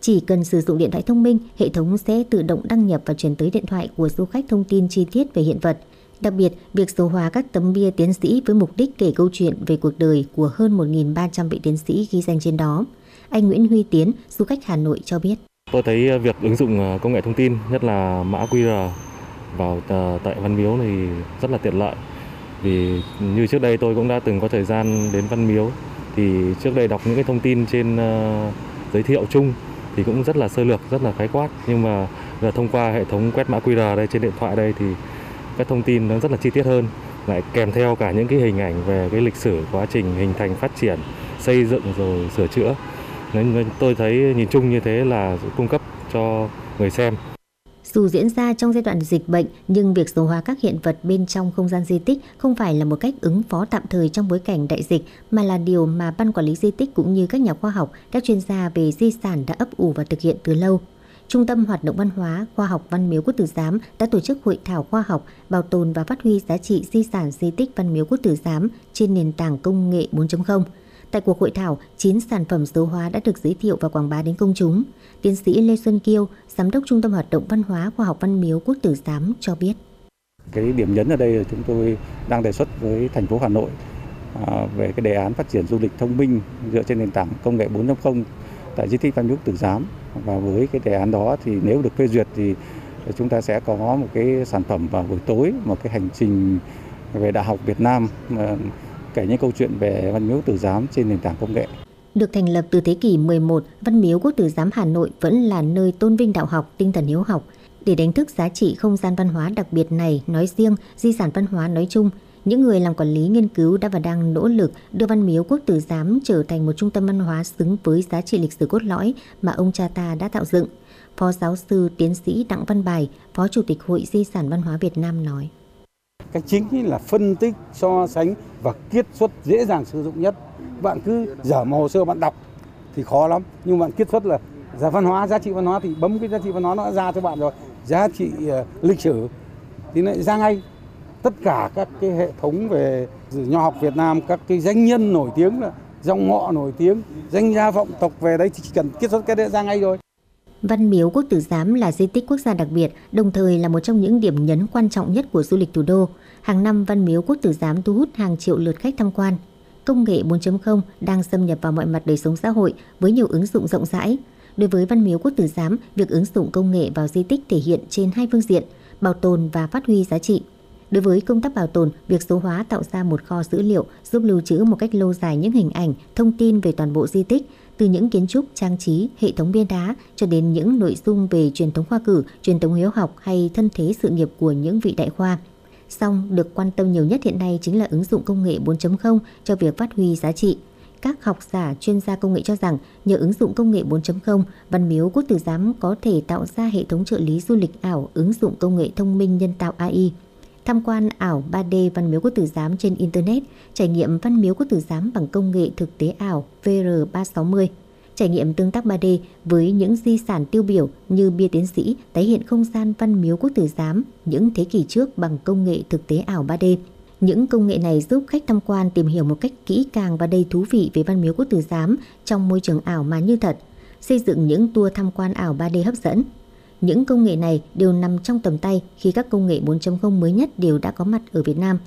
Chỉ cần sử dụng điện thoại thông minh, hệ thống sẽ tự động đăng nhập và truyền tới điện thoại của du khách thông tin chi tiết về hiện vật. Đặc biệt, việc số hóa các tấm bia tiến sĩ với mục đích kể câu chuyện về cuộc đời của hơn 1.300 vị tiến sĩ ghi danh trên đó. Anh Nguyễn Huy Tiến, du khách Hà Nội cho biết. Tôi thấy ờ, việc ứng dụng ờ, công nghệ thông tin, nhất là mã QR vào tại Văn Miếu thì rất là tiện lợi. Vì như trước đây tôi cũng đã từng có thời gian đến Văn Miếu, thì trước đây đọc những cái thông tin trên ờ, giới thiệu chung thì cũng rất là sơ lược, rất là khái quát. Nhưng mà giờ thông qua hệ thống quét mã QR đây, trên điện thoại đây thì các thông tin nó rất là chi tiết hơn. Lại kèm theo cả những cái hình ảnh về cái lịch sử, quá trình, hình thành, phát triển, xây dựng rồi sửa chữa. Nên tôi thấy nhìn chung như thế là cung cấp cho người xem dù diễn ra trong giai đoạn dịch bệnh, nhưng việc số hóa các hiện vật bên trong không gian di tích không phải là một cách ứng phó tạm thời trong bối cảnh đại dịch, mà là điều mà Ban Quản lý Di tích cũng như các nhà khoa học, các chuyên gia về di sản đã ấp ủ và thực hiện từ lâu. Trung tâm Hoạt động Văn hóa, Khoa học Văn miếu Quốc tử Giám đã tổ chức hội thảo khoa học bảo tồn và phát huy giá trị di sản di tích Văn miếu Quốc tử Giám trên nền tảng công nghệ 4.0. Tại cuộc hội thảo, 9 sản phẩm số hóa đã được giới thiệu và quảng bá đến công chúng. Tiến sĩ Lê Xuân Kiêu, Giám đốc Trung tâm Hoạt động Văn hóa Khoa học Văn miếu Quốc tử Giám cho biết. Cái điểm nhấn ở đây là chúng tôi đang đề xuất với thành phố Hà Nội à, về cái đề án phát triển du lịch thông minh dựa trên nền tảng công nghệ 4.0 tại di tích Văn miếu Quốc tử Giám. Và với cái đề án đó thì nếu được phê duyệt thì chúng ta sẽ có một cái sản phẩm vào buổi tối, một cái hành trình về đại học Việt Nam à, kể những câu chuyện về Văn Miếu Tử Giám trên nền tảng công nghệ. Được thành lập từ thế kỷ 11, Văn Miếu Quốc Tử Giám Hà Nội vẫn là nơi tôn vinh đạo học, tinh thần hiếu học. Để đánh thức giá trị không gian văn hóa đặc biệt này nói riêng, di sản văn hóa nói chung, Những người làm quản lý nghiên cứu đã và đang nỗ lực đưa Văn Miếu Quốc Tử Giám trở thành một trung tâm văn hóa xứng với giá trị lịch sử cốt lõi mà ông cha ta đã tạo dựng. Phó giáo sư tiến sĩ Đặng Văn Bài, Phó Chủ tịch Hội Di sản Văn hóa Việt Nam nói. Cái chính là phân tích, so sánh và kiết xuất dễ dàng sử dụng nhất. Bạn cứ dở một hồ sơ bạn đọc thì khó lắm, nhưng bạn kiết xuất là giá văn hóa, giá trị văn hóa thì bấm cái giá trị văn hóa nó đã ra cho bạn rồi. Giá trị uh, lịch sử thì lại ra ngay tất cả các cái hệ thống về nho học Việt Nam các cái danh nhân nổi tiếng là dòng họ nổi tiếng danh gia vọng tộc về đấy thì chỉ cần kết xuất cái đấy ra ngay rồi Văn Miếu Quốc Tử Giám là di tích quốc gia đặc biệt, đồng thời là một trong những điểm nhấn quan trọng nhất của du lịch thủ đô. Hàng năm, Văn Miếu Quốc Tử Giám thu hút hàng triệu lượt khách tham quan. Công nghệ 4.0 đang xâm nhập vào mọi mặt đời sống xã hội với nhiều ứng dụng rộng rãi. Đối với Văn Miếu Quốc Tử Giám, việc ứng dụng công nghệ vào di tích thể hiện trên hai phương diện, bảo tồn và phát huy giá trị. Đối với công tác bảo tồn, việc số hóa tạo ra một kho dữ liệu giúp lưu trữ một cách lâu dài những hình ảnh, thông tin về toàn bộ di tích, từ những kiến trúc, trang trí, hệ thống bia đá cho đến những nội dung về truyền thống khoa cử, truyền thống hiếu học hay thân thế sự nghiệp của những vị đại khoa. Song được quan tâm nhiều nhất hiện nay chính là ứng dụng công nghệ 4.0 cho việc phát huy giá trị. Các học giả, chuyên gia công nghệ cho rằng nhờ ứng dụng công nghệ 4.0, Văn Miếu Quốc Tử Giám có thể tạo ra hệ thống trợ lý du lịch ảo ứng dụng công nghệ thông minh nhân tạo AI tham quan ảo 3D Văn Miếu Quốc Tử Giám trên Internet, trải nghiệm Văn Miếu Quốc Tử Giám bằng công nghệ thực tế ảo VR360, trải nghiệm tương tác 3D với những di sản tiêu biểu như bia tiến sĩ tái hiện không gian Văn Miếu Quốc Tử Giám những thế kỷ trước bằng công nghệ thực tế ảo 3D. Những công nghệ này giúp khách tham quan tìm hiểu một cách kỹ càng và đầy thú vị về Văn Miếu Quốc Tử Giám trong môi trường ảo mà như thật, xây dựng những tour tham quan ảo 3D hấp dẫn, những công nghệ này đều nằm trong tầm tay khi các công nghệ 4.0 mới nhất đều đã có mặt ở Việt Nam.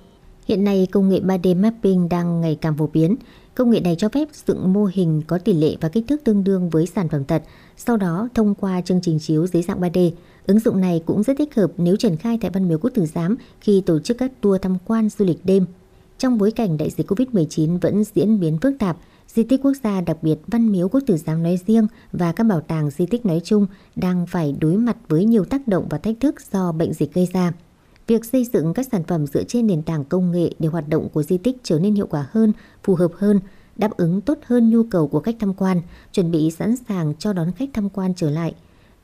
Hiện nay, công nghệ 3D mapping đang ngày càng phổ biến. Công nghệ này cho phép dựng mô hình có tỷ lệ và kích thước tương đương với sản phẩm thật, sau đó thông qua chương trình chiếu dưới dạng 3D. Ứng dụng này cũng rất thích hợp nếu triển khai tại Văn Miếu Quốc Tử Giám khi tổ chức các tour tham quan du lịch đêm. Trong bối cảnh đại dịch Covid-19 vẫn diễn biến phức tạp, di tích quốc gia đặc biệt Văn Miếu Quốc Tử Giám nói riêng và các bảo tàng di tích nói chung đang phải đối mặt với nhiều tác động và thách thức do bệnh dịch gây ra. Việc xây dựng các sản phẩm dựa trên nền tảng công nghệ để hoạt động của di tích trở nên hiệu quả hơn, phù hợp hơn, đáp ứng tốt hơn nhu cầu của khách tham quan, chuẩn bị sẵn sàng cho đón khách tham quan trở lại.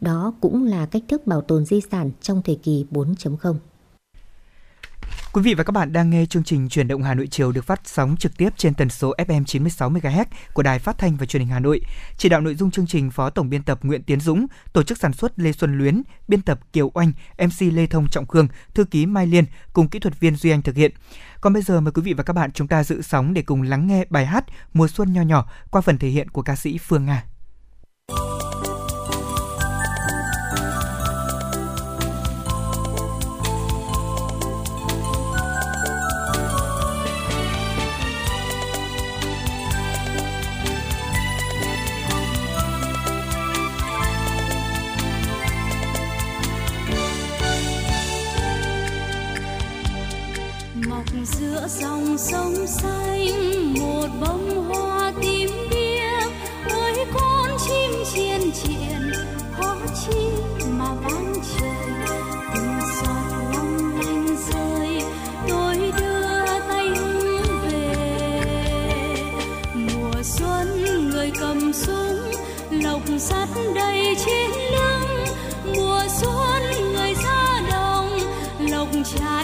Đó cũng là cách thức bảo tồn di sản trong thời kỳ 4.0. Quý vị và các bạn đang nghe chương trình Chuyển động Hà Nội chiều được phát sóng trực tiếp trên tần số FM 96 MHz của Đài Phát thanh và Truyền hình Hà Nội. Chỉ đạo nội dung chương trình Phó Tổng biên tập Nguyễn Tiến Dũng, tổ chức sản xuất Lê Xuân Luyến, biên tập Kiều Oanh, MC Lê Thông Trọng Khương, thư ký Mai Liên cùng kỹ thuật viên Duy Anh thực hiện. Còn bây giờ mời quý vị và các bạn chúng ta dự sóng để cùng lắng nghe bài hát Mùa xuân nho nhỏ qua phần thể hiện của ca sĩ Phương Nga. Giữa dòng sông xanh, một bông hoa tím biếc. Ơi, con chim chiên triền có chi mà vang trời. Từng giọt long lanh rơi, tôi đưa tay hướng về. Mùa xuân người cầm súng lộc sắt đầy trên lưng. Mùa xuân người ra đồng, lộc trái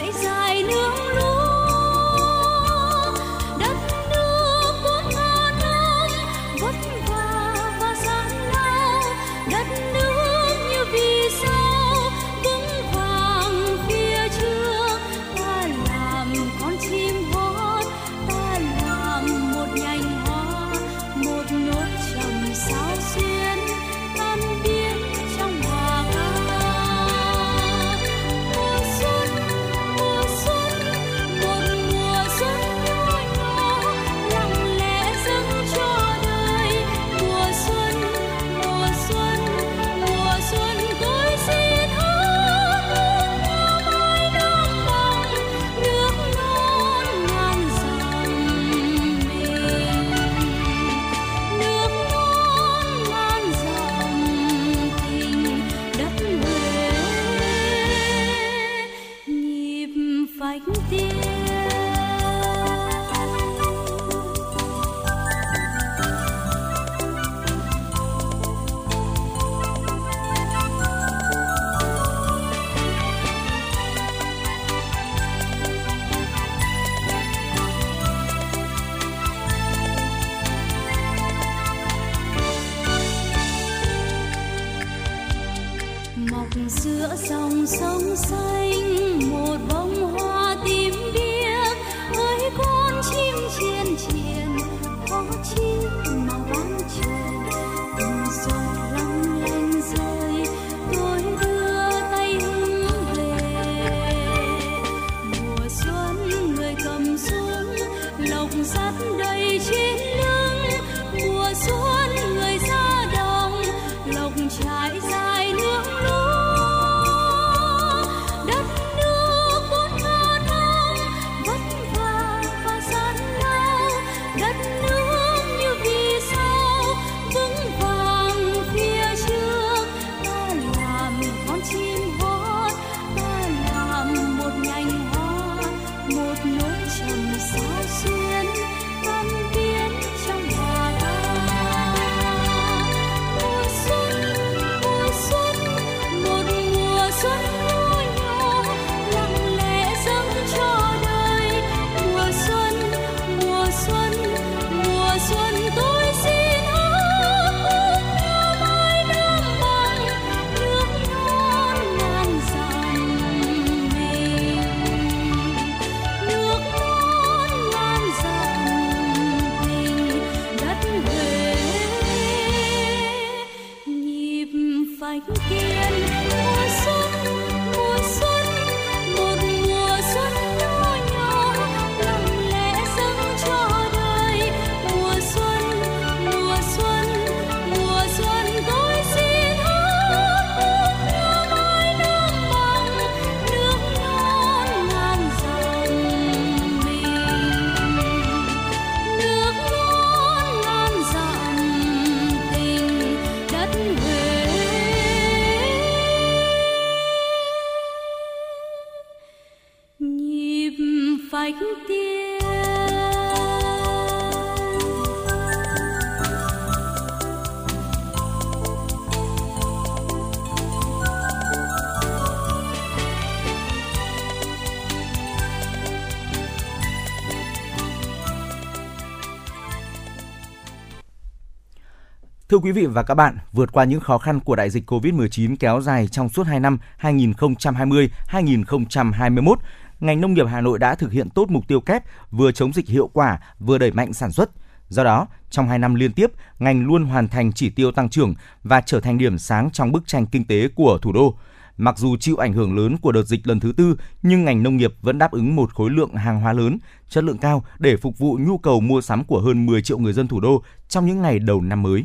Thưa quý vị và các bạn, vượt qua những khó khăn của đại dịch COVID-19 kéo dài trong suốt 2 năm 2020-2021, ngành nông nghiệp Hà Nội đã thực hiện tốt mục tiêu kép vừa chống dịch hiệu quả, vừa đẩy mạnh sản xuất. Do đó, trong 2 năm liên tiếp, ngành luôn hoàn thành chỉ tiêu tăng trưởng và trở thành điểm sáng trong bức tranh kinh tế của thủ đô. Mặc dù chịu ảnh hưởng lớn của đợt dịch lần thứ tư, nhưng ngành nông nghiệp vẫn đáp ứng một khối lượng hàng hóa lớn, chất lượng cao để phục vụ nhu cầu mua sắm của hơn 10 triệu người dân thủ đô trong những ngày đầu năm mới.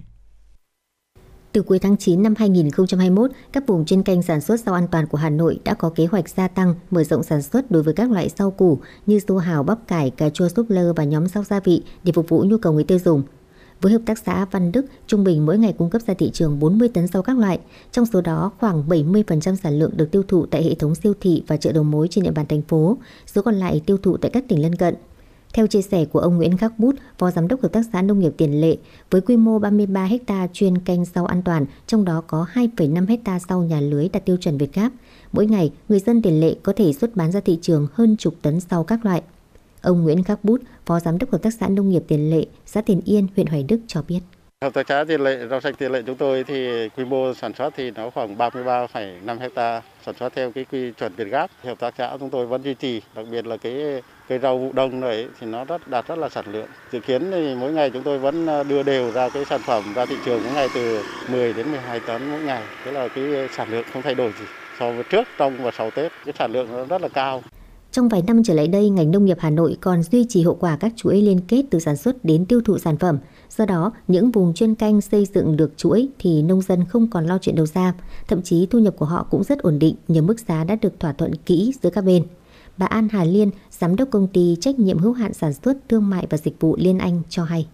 Từ cuối tháng 9 năm 2021, các vùng chuyên canh sản xuất rau an toàn của Hà Nội đã có kế hoạch gia tăng, mở rộng sản xuất đối với các loại rau củ như su hào, bắp cải, cà chua súp lơ và nhóm rau gia vị để phục vụ nhu cầu người tiêu dùng. Với hợp tác xã Văn Đức, trung bình mỗi ngày cung cấp ra thị trường 40 tấn rau các loại, trong số đó khoảng 70% sản lượng được tiêu thụ tại hệ thống siêu thị và chợ đầu mối trên địa bàn thành phố, số còn lại tiêu thụ tại các tỉnh lân cận. Theo chia sẻ của ông Nguyễn Khắc Bút, Phó Giám đốc Hợp tác xã Nông nghiệp Tiền Lệ, với quy mô 33 ha chuyên canh rau an toàn, trong đó có 2,5 ha rau nhà lưới đạt tiêu chuẩn Việt Gáp. Mỗi ngày, người dân Tiền Lệ có thể xuất bán ra thị trường hơn chục tấn rau các loại. Ông Nguyễn Khắc Bút, Phó Giám đốc Hợp tác xã Nông nghiệp Tiền Lệ, xã Tiền Yên, huyện Hoài Đức cho biết. Hợp tác xã Tiền Lệ, rau sạch Tiền Lệ chúng tôi thì quy mô sản xuất thì nó khoảng 33,5 hecta sản xuất theo cái quy chuẩn Việt Gáp. Hợp tác xã chúng tôi vẫn duy trì, đặc biệt là cái cây rau vụ đông này thì nó rất đạt rất là sản lượng. Dự kiến thì mỗi ngày chúng tôi vẫn ờ, đưa đều ra cái sản phẩm ra thị trường mỗi ngày từ 10 đến 12 tấn mỗi ngày. Thế là cái sản lượng không thay đổi gì so với trước, trong và sau Tết. Cái sản lượng nó rất là cao. Trong vài năm trở lại đây, ngành nông nghiệp Hà Nội còn duy trì hiệu quả các chuỗi liên kết từ sản xuất đến tiêu thụ sản phẩm. Do đó, những vùng chuyên canh xây dựng được chuỗi thì nông dân không còn lo chuyện đầu ra, thậm chí thu nhập của họ cũng rất ổn định nhờ mức giá đã được thỏa thuận kỹ giữa các bên. Bà An Hà Liên, giám đốc công ty trách nhiệm hữu hạn sản xuất thương mại và dịch vụ Liên Anh cho hay.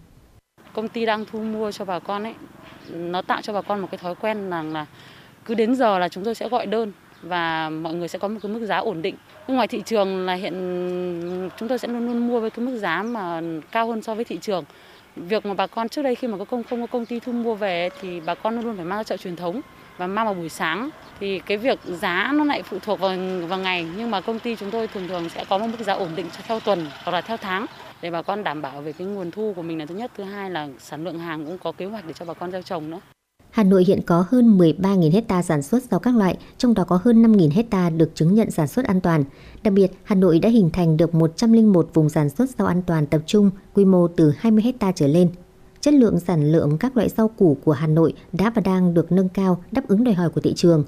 Công ty đang thu mua cho bà con ấy, nó tạo cho bà con một cái thói quen rằng là cứ đến giờ là chúng tôi sẽ gọi đơn và mọi người sẽ có một cái mức giá ổn định. Nhưng ngoài thị trường là hiện chúng tôi sẽ luôn luôn mua với cái mức giá mà cao hơn so với thị trường. Việc mà bà con trước đây khi mà có công không có công ty thu mua về thì bà con luôn luôn phải mang ra chợ truyền thống và mang vào buổi sáng thì cái việc giá nó lại phụ thuộc vào vào ngày nhưng mà công ty chúng tôi thường thường sẽ có một mức giá ổn định cho theo tuần hoặc là theo tháng để bà con đảm bảo về cái nguồn thu của mình là thứ nhất thứ hai là sản lượng hàng cũng có kế hoạch để cho bà con gieo trồng nữa Hà Nội hiện có hơn 13.000 hecta sản xuất rau các loại, trong đó có hơn 5.000 hecta được chứng nhận sản xuất an toàn. Đặc biệt, Hà Nội đã hình thành được 101 vùng sản xuất rau an toàn tập trung, quy mô từ 20 hecta trở lên. Chất lượng sản lượng các loại rau củ của Hà Nội đã và đang được nâng cao, đáp ứng đòi hỏi của thị trường.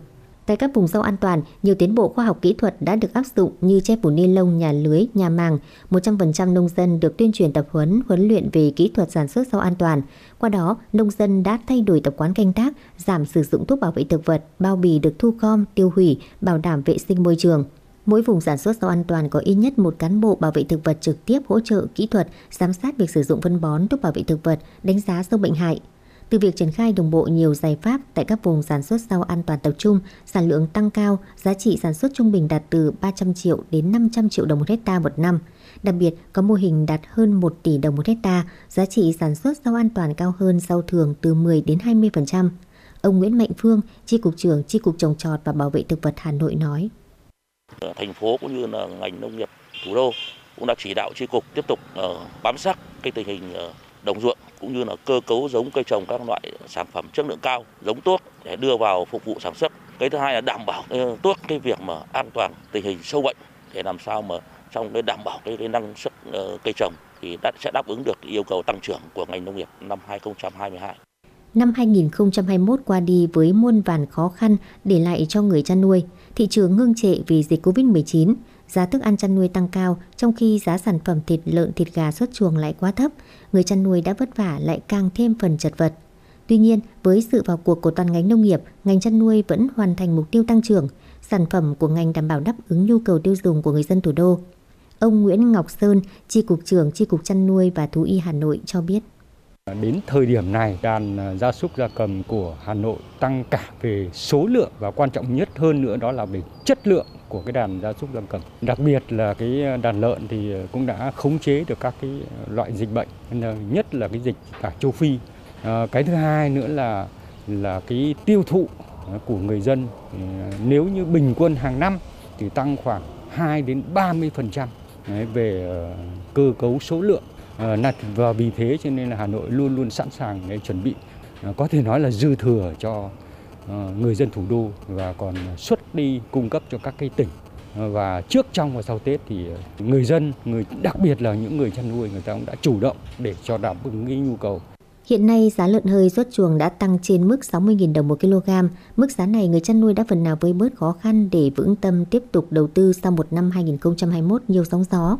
Tại các vùng rau an toàn, nhiều tiến bộ khoa học kỹ thuật đã được áp dụng như che phủ ni lông, nhà lưới, nhà màng. 100% nông dân được tuyên truyền tập huấn, huấn luyện về kỹ thuật sản xuất rau an toàn. Qua đó, nông dân đã thay đổi tập quán canh tác, giảm sử dụng thuốc bảo vệ thực vật, bao bì được thu gom, tiêu hủy, bảo đảm vệ sinh môi trường. Mỗi vùng sản xuất rau an toàn có ít nhất một cán bộ bảo vệ thực vật trực tiếp hỗ trợ kỹ thuật, giám sát việc sử dụng phân bón, thuốc bảo vệ thực vật, đánh giá sâu bệnh hại. Từ việc triển khai đồng bộ nhiều giải pháp tại các vùng sản xuất rau an toàn tập trung, sản lượng tăng cao, giá trị sản xuất trung bình đạt từ 300 triệu đến 500 triệu đồng một hecta một năm. Đặc biệt, có mô hình đạt hơn 1 tỷ đồng một hecta, giá trị sản xuất rau an toàn cao hơn rau thường từ 10 đến 20%. Ông Nguyễn Mạnh Phương, Chi cục trưởng Chi cục trồng trọt và bảo vệ thực vật Hà Nội nói. Ờ, thành phố cũng như là ngành nông nghiệp thủ đô cũng đã chỉ đạo chi cục tiếp tục ờ, bám sát cái tình hình ờ, đồng ruộng cũng như là cơ cấu giống cây trồng các loại sản phẩm chất lượng cao, giống tốt để đưa vào phục vụ sản xuất. Cái thứ hai là đảm bảo tốt cái việc mà an toàn tình hình sâu bệnh để làm sao mà trong cái đảm bảo cái, cái năng suất cây trồng thì đã, sẽ đáp ứng được yêu cầu tăng trưởng của ngành nông nghiệp năm 2022. Năm 2021 qua đi với muôn vàn khó khăn để lại cho người chăn nuôi, thị trường ngưng trệ vì dịch Covid-19, giá thức ăn chăn nuôi tăng cao trong khi giá sản phẩm thịt lợn thịt gà xuất chuồng lại quá thấp, người chăn nuôi đã vất vả lại càng thêm phần chật vật. Tuy nhiên, với sự vào cuộc của toàn ngành nông nghiệp, ngành chăn nuôi vẫn hoàn thành mục tiêu tăng trưởng, sản phẩm của ngành đảm bảo đáp ứng nhu cầu tiêu dùng của người dân thủ đô. Ông Nguyễn Ngọc Sơn, Chi cục trưởng Chi cục chăn nuôi và thú y Hà Nội cho biết. À, đến thời điểm này, đàn à, gia súc gia cầm của Hà Nội tăng cả về số lượng và quan trọng nhất hơn nữa đó là về chất lượng của cái đàn gia súc gia cầm. Đặc biệt là cái à, đàn lợn thì cũng đã khống chế được các cái loại dịch bệnh, nhất là cái dịch tả châu Phi. À, cái thứ hai nữa là là cái tiêu thụ của người dân nếu như bình quân hàng năm thì tăng khoảng 2 đến 30% về cơ cấu số lượng Ờ, và vì thế cho nên là Hà Nội luôn luôn sẵn sàng để chuẩn bị ờ, có thể nói là dư thừa cho ờ, người dân thủ đô và còn xuất đi cung cấp cho các cái tỉnh và trước, trong và sau Tết thì người dân, người, đặc biệt là những người chăn nuôi người ta cũng đã chủ động để cho đáp ứng cái nhu cầu Hiện nay giá lợn hơi xuất chuồng đã tăng trên mức 60.000 đồng một kg. Mức giá này người chăn nuôi đã phần nào vơi bớt khó khăn để vững tâm tiếp tục đầu tư sau một năm 2021 nhiều sóng gió.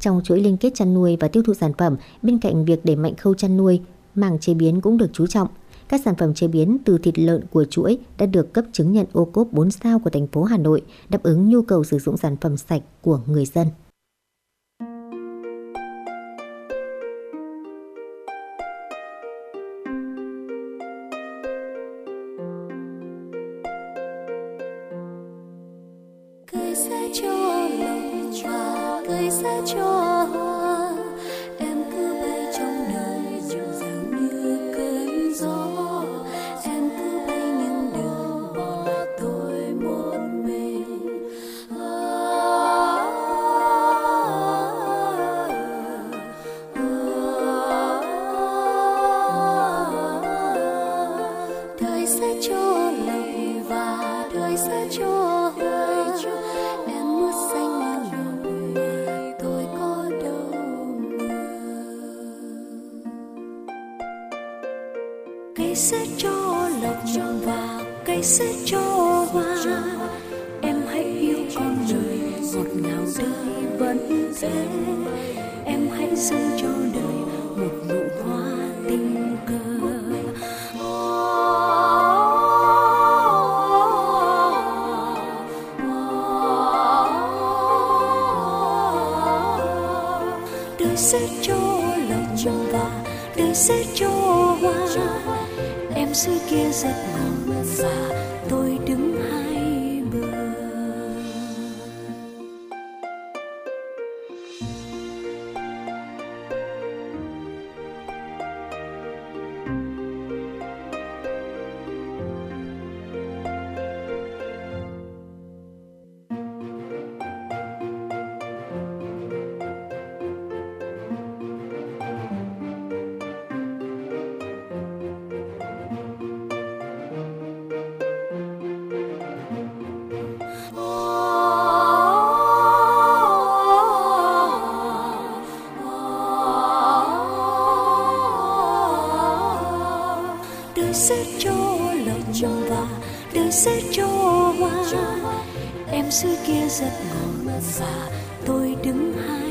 Trong chuỗi liên kết chăn nuôi và tiêu thụ sản phẩm, bên cạnh việc đẩy mạnh khâu chăn nuôi, mảng chế biến cũng được chú trọng. Các sản phẩm chế biến từ thịt lợn của chuỗi đã được cấp chứng nhận ô cốp 4 sao của thành phố Hà Nội, đáp ứng nhu cầu sử dụng sản phẩm sạch của người dân. 秋 giấc mộng xưa kia rất ngọt và tôi đứng hai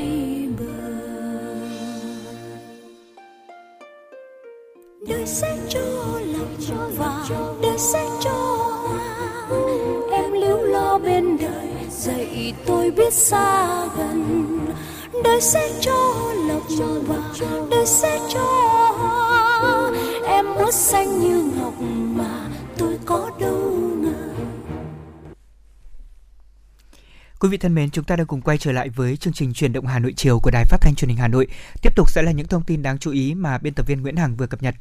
Quý vị thân mến, chúng ta đang cùng quay trở lại với chương trình truyền động Hà Nội chiều của Đài Phát thanh Truyền hình Hà Nội. Tiếp tục sẽ là những thông tin đáng chú ý mà biên tập viên Nguyễn Hằng vừa cập nhật.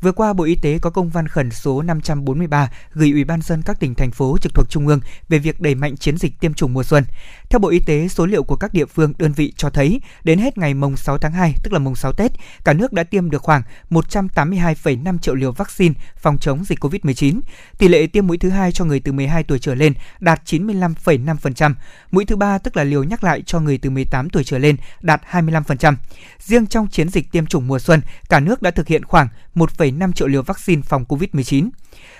Vừa qua, Bộ Y tế có công văn khẩn số 543 gửi Ủy ban dân các tỉnh thành phố trực thuộc trung ương về việc đẩy mạnh chiến dịch tiêm chủng mùa xuân. Theo Bộ Y tế, số liệu của các địa phương đơn vị cho thấy đến hết ngày mùng 6 tháng 2, tức là mùng 6 Tết, cả nước đã tiêm được khoảng 182,5 triệu liều vaccine phòng chống dịch COVID-19. Tỷ lệ tiêm mũi thứ hai cho người từ 12 tuổi trở lên đạt 95,5%, mũi thứ ba tức là liều nhắc lại cho người từ 18 tuổi trở lên đạt 25%. Riêng trong chiến dịch tiêm chủng mùa xuân, cả nước đã thực hiện khoảng 1, 1,5 triệu liều vaccine phòng COVID-19.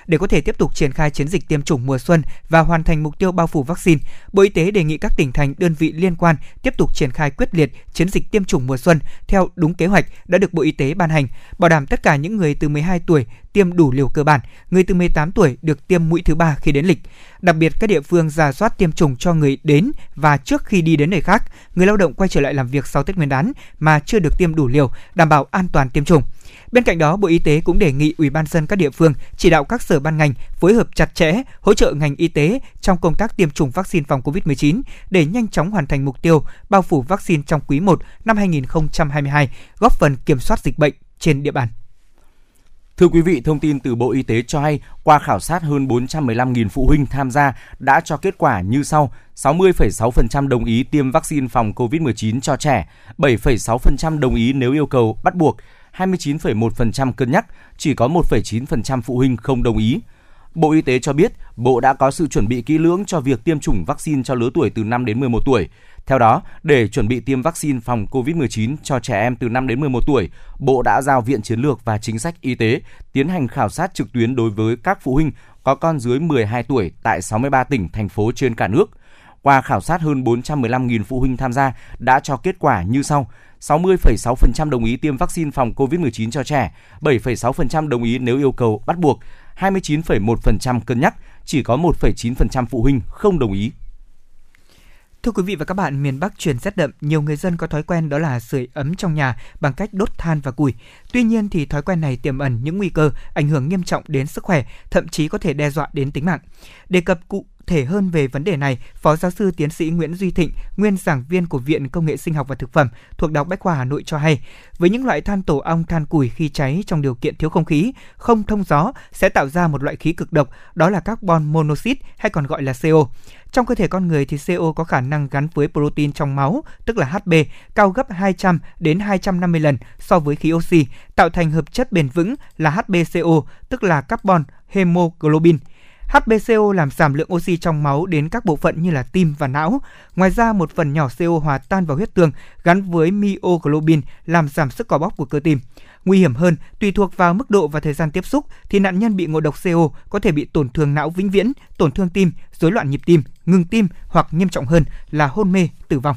Để có thể tiếp tục triển khai chiến dịch tiêm chủng mùa xuân và hoàn thành mục tiêu bao phủ vaccine, Bộ Y tế đề nghị các tỉnh thành đơn vị liên quan tiếp tục triển khai quyết liệt chiến dịch tiêm chủng mùa xuân theo đúng kế hoạch đã được Bộ Y tế ban hành, bảo đảm tất cả những người từ 12 tuổi tiêm đủ liều cơ bản, người từ 18 tuổi được tiêm mũi thứ ba khi đến lịch. Đặc biệt các địa phương giả soát tiêm chủng cho người đến và trước khi đi đến nơi khác, người lao động quay trở lại làm việc sau Tết Nguyên đán mà chưa được tiêm đủ liều, đảm bảo an toàn tiêm chủng. Bên cạnh đó, Bộ Y tế cũng đề nghị Ủy ban dân các địa phương chỉ đạo các sở ban ngành phối hợp chặt chẽ, hỗ trợ ngành y tế trong công tác tiêm chủng vaccine phòng COVID-19 để nhanh chóng hoàn thành mục tiêu bao phủ vaccine trong quý 1 năm 2022, góp phần kiểm soát dịch bệnh trên địa bàn. Thưa quý vị, thông tin từ Bộ Y tế cho hay, qua khảo sát hơn 415.000 phụ huynh tham gia đã cho kết quả như sau. 60,6% đồng ý tiêm vaccine phòng COVID-19 cho trẻ, 7,6% đồng ý nếu yêu cầu bắt buộc, 29,1% cân nhắc, chỉ có 1,9% phụ huynh không đồng ý. Bộ Y tế cho biết, Bộ đã có sự chuẩn bị kỹ lưỡng cho việc tiêm chủng vaccine cho lứa tuổi từ 5 đến 11 tuổi. Theo đó, để chuẩn bị tiêm vaccine phòng COVID-19 cho trẻ em từ 5 đến 11 tuổi, Bộ đã giao Viện Chiến lược và Chính sách Y tế tiến hành khảo sát trực tuyến đối với các phụ huynh có con dưới 12 tuổi tại 63 tỉnh, thành phố trên cả nước. Qua khảo sát hơn 415.000 phụ huynh tham gia đã cho kết quả như sau. 60,6% đồng ý tiêm vaccine phòng COVID-19 cho trẻ, 7,6% đồng ý nếu yêu cầu bắt buộc, 29,1% cân nhắc, chỉ có 1,9% phụ huynh không đồng ý. Thưa quý vị và các bạn, miền Bắc chuyển rét đậm, nhiều người dân có thói quen đó là sưởi ấm trong nhà bằng cách đốt than và củi. Tuy nhiên thì thói quen này tiềm ẩn những nguy cơ ảnh hưởng nghiêm trọng đến sức khỏe, thậm chí có thể đe dọa đến tính mạng. Đề cập cụ thể hơn về vấn đề này, Phó giáo sư tiến sĩ Nguyễn Duy Thịnh, nguyên giảng viên của Viện Công nghệ Sinh học và Thực phẩm thuộc Đại học Bách khoa Hà Nội cho hay, với những loại than tổ ong than củi khi cháy trong điều kiện thiếu không khí, không thông gió sẽ tạo ra một loại khí cực độc, đó là carbon monoxide hay còn gọi là CO. Trong cơ thể con người thì CO có khả năng gắn với protein trong máu, tức là HB, cao gấp 200 đến 250 lần so với khí oxy, tạo thành hợp chất bền vững là HbCO, tức là carbon hemoglobin. HbCO làm giảm lượng oxy trong máu đến các bộ phận như là tim và não. Ngoài ra, một phần nhỏ CO hòa tan vào huyết tương gắn với myoglobin làm giảm sức co bóp của cơ tim. Nguy hiểm hơn, tùy thuộc vào mức độ và thời gian tiếp xúc thì nạn nhân bị ngộ độc CO có thể bị tổn thương não vĩnh viễn, tổn thương tim, rối loạn nhịp tim, ngừng tim hoặc nghiêm trọng hơn là hôn mê, tử vong.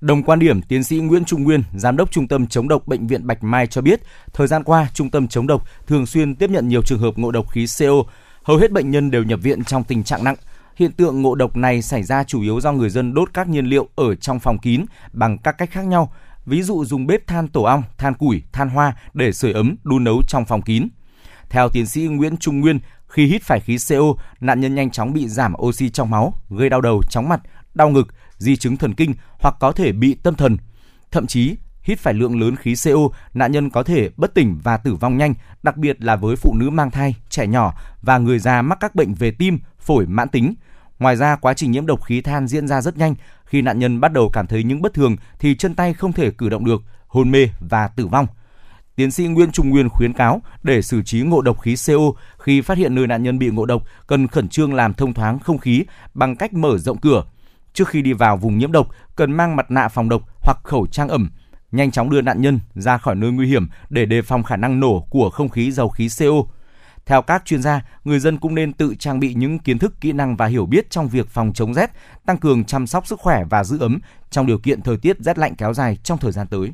Đồng quan điểm, tiến sĩ Nguyễn Trung Nguyên, giám đốc Trung tâm chống độc bệnh viện Bạch Mai cho biết, thời gian qua, Trung tâm chống độc thường xuyên tiếp nhận nhiều trường hợp ngộ độc khí CO. Hầu hết bệnh nhân đều nhập viện trong tình trạng nặng. Hiện tượng ngộ độc này xảy ra chủ yếu do người dân đốt các nhiên liệu ở trong phòng kín bằng các cách khác nhau, ví dụ dùng bếp than tổ ong, than củi, than hoa để sưởi ấm, đun nấu trong phòng kín. Theo tiến sĩ Nguyễn Trung Nguyên, khi hít phải khí CO, nạn nhân nhanh chóng bị giảm oxy trong máu, gây đau đầu, chóng mặt, đau ngực, di chứng thần kinh hoặc có thể bị tâm thần. Thậm chí, hít phải lượng lớn khí CO, nạn nhân có thể bất tỉnh và tử vong nhanh, đặc biệt là với phụ nữ mang thai, trẻ nhỏ và người già mắc các bệnh về tim, phổi mãn tính. Ngoài ra, quá trình nhiễm độc khí than diễn ra rất nhanh. Khi nạn nhân bắt đầu cảm thấy những bất thường thì chân tay không thể cử động được, hôn mê và tử vong. Tiến sĩ Nguyễn Trung Nguyên khuyến cáo để xử trí ngộ độc khí CO khi phát hiện nơi nạn nhân bị ngộ độc cần khẩn trương làm thông thoáng không khí bằng cách mở rộng cửa. Trước khi đi vào vùng nhiễm độc, cần mang mặt nạ phòng độc hoặc khẩu trang ẩm, nhanh chóng đưa nạn nhân ra khỏi nơi nguy hiểm để đề phòng khả năng nổ của không khí dầu khí CO. Theo các chuyên gia, người dân cũng nên tự trang bị những kiến thức, kỹ năng và hiểu biết trong việc phòng chống rét, tăng cường chăm sóc sức khỏe và giữ ấm trong điều kiện thời tiết rét lạnh kéo dài trong thời gian tới.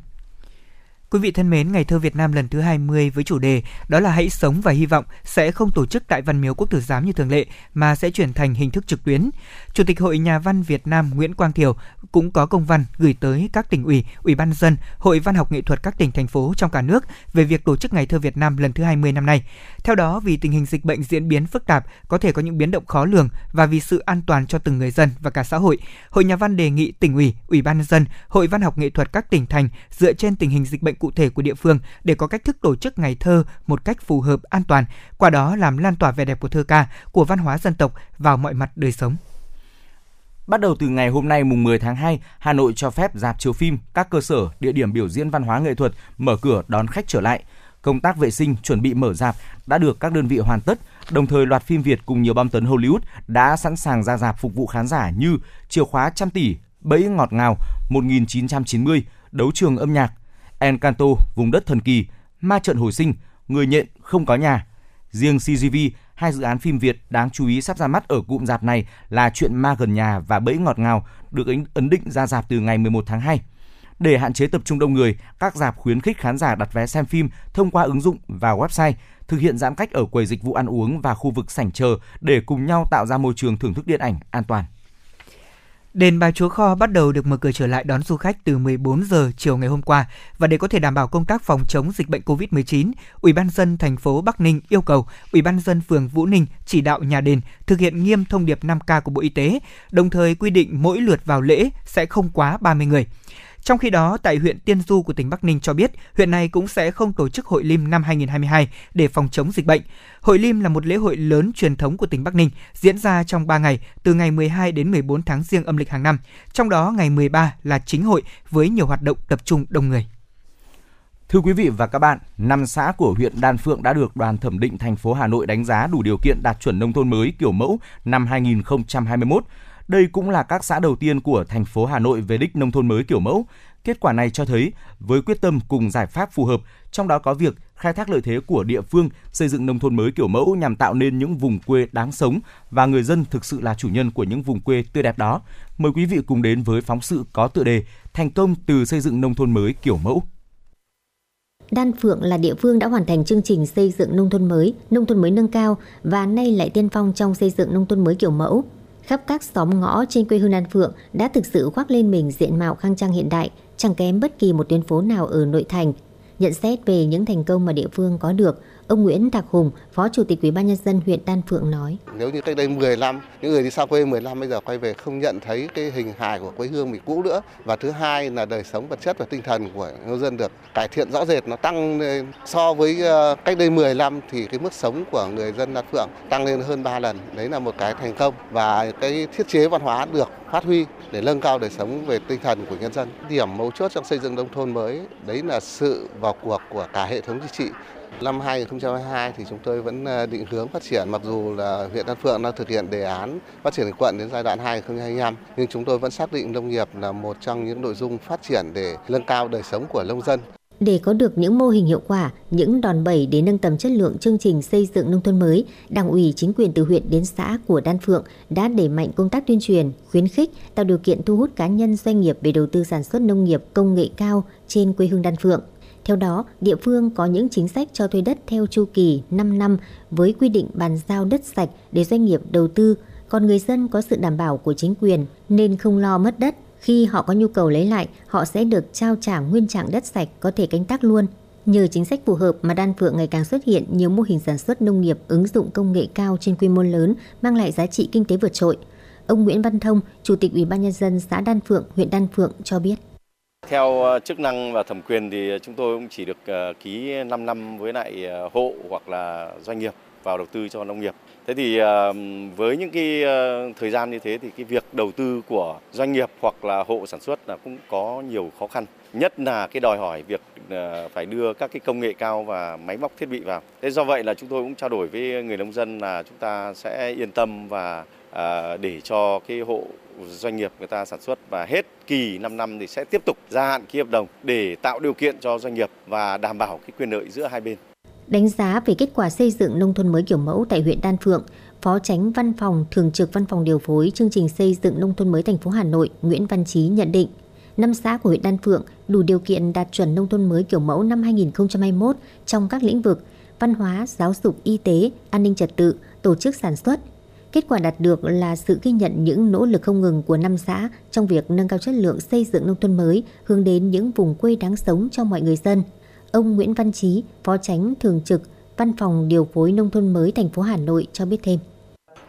Quý vị thân mến, Ngày thơ Việt Nam lần thứ 20 với chủ đề đó là hãy sống và hy vọng sẽ không tổ chức tại Văn Miếu Quốc Tử Giám như thường lệ mà sẽ chuyển thành hình thức trực tuyến. Chủ tịch Hội Nhà văn Việt Nam Nguyễn Quang Thiều cũng có công văn gửi tới các tỉnh ủy, ủy ban dân, Hội Văn học nghệ thuật các tỉnh thành phố trong cả nước về việc tổ chức Ngày thơ Việt Nam lần thứ 20 năm nay. Theo đó, vì tình hình dịch bệnh diễn biến phức tạp, có thể có những biến động khó lường và vì sự an toàn cho từng người dân và cả xã hội, Hội Nhà văn đề nghị tỉnh ủy, ủy ban dân, Hội Văn học nghệ thuật các tỉnh thành dựa trên tình hình dịch bệnh cụ thể của địa phương để có cách thức tổ chức ngày thơ một cách phù hợp, an toàn, qua đó làm lan tỏa vẻ đẹp của thơ ca, của văn hóa dân tộc vào mọi mặt đời sống. Bắt đầu từ ngày hôm nay mùng 10 tháng 2, Hà Nội cho phép dạp chiếu phim, các cơ sở, địa điểm biểu diễn văn hóa nghệ thuật mở cửa đón khách trở lại. Công tác vệ sinh chuẩn bị mở dạp đã được các đơn vị hoàn tất, đồng thời loạt phim Việt cùng nhiều bom tấn Hollywood đã sẵn sàng ra dạp phục vụ khán giả như Chìa khóa trăm tỷ, Bẫy ngọt ngào 1990, Đấu trường âm nhạc, Encanto, Vùng đất thần kỳ, Ma trận hồi sinh, Người nhện không có nhà. Riêng CGV, hai dự án phim Việt đáng chú ý sắp ra mắt ở cụm dạp này là Chuyện ma gần nhà và Bẫy ngọt ngào được ấn định ra dạp từ ngày 11 tháng 2. Để hạn chế tập trung đông người, các dạp khuyến khích khán giả đặt vé xem phim thông qua ứng dụng và website, thực hiện giãn cách ở quầy dịch vụ ăn uống và khu vực sảnh chờ để cùng nhau tạo ra môi trường thưởng thức điện ảnh an toàn. Đền Bà Chúa Kho bắt đầu được mở cửa trở lại đón du khách từ 14 giờ chiều ngày hôm qua và để có thể đảm bảo công tác phòng chống dịch bệnh COVID-19, Ủy ban dân thành phố Bắc Ninh yêu cầu Ủy ban dân phường Vũ Ninh chỉ đạo nhà đền thực hiện nghiêm thông điệp 5K của Bộ Y tế, đồng thời quy định mỗi lượt vào lễ sẽ không quá 30 người. Trong khi đó, tại huyện Tiên Du của tỉnh Bắc Ninh cho biết, huyện này cũng sẽ không tổ chức hội Lim năm 2022 để phòng chống dịch bệnh. Hội Lim là một lễ hội lớn truyền thống của tỉnh Bắc Ninh, diễn ra trong 3 ngày, từ ngày 12 đến 14 tháng riêng âm lịch hàng năm. Trong đó, ngày 13 là chính hội với nhiều hoạt động tập trung đông người. Thưa quý vị và các bạn, năm xã của huyện Đan Phượng đã được đoàn thẩm định thành phố Hà Nội đánh giá đủ điều kiện đạt chuẩn nông thôn mới kiểu mẫu năm 2021. Đây cũng là các xã đầu tiên của thành phố Hà Nội về đích nông thôn mới kiểu mẫu. Kết quả này cho thấy với quyết tâm cùng giải pháp phù hợp, trong đó có việc khai thác lợi thế của địa phương, xây dựng nông thôn mới kiểu mẫu nhằm tạo nên những vùng quê đáng sống và người dân thực sự là chủ nhân của những vùng quê tươi đẹp đó. Mời quý vị cùng đến với phóng sự có tựa đề Thành công từ xây dựng nông thôn mới kiểu mẫu. Đan Phượng là địa phương đã hoàn thành chương trình xây dựng nông thôn mới, nông thôn mới nâng cao và nay lại tiên phong trong xây dựng nông thôn mới kiểu mẫu. Khắp các xóm ngõ trên quê hương An Phượng đã thực sự khoác lên mình diện mạo khang trang hiện đại, chẳng kém bất kỳ một tuyến phố nào ở nội thành. Nhận xét về những thành công mà địa phương có được, Ông Nguyễn Thạc Hùng, Phó Chủ tịch Ủy ban nhân dân huyện Đan Phượng nói: Nếu như cách đây 10 năm, những người đi xa quê 10 năm bây giờ quay về không nhận thấy cái hình hài của quê hương mình cũ nữa và thứ hai là đời sống vật chất và tinh thần của nhân dân được cải thiện rõ rệt nó tăng lên so với ờ, cách đây 10 năm thì cái mức sống của người dân Đan Phượng tăng lên hơn 3 lần. Đấy là một cái thành công và cái thiết chế văn hóa được phát huy để nâng cao đời sống về tinh thần của nhân dân. Điểm mấu chốt trong xây dựng nông thôn mới đấy là sự vào cuộc của cả hệ thống chính trị Năm 2022 thì chúng tôi vẫn ờ, định hướng phát triển mặc dù là huyện Đan Phượng đang thực hiện đề án phát triển quận đến giai đoạn 2025 nhưng chúng tôi vẫn xác định nông nghiệp là một trong những nội dung phát triển để nâng cao đời sống của nông dân. Để có được những mô hình hiệu quả, những đòn bẩy để nâng tầm chất lượng chương trình xây dựng nông thôn mới, Đảng ủy chính quyền từ huyện đến xã của Đan Phượng đã đẩy mạnh công tác tuyên truyền, khuyến khích, tạo điều kiện thu hút cá nhân doanh nghiệp về đầu tư sản xuất nông nghiệp công nghệ cao trên quê hương Đan Phượng. Theo đó, địa phương có những chính sách cho thuê đất theo chu kỳ 5 năm với quy định bàn giao đất sạch để doanh nghiệp đầu tư, còn người dân có sự đảm bảo của chính quyền nên không lo mất đất. Khi họ có nhu cầu lấy lại, họ sẽ được trao trả nguyên trạng đất sạch có thể canh tác luôn. Nhờ chính sách phù hợp mà Đan Phượng ngày càng xuất hiện nhiều mô hình sản xuất nông nghiệp ứng dụng công nghệ cao trên quy mô lớn, mang lại giá trị kinh tế vượt trội. Ông Nguyễn Văn Thông, Chủ tịch Ủy ban nhân dân xã Đan Phượng, huyện Đan Phượng cho biết. Theo ờ, chức năng và thẩm quyền thì chúng tôi cũng chỉ được ờ, ký 5 năm với lại ờ, hộ hoặc là doanh nghiệp vào đầu tư cho nông nghiệp. Thế thì với những cái thời gian như thế thì cái việc đầu tư của doanh nghiệp hoặc là hộ sản xuất là cũng có nhiều khó khăn. Nhất là cái đòi hỏi việc phải đưa các cái công nghệ cao và máy móc thiết bị vào. Thế do vậy là chúng tôi cũng trao đổi với người nông dân là chúng ta sẽ yên tâm và để cho cái hộ doanh nghiệp người ta sản xuất và hết kỳ 5 năm thì sẽ tiếp tục gia hạn ký hợp đồng để tạo điều kiện cho doanh nghiệp và đảm bảo cái quyền lợi giữa hai bên. Đánh giá về kết quả xây dựng nông thôn mới kiểu mẫu tại huyện Đan Phượng, Phó Tránh Văn phòng Thường trực Văn phòng điều phối chương trình xây dựng nông thôn mới thành phố Hà Nội Nguyễn Văn Chí nhận định, năm xã của huyện Đan Phượng đủ điều kiện đạt chuẩn nông thôn mới kiểu mẫu năm 2021 trong các lĩnh vực văn hóa, giáo dục, y tế, an ninh trật tự, tổ chức sản xuất. Kết quả đạt được là sự ghi nhận những nỗ lực không ngừng của năm xã trong việc nâng cao chất lượng xây dựng nông thôn mới hướng đến những vùng quê đáng sống cho mọi người dân. Ông Nguyễn Văn Chí, Phó Tránh Thường trực Văn phòng Điều phối Nông thôn mới thành phố Hà Nội cho biết thêm.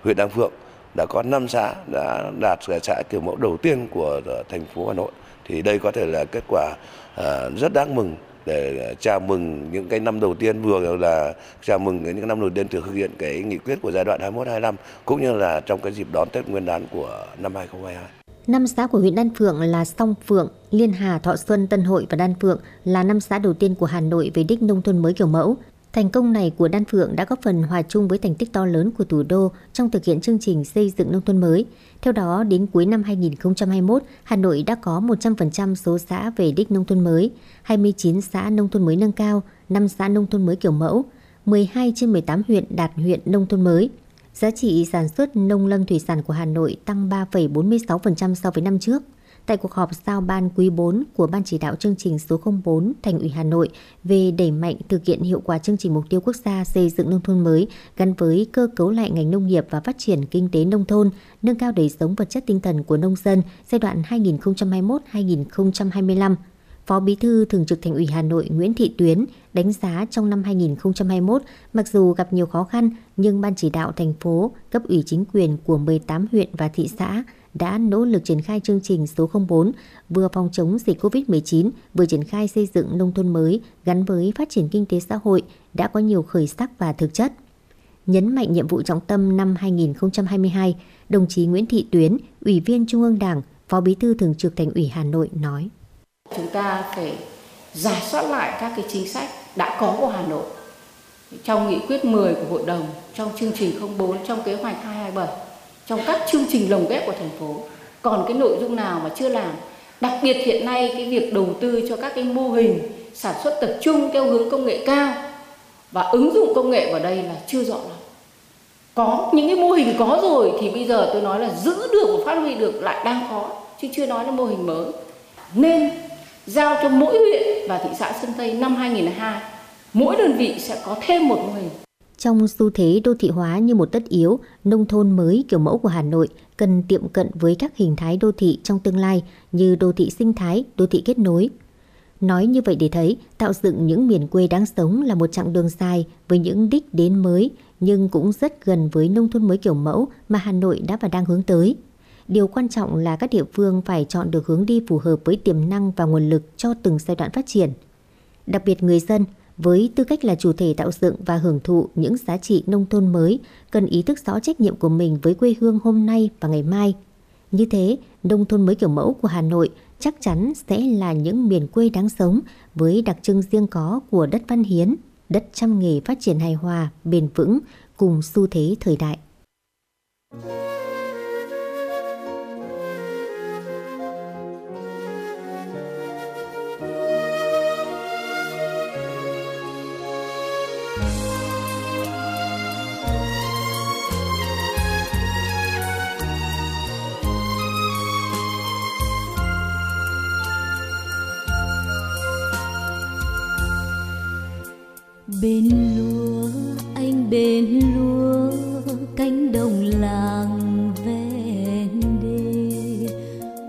Huyện Đan Phượng đã có 5 xã đã đạt xã kiểu mẫu đầu tiên của thành phố Hà Nội. Thì đây có thể là kết quả ờ, rất đáng mừng để chào mừng những cái năm đầu tiên vừa là chào mừng những năm đầu tiên thực hiện cái nghị quyết của giai đoạn 21 25 cũng như là trong cái dịp đón Tết Nguyên đán của năm 2022. Năm xã của huyện Đan Phượng là Song Phượng, Liên Hà, Thọ Xuân, Tân Hội và Đan Phượng là năm xã đầu tiên của Hà Nội về đích nông thôn mới kiểu mẫu. Thành công này của Đan Phượng đã góp phần hòa chung với thành tích to lớn của thủ đô trong thực hiện chương trình xây dựng nông thôn mới. Theo đó, đến cuối năm 2021, Hà Nội đã có 100% số xã về đích nông thôn mới, 29 xã nông thôn mới nâng cao, 5 xã nông thôn mới kiểu mẫu, 12 trên 18 huyện đạt huyện nông thôn mới. Giá trị sản xuất nông lâm thủy sản của Hà Nội tăng 3,46% so với năm trước. Tại cuộc họp giao ban quý 4 của Ban chỉ đạo chương trình số 04 Thành ủy Hà Nội về đẩy mạnh thực hiện hiệu quả chương trình mục tiêu quốc gia xây dựng nông thôn mới gắn với cơ cấu lại ngành nông nghiệp và phát triển kinh tế nông thôn, nâng cao đời sống vật chất tinh thần của nông dân giai đoạn 2021-2025, Phó Bí thư Thường trực Thành ủy Hà Nội Nguyễn Thị Tuyến đánh giá trong năm 2021, mặc dù gặp nhiều khó khăn, nhưng Ban chỉ đạo thành phố, cấp ủy chính quyền của 18 huyện và thị xã đã nỗ lực triển khai chương trình số 04 vừa phòng chống dịch COVID-19, vừa triển khai xây dựng nông thôn mới gắn với phát triển kinh tế xã hội đã có nhiều khởi sắc và thực chất. Nhấn mạnh nhiệm vụ trọng tâm năm 2022, đồng chí Nguyễn Thị Tuyến, Ủy viên Trung ương Đảng, Phó Bí thư Thường trực Thành ủy Hà Nội nói: Chúng ta phải giả soát lại các cái chính sách đã có của Hà Nội trong nghị quyết 10 của hội đồng, trong chương trình 04, trong kế hoạch 227 trong các chương trình lồng ghép của thành phố. Còn cái nội dung nào mà chưa làm? Đặc biệt hiện nay cái việc đầu tư cho các cái mô hình sản xuất tập trung theo hướng công nghệ cao và ứng dụng công nghệ vào đây là chưa rõ lắm. Có, những cái mô hình có rồi thì bây giờ tôi nói là giữ được và phát huy được lại đang khó chứ chưa nói là mô hình mới. Nên giao cho mỗi huyện và thị xã Sơn Tây năm 2002 mỗi đơn vị sẽ có thêm một mô hình trong xu thế đô thị hóa như một tất yếu, nông thôn mới kiểu mẫu của Hà Nội cần tiệm cận với các hình thái đô thị trong tương lai như đô thị sinh thái, đô thị kết nối. Nói như vậy để thấy, tạo dựng những miền quê đáng sống là một chặng đường dài với những đích đến mới nhưng cũng rất gần với nông thôn mới kiểu mẫu mà Hà Nội đã và đang hướng tới. Điều quan trọng là các địa phương phải chọn được hướng đi phù hợp với tiềm năng và nguồn lực cho từng giai đoạn phát triển. Đặc biệt người dân, với tư cách là chủ thể tạo dựng và hưởng thụ những giá trị nông thôn mới, cần ý thức rõ trách nhiệm của mình với quê hương hôm nay và ngày mai. Như thế, nông thôn mới kiểu mẫu của Hà Nội chắc chắn sẽ là những miền quê đáng sống với đặc trưng riêng có của đất văn hiến, đất trăm nghề phát triển hài hòa, bền vững cùng xu thế thời đại. Bên lúa, anh bên lúa, cánh đồng làng ven đê.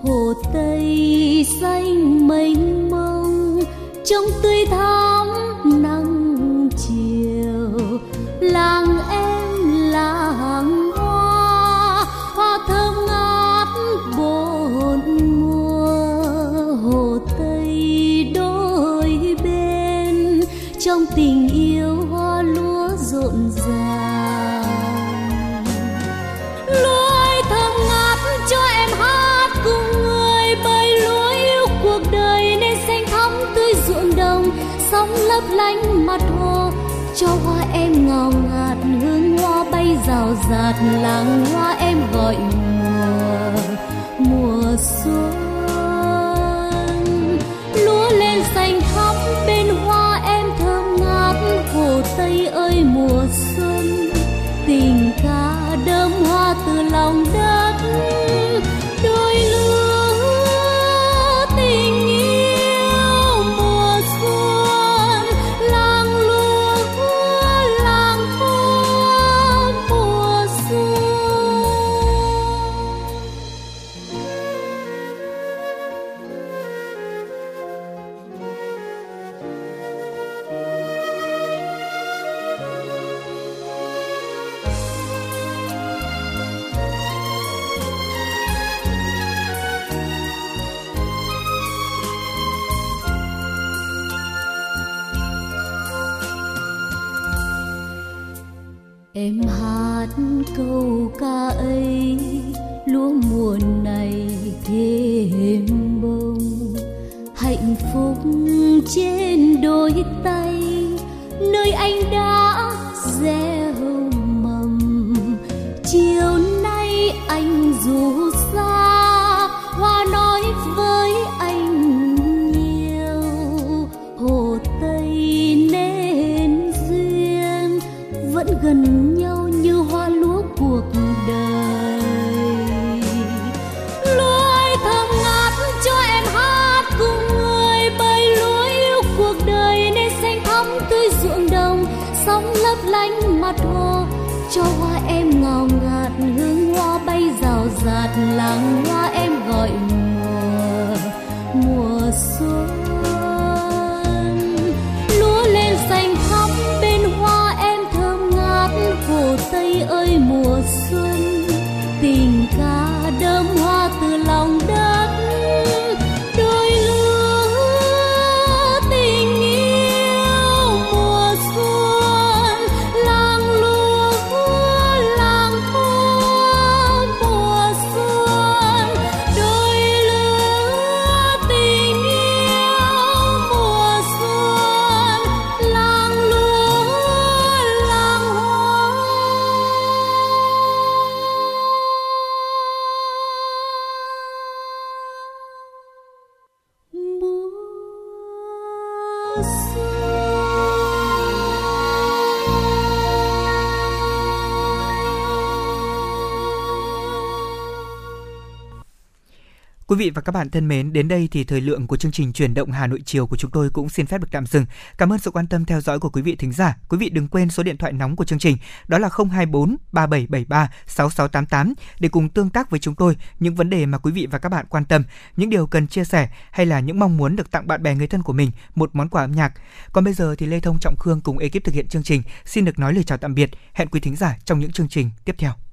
Hồ tây xanh mênh mông trong tươi thắm trong tình yêu hoa lúa rộn ràng. Lúa thơm ngát cho em hát cùng người bơi lúa yêu cuộc đời nên xanh thắm tươi ruộng đồng, sóng lấp lánh mặt hồ, cho hoa em ngào ngạt, hương hoa bay rào rạt, làng hoa em gọi mùa mùa xuân. Các bạn thân mến, đến đây thì thời lượng của chương trình chuyển động Hà Nội chiều của chúng tôi cũng xin phép được tạm dừng. Cảm ơn sự quan tâm theo dõi của quý vị thính giả. Quý vị đừng quên số điện thoại nóng của chương trình đó là 024 3773 6688 để cùng tương tác với chúng tôi những vấn đề mà quý vị và các bạn quan tâm, những điều cần chia sẻ hay là những mong muốn được tặng bạn bè người thân của mình một món quà âm nhạc. Còn bây giờ thì Lê Thông Trọng Khương cùng ekip thực hiện chương trình xin được nói lời chào tạm biệt. Hẹn quý thính giả trong những chương trình tiếp theo.